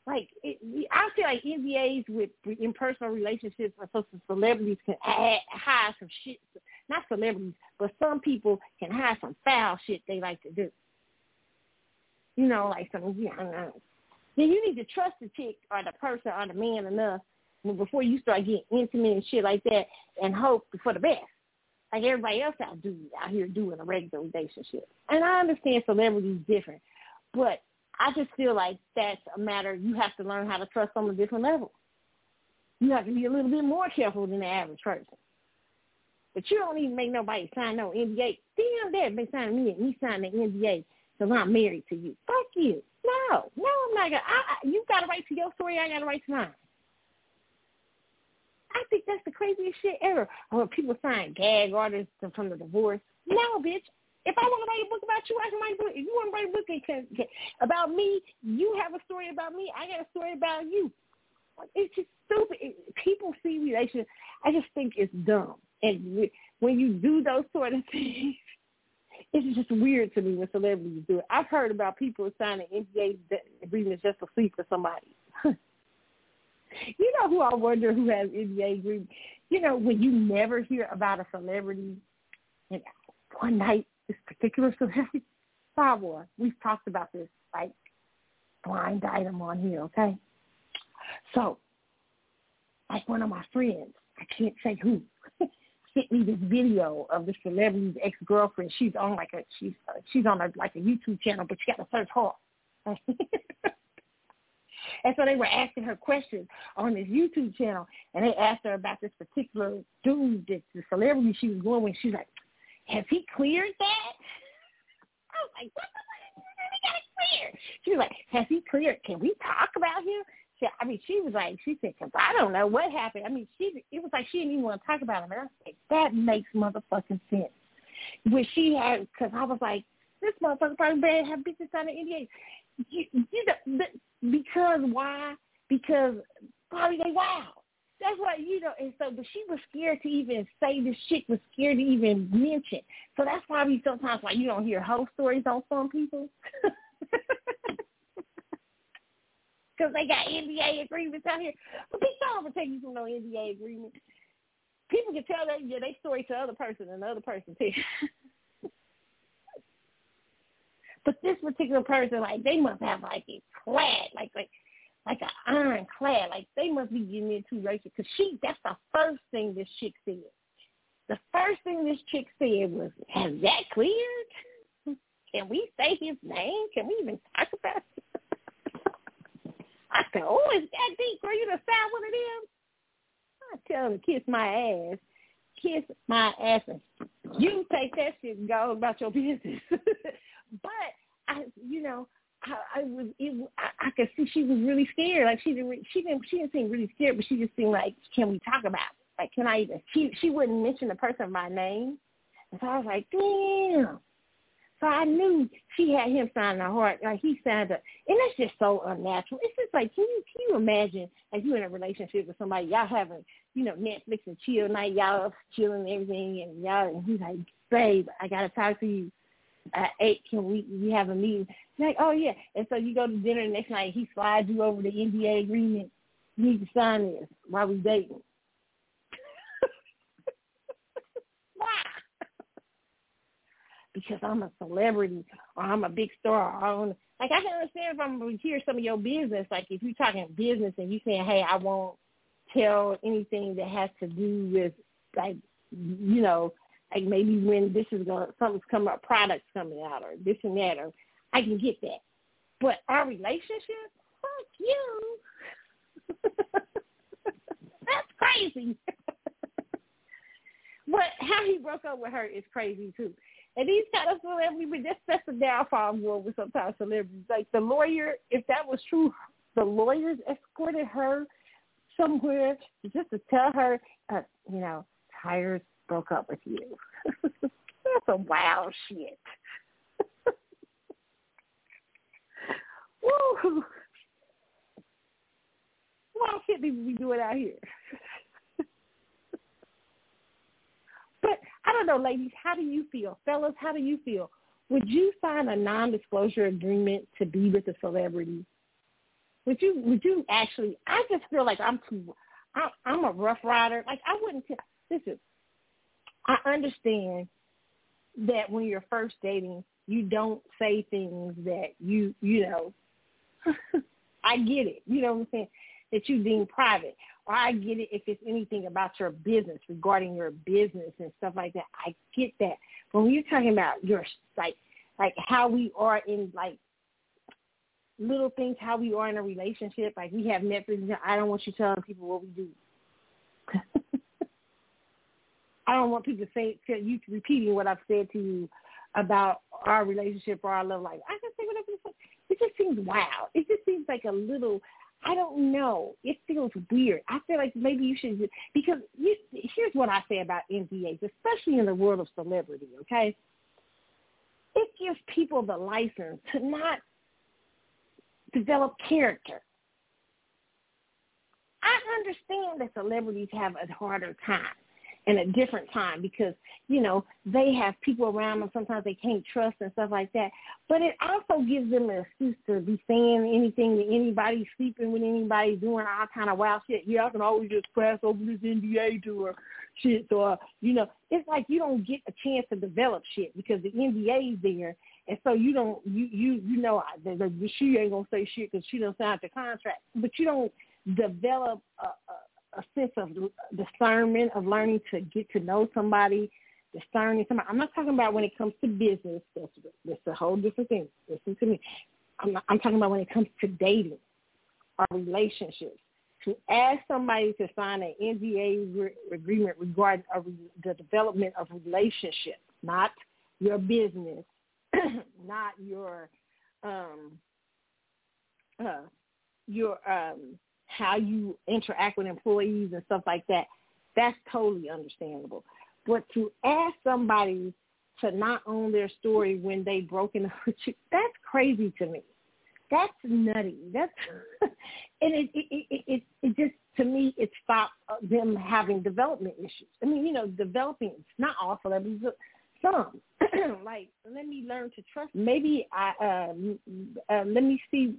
like it, I feel like NDAs with in personal relationships or so celebrities can hide some shit. Not celebrities, but some people can hide some foul shit they like to do. You know, like some yeah, I know. Then you need to trust the chick or the person or the man enough before you start getting intimate and shit like that, and hope for the best. Like everybody else out do out here doing a regular relationship. And I understand celebrities different, but I just feel like that's a matter you have to learn how to trust on a different level. You have to be a little bit more careful than the average person. But you don't even make nobody sign no NDA. Damn that been signing me and me sign the NDA because I'm married to you. Fuck you. No, no, I'm not gonna. I, I, you got to write to your story. I got to write to mine. I think that's the craziest shit ever. When people sign gag orders from the divorce. No, bitch. If I want to write a book about you, I can write a book. If you want to write a book about me, you have a story about me. I got a story about you. It's just stupid. It, people see relations. I just think it's dumb. And when you do those sort of things, it's just weird to me when celebrities do it. I've heard about people signing NDA agreements just to sleep for somebody. you know who I wonder who has NDA agreements? You know, when you never hear about a celebrity and one night this particular celebrity, Star. We've talked about this like blind item on here, okay? So, like one of my friends, I can't say who, sent me this video of this celebrity's ex girlfriend. She's on like a she's uh, she's on a like a YouTube channel, but she got to search hard. and so they were asking her questions on this YouTube channel, and they asked her about this particular dude, this the celebrity she was going with. She's like, has he cleared that? I was like, what the fuck? He got cleared. She was like, has he cleared? Can we talk about him? She, I mean, she was like, she said, cause I don't know what happened. I mean, she, it was like she didn't even want to talk about him. And I said, that makes motherfucking sense. When she had, cause I was like, this motherfucker probably better have bitches on the NDA. You, you know, because why? Because probably they wild. That's why you know, and so, but she was scared to even say this shit. Was scared to even mention. So that's why we sometimes like you don't hear whole stories on some people. Because they got NDA agreements out here. But people don't ever take you from no NDA agreement. People can tell that yeah, they story to other person and the other person too. but this particular person, like they must have like it flat, like like like an ironclad. Like they must be getting into racial because she. That's the first thing this chick said. The first thing this chick said was, "Has that cleared? Can we say his name? Can we even talk about?" It? I said, "Oh, is that deep for you to sound one of them?" I tell him kiss my ass, kiss my ass, and you take that shit and go about your business. but I, you know, I, was, it, I, I could see she was really scared. Like she didn't, she didn't, she didn't seem really scared, but she just seemed like, can we talk about it? Like, can I even? She, she wouldn't mention the person by name, and so I was like, damn. So I knew she had him sign the heart, like he signed up, and that's just so unnatural. It's just like, can you can you imagine like you in a relationship with somebody, y'all having you know Netflix and chill night, y'all chilling and everything, and y'all and he's like, babe, I gotta talk to you at eight. Can we we have a meeting? Like, oh yeah. And so you go to dinner the next night. He slides you over the NDA agreement. You need to sign this while we dating. Because I'm a celebrity or I'm a big star. Or I'm, like I can understand if I'm hear some of your business. Like if you're talking business and you saying, hey, I won't tell anything that has to do with like you know like maybe when this is going something's coming up, products coming out or this and that, or I can get that. But our relationship, fuck you. That's crazy. but how he broke up with her is crazy too. And these kind of celebrities, but that's the downfall of with sometimes celebrities. Like the lawyer, if that was true, the lawyers escorted her somewhere just to tell her, uh, you know, tires broke up with you. That's a wild shit. Woo! Wild shit people be doing out here. but I don't know, ladies, how do you feel? Fellas, how do you feel? Would you sign a non-disclosure agreement to be with a celebrity? Would you? Would you actually? I just feel like I'm too. I, I'm a rough rider. Like I wouldn't. Tell, listen, I understand that when you're first dating, you don't say things that you, you know, I get it. You know what I'm saying? That you deem private. Or I get it if it's anything about your business, regarding your business and stuff like that. I get that. But when you're talking about your, like, like how we are in, like, little things, how we are in a relationship, like we have Netflix, I don't want you telling people what we do. I don't want people to say to you repeating what I've said to you about our relationship or our love life. I can say whatever you say. It just seems wow. It just seems like a little. I don't know. It feels weird. I feel like maybe you should because you, here's what I say about NDAs, especially in the world of celebrity. Okay, it gives people the license to not develop character. I understand that celebrities have a harder time in a different time because you know they have people around them. Sometimes they can't trust and stuff like that. But it also gives them an excuse to be saying anything to anybody sleeping with anybody doing all kind of wild shit. Yeah i can always just pass over this nda to her shit so uh, you know. It's like you don't get a chance to develop shit because the nda is there and so you don't you you you know the, the, she ain't gonna say shit because she don't sign the contract. But you don't develop a, a a sense of discernment of learning to get to know somebody, discerning somebody. I'm not talking about when it comes to business. That's, that's a whole different thing. Listen to me. I'm, not, I'm talking about when it comes to dating or relationships. To ask somebody to sign an NDA re- agreement regarding a, the development of relationships, not your business, not your um, uh, your um, how you interact with employees and stuff like that, that's totally understandable. But to ask somebody to not own their story when they broken up with you, that's crazy to me. That's nutty. That's and it it, it it it just to me it stopped them having development issues. I mean, you know, developing it's not all celebrities, but some. like let me learn to trust. Maybe I uh, uh let me see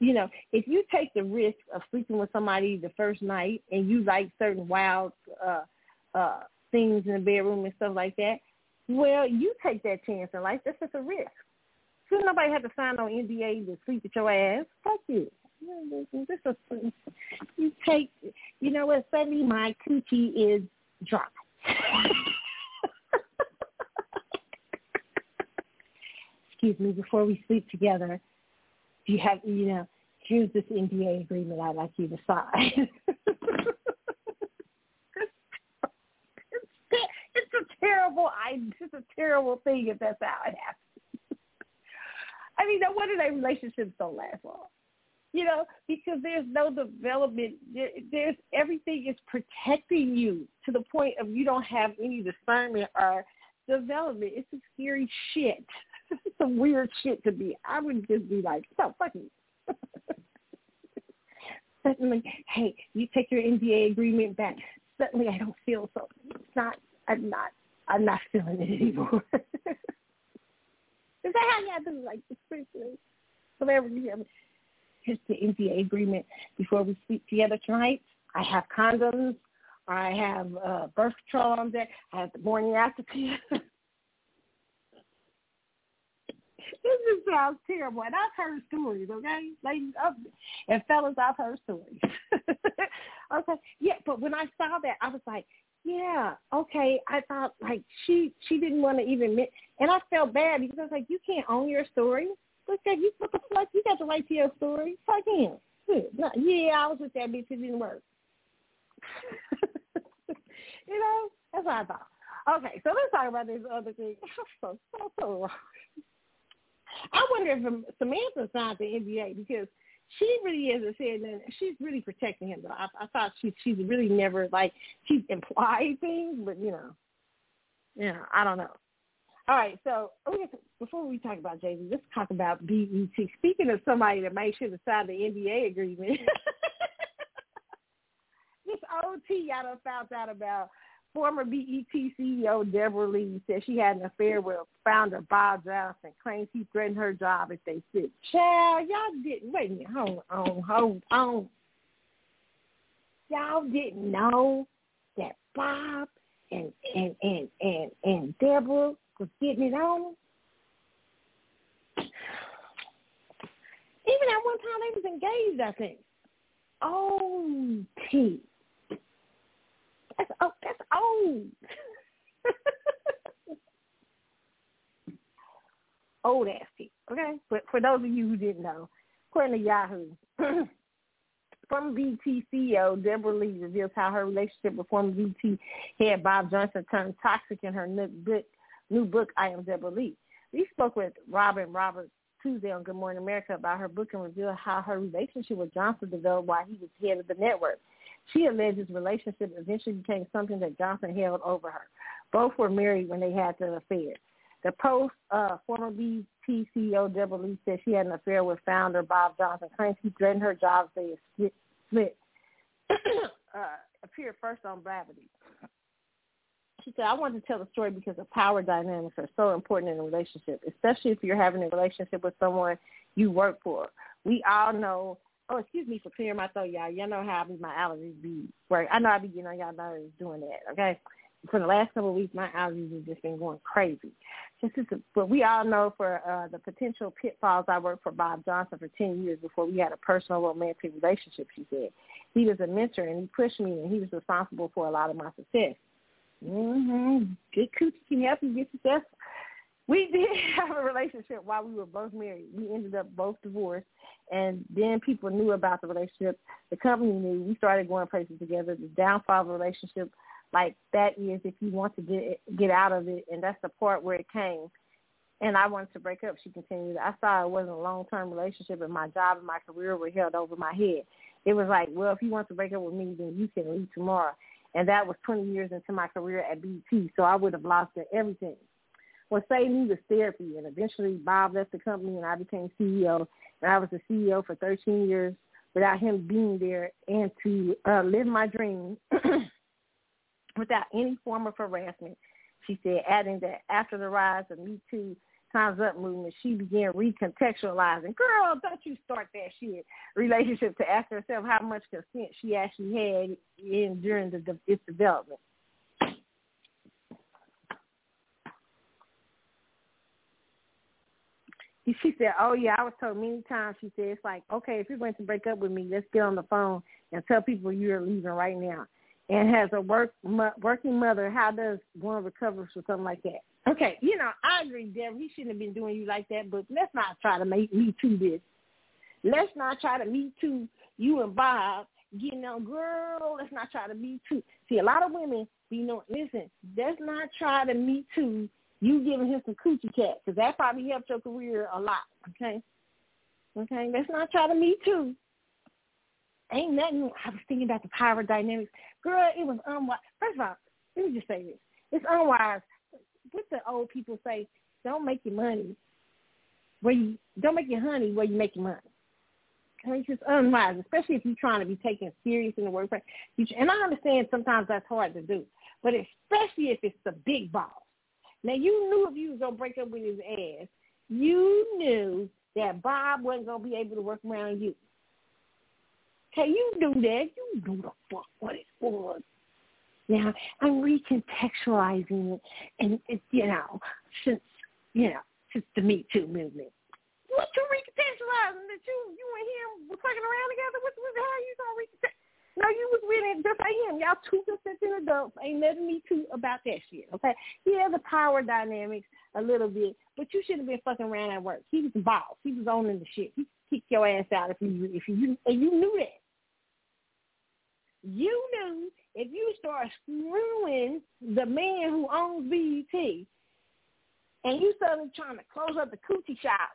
you know, if you take the risk of sleeping with somebody the first night and you like certain wild uh uh things in the bedroom and stuff like that, well, you take that chance in life. That's just a risk. Should nobody have to sign on NDA to sleep with your ass? Fuck you. This is you take. You know what? Suddenly my coochie is dry. Excuse me. Before we sleep together, you have you know? Here's this NDA agreement I'd like you to sign. it's a terrible. I. It's a terrible thing if that's how it happens. I mean, no wonder their relationships don't last long you know, because there's no development. there's everything is protecting you to the point of you don't have any discernment or development. It's a scary shit. It's some weird shit to be. I would just be like, no, fuck you. Suddenly, hey, you take your NDA agreement back. Suddenly, I don't feel so. It's not. I'm not. I'm not feeling it anymore. Is that how y'all do like? Whatever you have here's the NDA agreement before we sleep together tonight. I have condoms. I have uh, birth control on deck. I have the morning after. this just sounds terrible. And I've heard stories, okay? Ladies and fellas, I've heard stories. okay. Yeah, but when I saw that, I was like, yeah, okay. I thought like she she didn't want to even admit, and I felt bad because I was like, you can't own your story. Look at you. What the fuck? You got the right to your story. Fuck him. Yeah, I was with that bitch. It didn't work. you know, that's what I thought. Okay, so let's talk about this other thing. so so so wrong. I wonder if Samantha signed the NDA because she really isn't saying that. She's really protecting him. Though I, I thought she she's really never like she's implied things, but you know, yeah, I don't know. All right, so before we talk about Jay Z, let's talk about BET. Speaking of somebody that made sure to sign the NDA agreement, this OT y'all done found out about former BET CEO Debra Lee said she had an affair with founder Bob Johnson. Claims he threatened her job if they sit. Child, y'all didn't wait a minute. Hold on, hold on. Y'all didn't know that Bob and and and and and Debra was getting it on. Even at one time they was engaged, I think. Oh, T. That's oh, that's old. old ass. Okay, but for those of you who didn't know, according to Yahoo, former BET CEO Debra Lee reveals how her relationship with former BET head Bob Johnson turned toxic in her new book, new book, I Am Debra Lee. We spoke with Robin Roberts Tuesday on Good Morning America about her book and revealed how her relationship with Johnson developed while he was head of the network. She alleges relationship eventually became something that Johnson held over her. Both were married when they had the affair. The Post, uh, former BET CEO Debra Lee said she had an affair with founder Bob Johnson, claims he threatened her job if they split. uh, appeared first on Blavity. She said, I wanted to tell the story because the power dynamics are so important in a relationship, especially if you're having a relationship with someone you work for. We all know, oh, excuse me for clearing my throat, y'all. Y'all know how my allergies be work. I know I be getting on y'all nerves doing that, okay? For the last couple of weeks, my allergies have just been going crazy. Just, just, but we all know for uh, the potential pitfalls. I worked for Bob Johnson for 10 years before we had a personal romantic relationship, she said. He was a mentor and he pushed me and he was responsible for a lot of my success. Mm-hmm. Good coochie can help you get successful. We did have a relationship while we were both married. We ended up both divorced, and then people knew about the relationship. The company knew. We started going places together. The downfall of a relationship like that is if you want to get get out of it, and that's the part where it came. And I wanted to break up. She continued. I saw it wasn't a long term relationship, and my job and my career were held over my head. It was like, well, if you want to break up with me, then you can leave tomorrow and that was 20 years into my career at BET, so I would have lost everything. Saved me was therapy, and eventually Bob left the company, and I became CEO, and I was the CEO for 13 years without him being there, and to uh, live my dream without any form of harassment. She said, adding that after the rise of Me Too, Time's Up movement, she began recontextualizing. Girl, don't you start that shit relationship to ask herself how much consent she actually had in during the, its development. She said, "Oh yeah, I was told many times." She said, "It's like okay, if you're going to break up with me, let's get on the phone and tell people you're leaving right now." And has a work mo- working mother, how does one recover from something like that? Okay, you know, I agree, Debra. He shouldn't have been doing you like that, but let's not try to make me too this. Let's not try to me too you and Bob getting on, girl. Let's not try to me too. See, a lot of women, you know, listen, let's not try to me too you giving him some coochie cat because that probably helped your career a lot. Okay, okay. Let's not try to me too. Ain't nothing. I was thinking about the power dynamics, girl. It was unwise. First of all, let me just say this: it's unwise. What the old people say: don't make your money where you don't make your honey where you make your money. Okay, it's just unwise, especially if you're trying to be taken serious in the workplace. And I understand sometimes that's hard to do, but especially if it's the big boss now you knew if you was gonna break up with his ass, you knew that Bob wasn't gonna be able to work around you. Okay, you knew that. You knew the fuck what it was. Now I'm recontextualizing it, and it, you know, since you know, since the Me Too movement. What you recontextualizing that you you and him were fucking around together? What, the hell are you gonna recontextualize? No, you was with him just like him. Y'all two consenting adults. Ain't nothing me too about that shit. Okay. Yeah, the power dynamics a little bit, but you should have been fucking around at work. He was the boss. He was owning the shit. He kick your ass out if you if you and you knew that. You knew if you start screwing the man who owns BET and you suddenly trying to close up the coochie shop,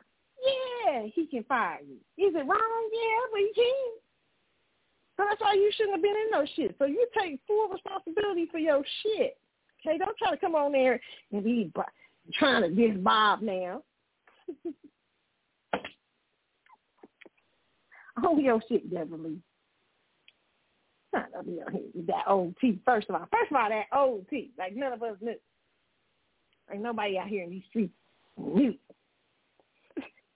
yeah, he can fire you. Is it wrong? Yeah, but he can. So that's why you shouldn't have been in no shit. So you take full responsibility for your shit. Okay, don't try to come on there and be trying to diss Bob now. oh, your shit, Beverly. Not up that old T. First of all, first of all, that old T. Like none of us knew. Like nobody out here in these streets knew.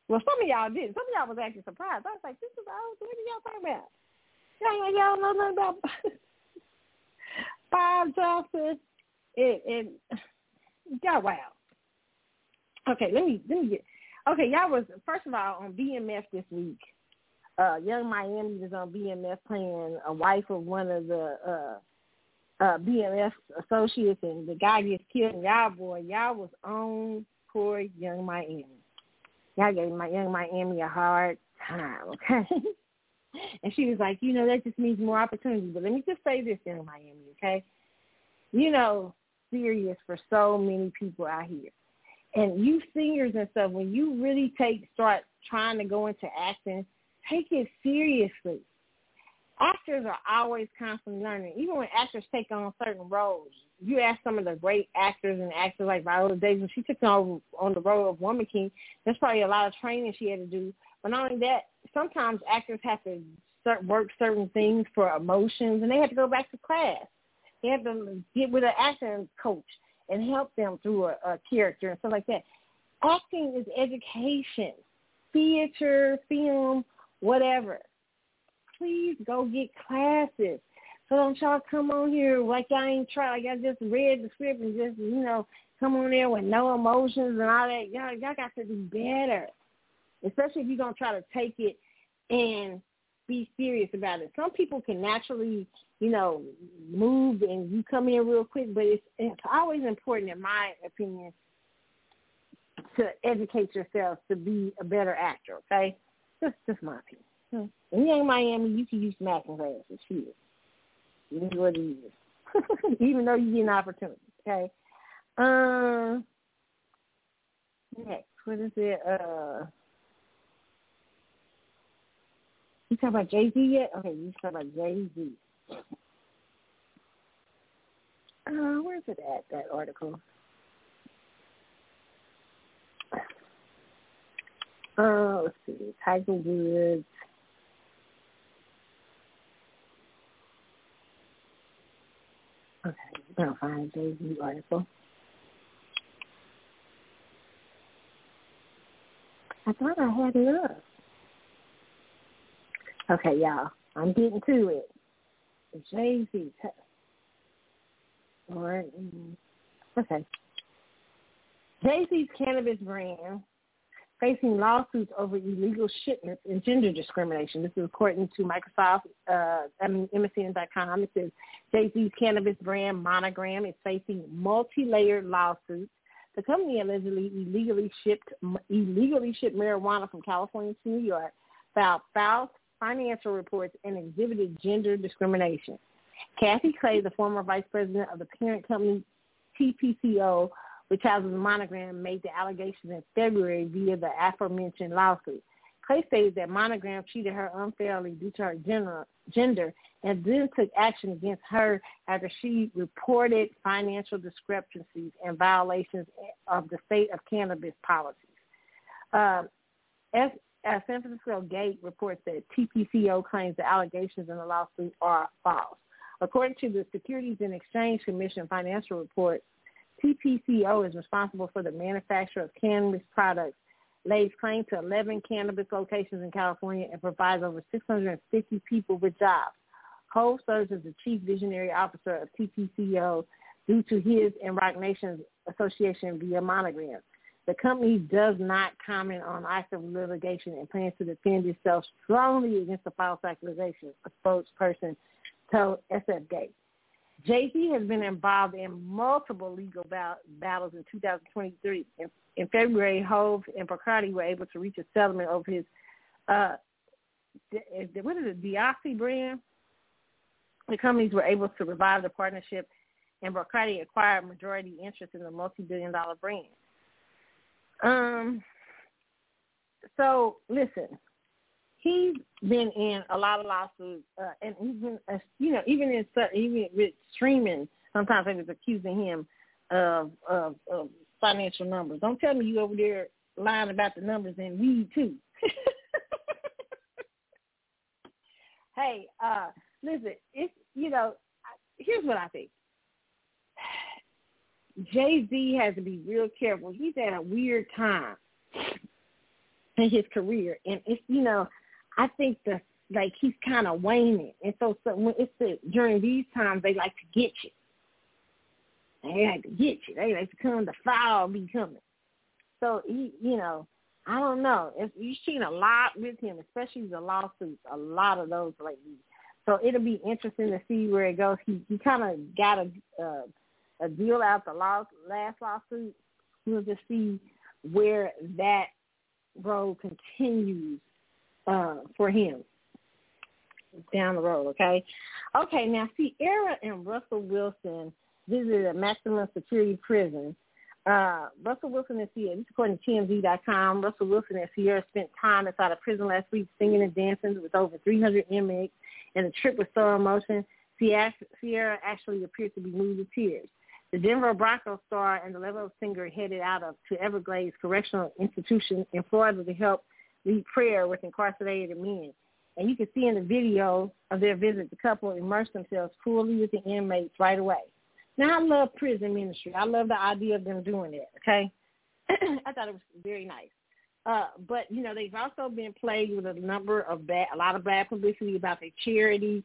Well, some of y'all did. Some of y'all was actually surprised. I was like, this is old. What are y'all talking about? Y'all, y'all know nothing about Bob Johnson. It, it got wild. Okay, let me let me get. Okay, y'all was first of all on BMF this week. Uh, Young Miami was on BMF playing a wife of one of the uh, uh, BMF associates, and the guy gets killed. And y'all boy, y'all was on poor Young Miami. Y'all gave my Young Miami a hard time. Okay. And she was like, you know, that just means more opportunities. But let me just say this in Miami, okay? You know, serious for so many people out here. And you singers and stuff, when you really take start trying to go into acting, take it seriously. Actors are always constantly learning. Even when actors take on certain roles, you ask some of the great actors and actors like Viola Davis, when she took on on the role of Woman King, there's probably a lot of training she had to do. But not only that, sometimes actors have to start, work certain things for emotions, and they have to go back to class. They have to get with an acting coach and help them through a, a character and stuff like that. Acting is education, theater, film, whatever. Please go get classes. So don't y'all come on here like I ain't try like I just read the script and just, you know, come on there with no emotions and all that. Y'all y'all got to do better. Especially if you're gonna try to take it and be serious about it. Some people can naturally, you know, move and you come in real quick, but it's it's always important, in my opinion, to educate yourself to be a better actor. Okay, just just my opinion. When you're in Miami, you can use some acting classes. Shit, it is what it is. Even though you get an opportunity. Okay. Um. Next, what is it? Uh. You talk about Jay Z yet? Okay, you talk about Jay Z. Uh, where's it at? That article. Uh, let's see. Tiger Woods. Okay, gonna find Jay Z article. I thought I had it up. Okay, y'all. I'm getting to it. Jay Z. All right. Okay. Jay Z's cannabis brand facing lawsuits over illegal shipments and gender discrimination. This is according to Microsoft, uh, I mean, MSN.com. It says Jay-Z's cannabis brand Monogram is facing multi-layered lawsuits. The company allegedly illegally shipped illegally shipped marijuana from California to New York, filed financial reports, and exhibited gender discrimination. Kathy Clay, the former vice president of the parent company TPCO, which houses Monogram, made the allegations in February via the aforementioned lawsuit. Clay stated that Monogram treated her unfairly due to her gender, gender and then took action against her after she reported financial discrepancies and violations of the state of cannabis policies. Uh, as, as San Francisco Gate reports that TPCO claims the allegations in the lawsuit are false. According to the Securities and Exchange Commission financial report, TPCO is responsible for the manufacture of cannabis products, lays claim to 11 cannabis locations in California, and provides over 650 people with jobs. Cole serves as the chief visionary officer of TPCO due to his and Roc Nation's association via Monogram. The company does not comment on active litigation and plans to defend itself strongly against the false accusations, a spokesperson told SF Gate. Jay-Z has been involved in multiple legal battles in 2023. In, in February, Hove and Bacardi were able to reach a settlement over his, uh, what is it, brand? The companies were able to revive the partnership, and Bacardi acquired majority interest in the multi-billion dollar brand. Um. So listen, he's been in a lot of lawsuits, uh, and been, uh, you know, even in even with streaming, sometimes they was accusing him of, of of financial numbers. Don't tell me you over there lying about the numbers and weed too. hey, uh, listen, it's you know, here's what I think. Jay Z has to be real careful. He's at a weird time in his career, and it's you know I think the like he's kind of waning, and so, so when it's the, during these times they like to get you. They like to get you. They like to come. The foul be coming. So he, you know, I don't know. If you've seen a lot with him, especially the lawsuits, a lot of those lately. So it'll be interesting to see where it goes. He he kind of got a uh, a deal out the last lawsuit. We'll just see where that road continues uh, for him down the road, okay? Okay, now Ciara and Russell Wilson visited a maximum security prison. Uh, Russell Wilson and Ciara, this is according to TMZ.com, Russell Wilson and Ciara spent time inside a prison last week singing and dancing with over 300 inmates, and the trip was so emotional, Ciara actually appeared to be moved to tears. The Denver Broncos star and the level singer headed out of to Everglades Correctional Institution in Florida to help lead prayer with incarcerated men. And you can see in the video of their visit, the couple immersed themselves fully with the inmates right away. Now, I love prison ministry. I love the idea of them doing it, okay? I thought it was very nice. Uh, but, you know, they've also been plagued with a number of bad, a lot of bad publicity about their charity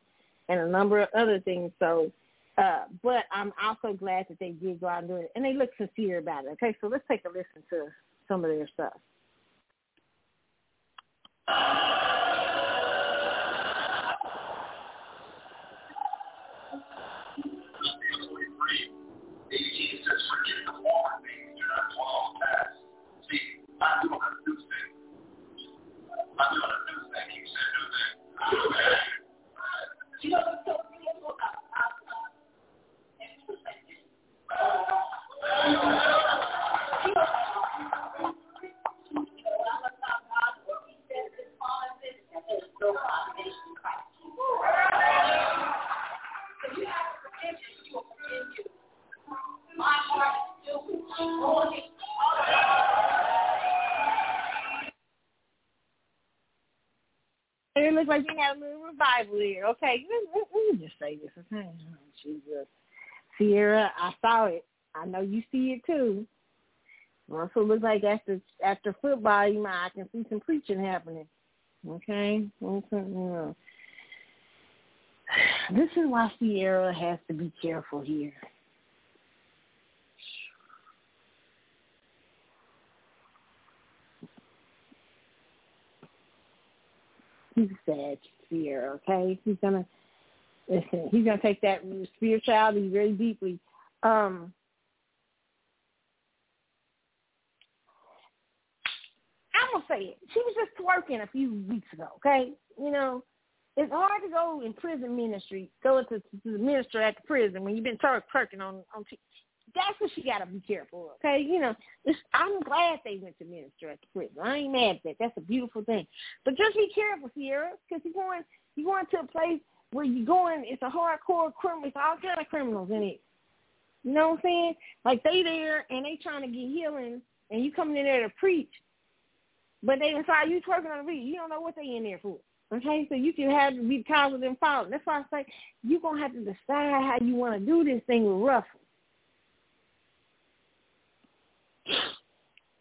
and a number of other things. So, uh, but I'm also glad that they did go out and do it. And they look sincere about it, okay? So let's take a listen to some of their stuff. You it looks like you had a little revival here. Okay, let, let me just say this. Okay, Jesus, Ciara, I saw it. I know you see it too. Also it looks like after after football, you might I can see some preaching happening. Okay This is why Ciara has to be careful here. He's a sad Ciara, okay? He's gonna listen, he's gonna take that spirituality very deeply. Um I'm gonna say it. She was just twerking a few weeks ago, okay? You know, it's hard to go in prison ministry, go to, to the minister at the prison when you've been twerking on on. T- that's what she got to be careful of. Okay, you know, I'm glad they went to minister at the prison. I ain't mad at that. That's a beautiful thing. But just be careful, Ciara, because you're going you're going to a place where you're going. It's a hardcore criminal. It's all kind of criminals in it. You know what I'm saying? Like they there and they trying to get healing, and you coming in there to preach, but they inside you twerking on the beat. You don't know what they in there for. Okay, so you can have to be of them falling. That's why I say you're gonna have to decide how you want to do this thing with Ruffle.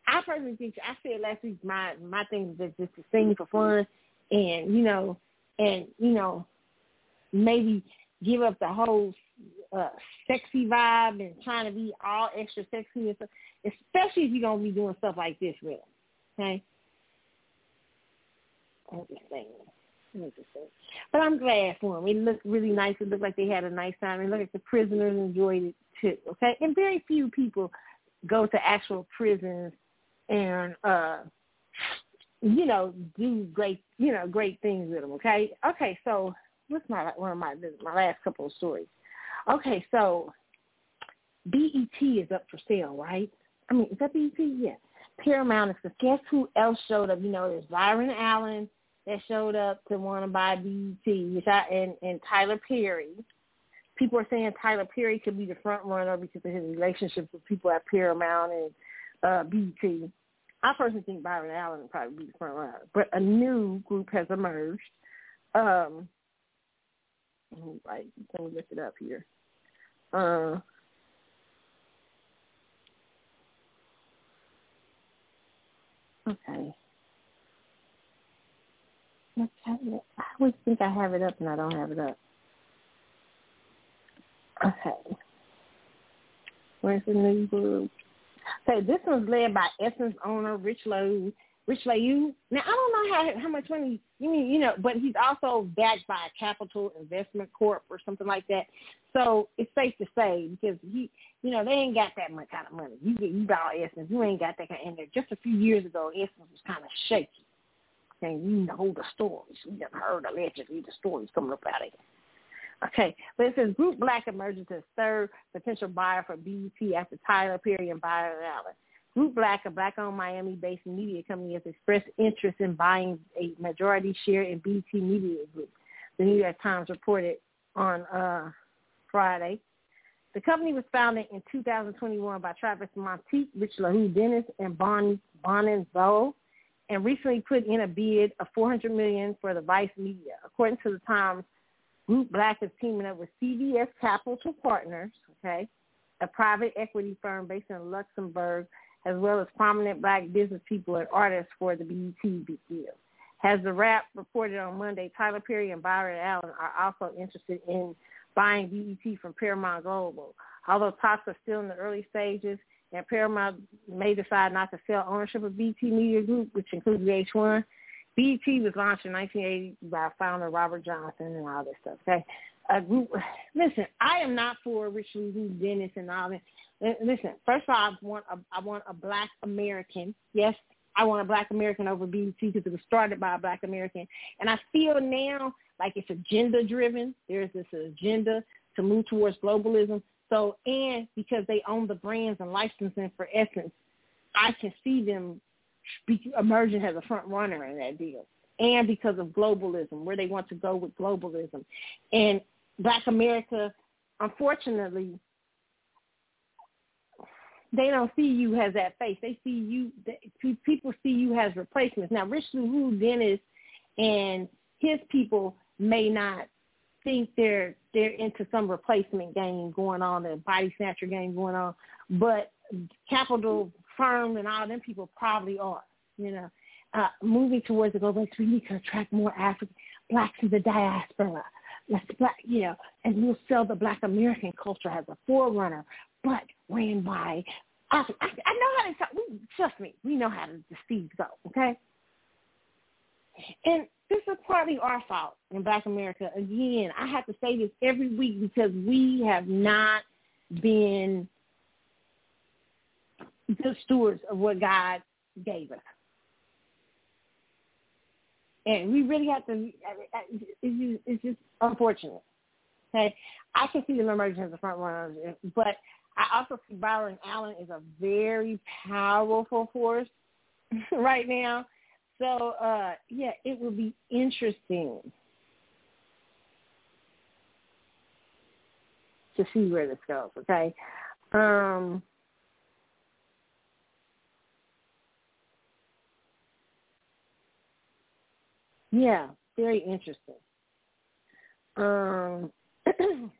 I personally think I said last week my my thing is just to sing for fun and you know and you know maybe give up the whole uh sexy vibe and trying to be all extra sexy and stuff, especially if you're gonna be doing stuff like this with them. Okay. I'm just saying. But I'm glad for them. It looked really nice. It looked like they had a nice time. And look at the prisoners enjoyed it too. Okay, and very few people go to actual prisons and uh you know do great you know great things with them. Okay, okay. So what's my one of my my last couple of stories? Okay, so BET is up for sale, right? I mean, is that BET? Yeah. Paramount is. Because guess who else showed up? You know, there's Byron Allen that showed up to want to buy BET, which I and, and Tyler Perry. People are saying Tyler Perry could be the front runner because of his relationships with people at Paramount and uh, BET. I personally think Byron Allen would probably be the front runner, but a new group has emerged. Um, right, let me look it up here. Uh, okay. I always think I have it up and I don't have it up. Okay. Where's the new group? Okay, this one's led by Essence owner Rich Lowe. Rich Lowe. Now I don't know how how much money you mean, you know, but he's also backed by a Capital Investment Corp or something like that. So it's safe to say because he, you know, they ain't got that much kind of money. You get you buy Essence, you ain't got that kind. Of, and just a few years ago, Essence was kind of shaky and you know the stories. We have heard allegedly the stories coming up out of it. Okay, but it says Group Black emerges as third potential buyer for BET after Tyler Perry and Byron Allen. Group Black, a black-owned Miami-based media company, has expressed interest in buying a majority share in BET Media Group. The New York Times reported on uh, Friday. The company was founded in 2021 by Travis Montaque, Rich LaHoo Dennis, and Bon Bonin and recently put in a bid of $400 million for the Vice Media. According to the Times, Group Black is teaming up with CVC Capital Partners, okay, a private equity firm based in Luxembourg, as well as prominent black business people and artists for the BET deal. As the Wrap reported on Monday, Tyler Perry and Byron Allen are also interested in buying BET from Paramount Global. Although talks are still in the early stages, and Paramount may decide not to sell ownership of BET Media Group, which includes VH1. BET was launched in 1980 by founder Robert Johnson and all this stuff. Okay, uh, a group. Listen, I am not for Richelieu Dennis and all that. Listen, first of all, I want a, I want a black American. Yes, I want a black American over BET because it was started by a black American, and I feel now like it's agenda driven. There's this agenda to move towards globalism. So, and because they own the brands and licensing for Essence, I can see them emerging has a front runner in that deal. And because of globalism, where they want to go with globalism. And Black America, unfortunately, they don't see you as that face. They see you, people see you as replacements. Now, Richelieu Dennis and his people may not think they're they're into some replacement game going on, a body snatcher game going on, but capital firm and all them people probably are. You know, uh, moving towards the global, we need to attract more African blacks in the diaspora. Let's black, you know, and we'll sell the Black American culture as a forerunner, but ran by. I, I, know how to talk. We, trust me, we know how to deceive go. Okay, and this is partly our fault in Black America. Again, I have to say this every week because we have not been good stewards of what God gave us. And we really have to, it's just, unfortunate. Okay, I can see the emergence as the front runners, but I also see Byron Allen is a very powerful force right now. So uh yeah, it will be interesting to see where this goes, okay? Um Yeah, very interesting. Um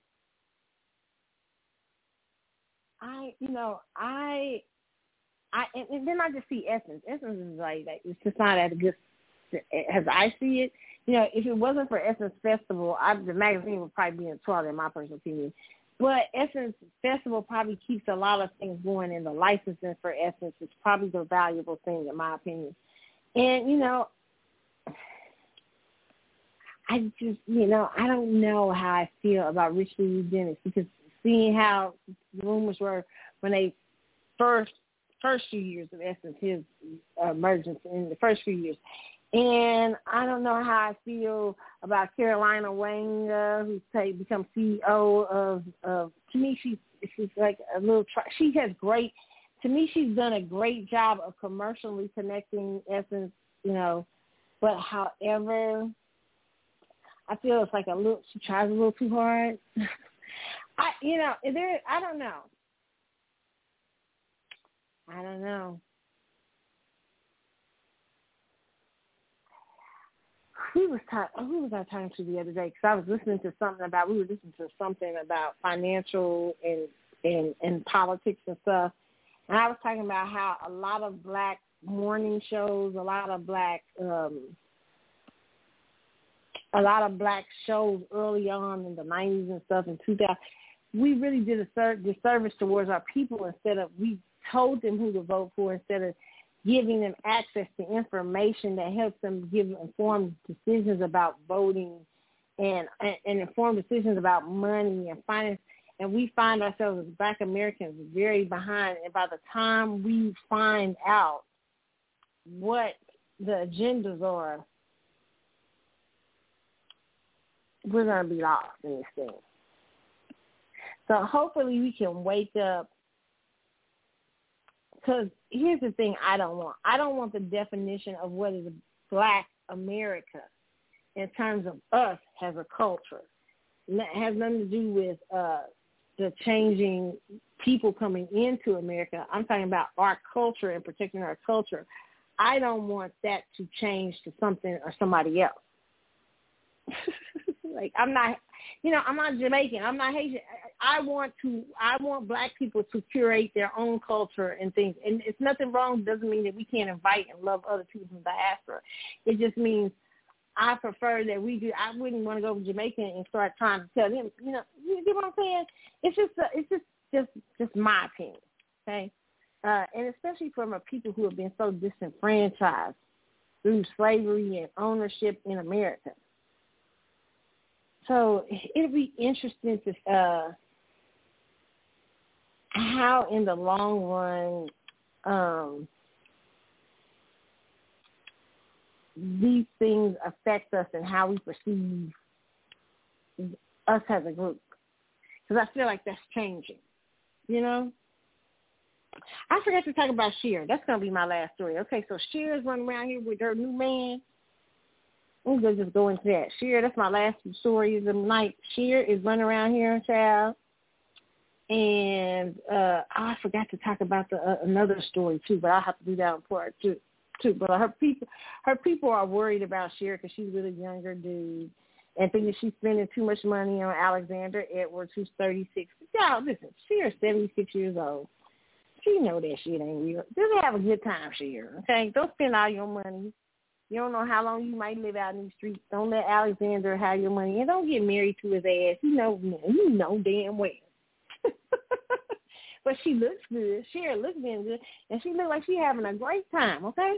I, you know, I, I, and, then I just see Essence. Essence is like, like it's just not as good as I see it. You know, if it wasn't for Essence Festival, I, the magazine would probably be in trouble, in my personal opinion. But Essence Festival probably keeps a lot of things going, and the licensing for Essence is probably the valuable thing, in my opinion. And you know, I just, you know, I don't know how I feel about Richelieu Dennis because seeing how the rumors were when they first first few years of Essence, his uh, emergence in the first few years. And I don't know how I feel about Caroline Wanga, uh, who's say, become CEO of, of, to me, she's, she's like a little, she has great, to me, she's done a great job of commercially connecting Essence, you know, but however, I feel it's like a little, she tries a little too hard. I, you know, there. I don't know. I don't know. Who was talking? Who was I talking to the other day? Because I was listening to something about. We were listening to something about financial and and and politics and stuff. And I was talking about how a lot of black morning shows, a lot of black um a lot of black shows early on in the 90s and stuff in 2000 we really did a ser- disservice towards our people instead of we told them who to vote for instead of giving them access to information that helps them give informed decisions about voting and and informed decisions about money and finance. And we find ourselves as black Americans very behind. And by the time we find out what the agendas are we're gonna be lost in this thing. So hopefully we can wake up. Because here's the thing I don't want. I don't want the definition of what is black America in terms of us as a culture. It has nothing to do with uh, the changing people coming into America. I'm talking about our culture and protecting our culture. I don't want that to change to something or somebody else. like I'm not you know, I'm not Jamaican. I'm not Haitian. I want to. I want black people to curate their own culture and things. And it's nothing wrong. Doesn't mean that we can't invite and love other people from diaspora. It just means I prefer that we do. I wouldn't want to go to Jamaica and start trying to tell them. You know, you get what I'm saying? It's just. A, it's just. Just. Just my opinion. Okay. Uh, and especially from a people who have been so disenfranchised through slavery and ownership in America. So it'll be interesting to uh, how, in the long run, um, these things affect us and how we perceive us as a group. Because I feel like that's changing. You know. I forgot to talk about Cher. That's gonna be my last story. Okay, so Cher is running around here with her new man I'm gonna just go into that. Cher, that's my last story of the night. Cher is running around here, child. And uh I forgot to talk about the uh, another story too, but I'll have to do that in part two. Too, but her people, her people are worried about Cher because she's with a younger dude, and thinking she's spending too much money on Alexander Edwards, who's 36. Y'all, listen, Cher's 76 years old. She know that shit ain't real. Just have a good time, Cher. Okay, don't spend all your money you don't know how long you might live out in these streets. Don't let Alexander have your money, and don't get married to his ass. You know, man, you know damn well. but she looks good. Cher looks damn good, and she looks like she having a great time. Okay,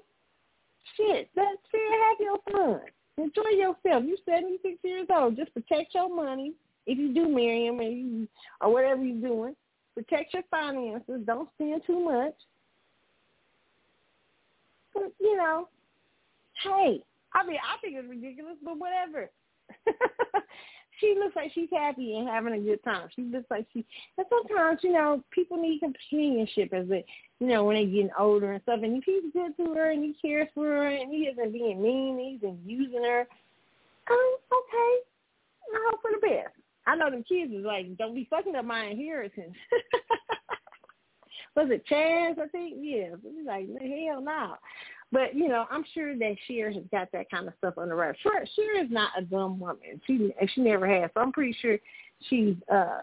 shit, let Cher have your fun. Enjoy yourself. You're 76 years old. Just protect your money. If you do marry him or, you, or whatever you're doing, protect your finances. Don't spend too much. But, you know, hey, I mean, I think it's ridiculous, but whatever. she looks like she's happy and having a good time. She looks like she. And sometimes, you know, people need companionship as they, you know, when they're getting older and stuff. And if he's good to her and he cares for her and he isn't being mean, he isn't using her. Um, okay, I hope for the best. I know them kids is like, don't be fucking up my inheritance. Was it Chance? I think yeah. He's like, hell no. But you know, I'm sure that has got that kind of stuff the right. Cher, Cher is not a dumb woman. She she never has. So I'm pretty sure she's uh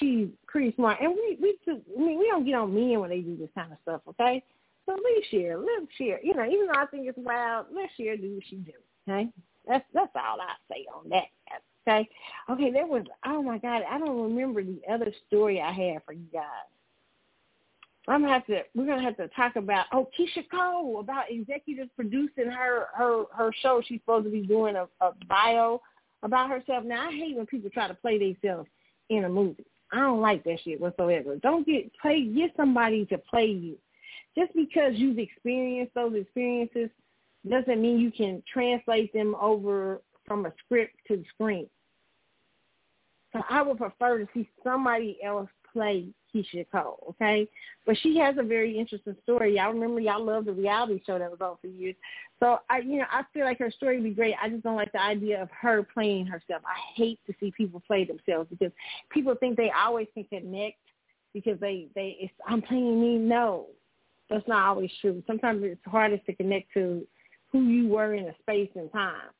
she's pretty smart. And we we do, I mean we don't get on men when they do this kind of stuff. Okay, so leave Cher, let Cher. You know, even though I think it's wild, let Cher do what she do. Okay, that's that's all I say on that. Okay, okay. There was oh my god, I don't remember the other story I had for you guys. I'm gonna have to. We're gonna have to talk about oh Keyshia Cole about executive producing her her her show. She's supposed to be doing a, a bio about herself. Now I hate when people try to play themselves in a movie. I don't like that shit whatsoever. Don't get play. Get somebody to play you. Just because you've experienced those experiences doesn't mean you can translate them over from a script to the screen. So I would prefer to see somebody else play Keyshia Cole, okay? But she has a very interesting story. Y'all remember y'all loved the reality show that was on for years. So I you know, I feel like her story would be great. I just don't like the idea of her playing herself. I hate to see people play themselves because people think they always can connect because they, they it's I'm playing me. No. That's not always true. Sometimes it's hardest to connect to who you were in a space and time.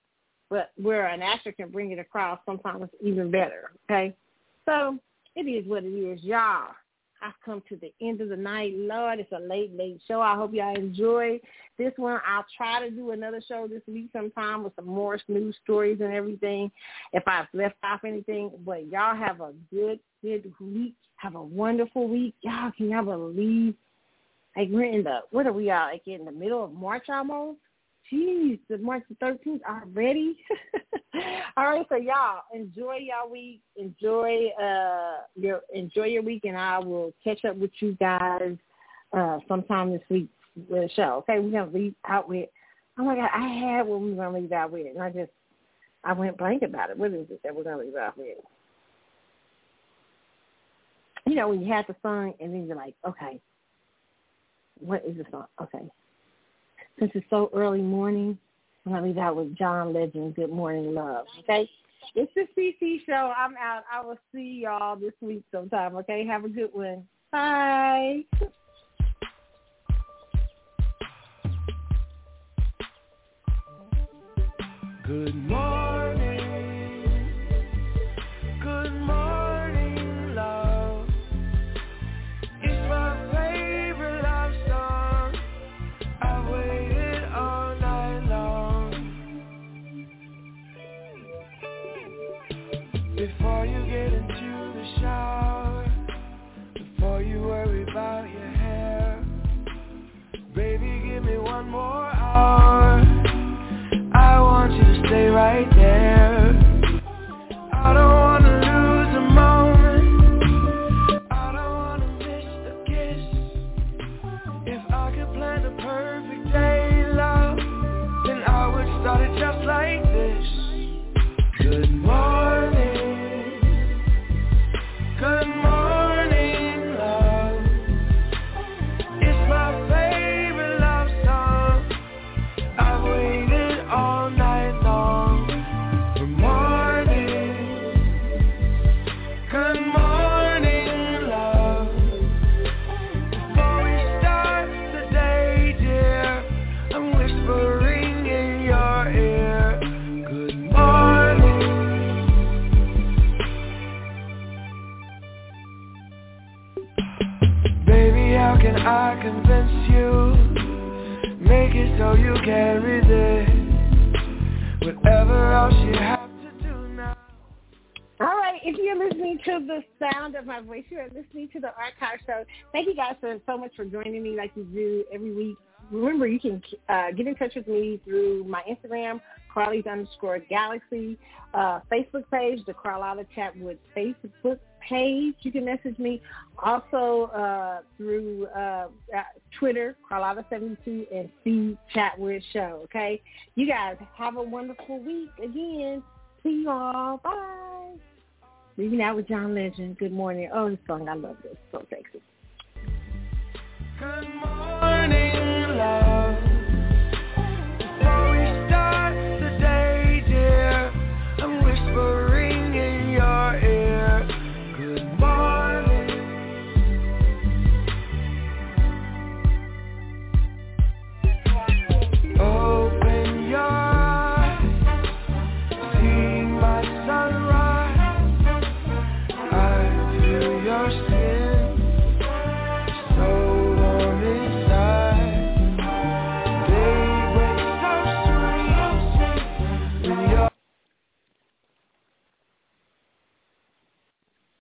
But where an actor can bring it across sometimes even better. Okay? So it is what it is, y'all. I've come to the end of the night. Lord, it's a late, late show. I hope y'all enjoy this one. I'll try to do another show this week sometime with some more news stories and everything if I've left off anything. But y'all have a good, good week. Have a wonderful week. Y'all, can y'all believe? Like we're in the, what are we at? Like in the middle of March almost? Jeez, the March the 13th already. All right, so y'all enjoy y'all week. Enjoy uh your enjoy your week, and I will catch up with you guys uh sometime this week with a show. Okay, we're gonna leave out with. Oh my God, I had what we were gonna leave out with, and I just I went blank about it. What is it that we're gonna leave out with? You know, when you have the song, and then you're like, okay, what is the song? Okay, since it's so early morning, I'm going to leave out with John Legend, Good Morning Love, okay? It's the CC show. I'm out. I will see y'all this week sometime, okay? Have a good one. Bye. Good morning. You're listening to the sound of my voice, you are listening to the Archive Show. Thank you guys for so much for joining me like you do every week. remember, you can uh, get in touch with me through my Instagram, Carly's underscore Galaxy, uh, Facebook page, the Carlotta Chatwood Facebook page. You can message me also uh, through uh, Twitter, Carlotta72, and C Chatwood Show. Okay, you guys have a wonderful week. Again, see you all. Bye. Leaving out with John Legend. Good morning. Oh, this song, I love this. So sexy. Good morning.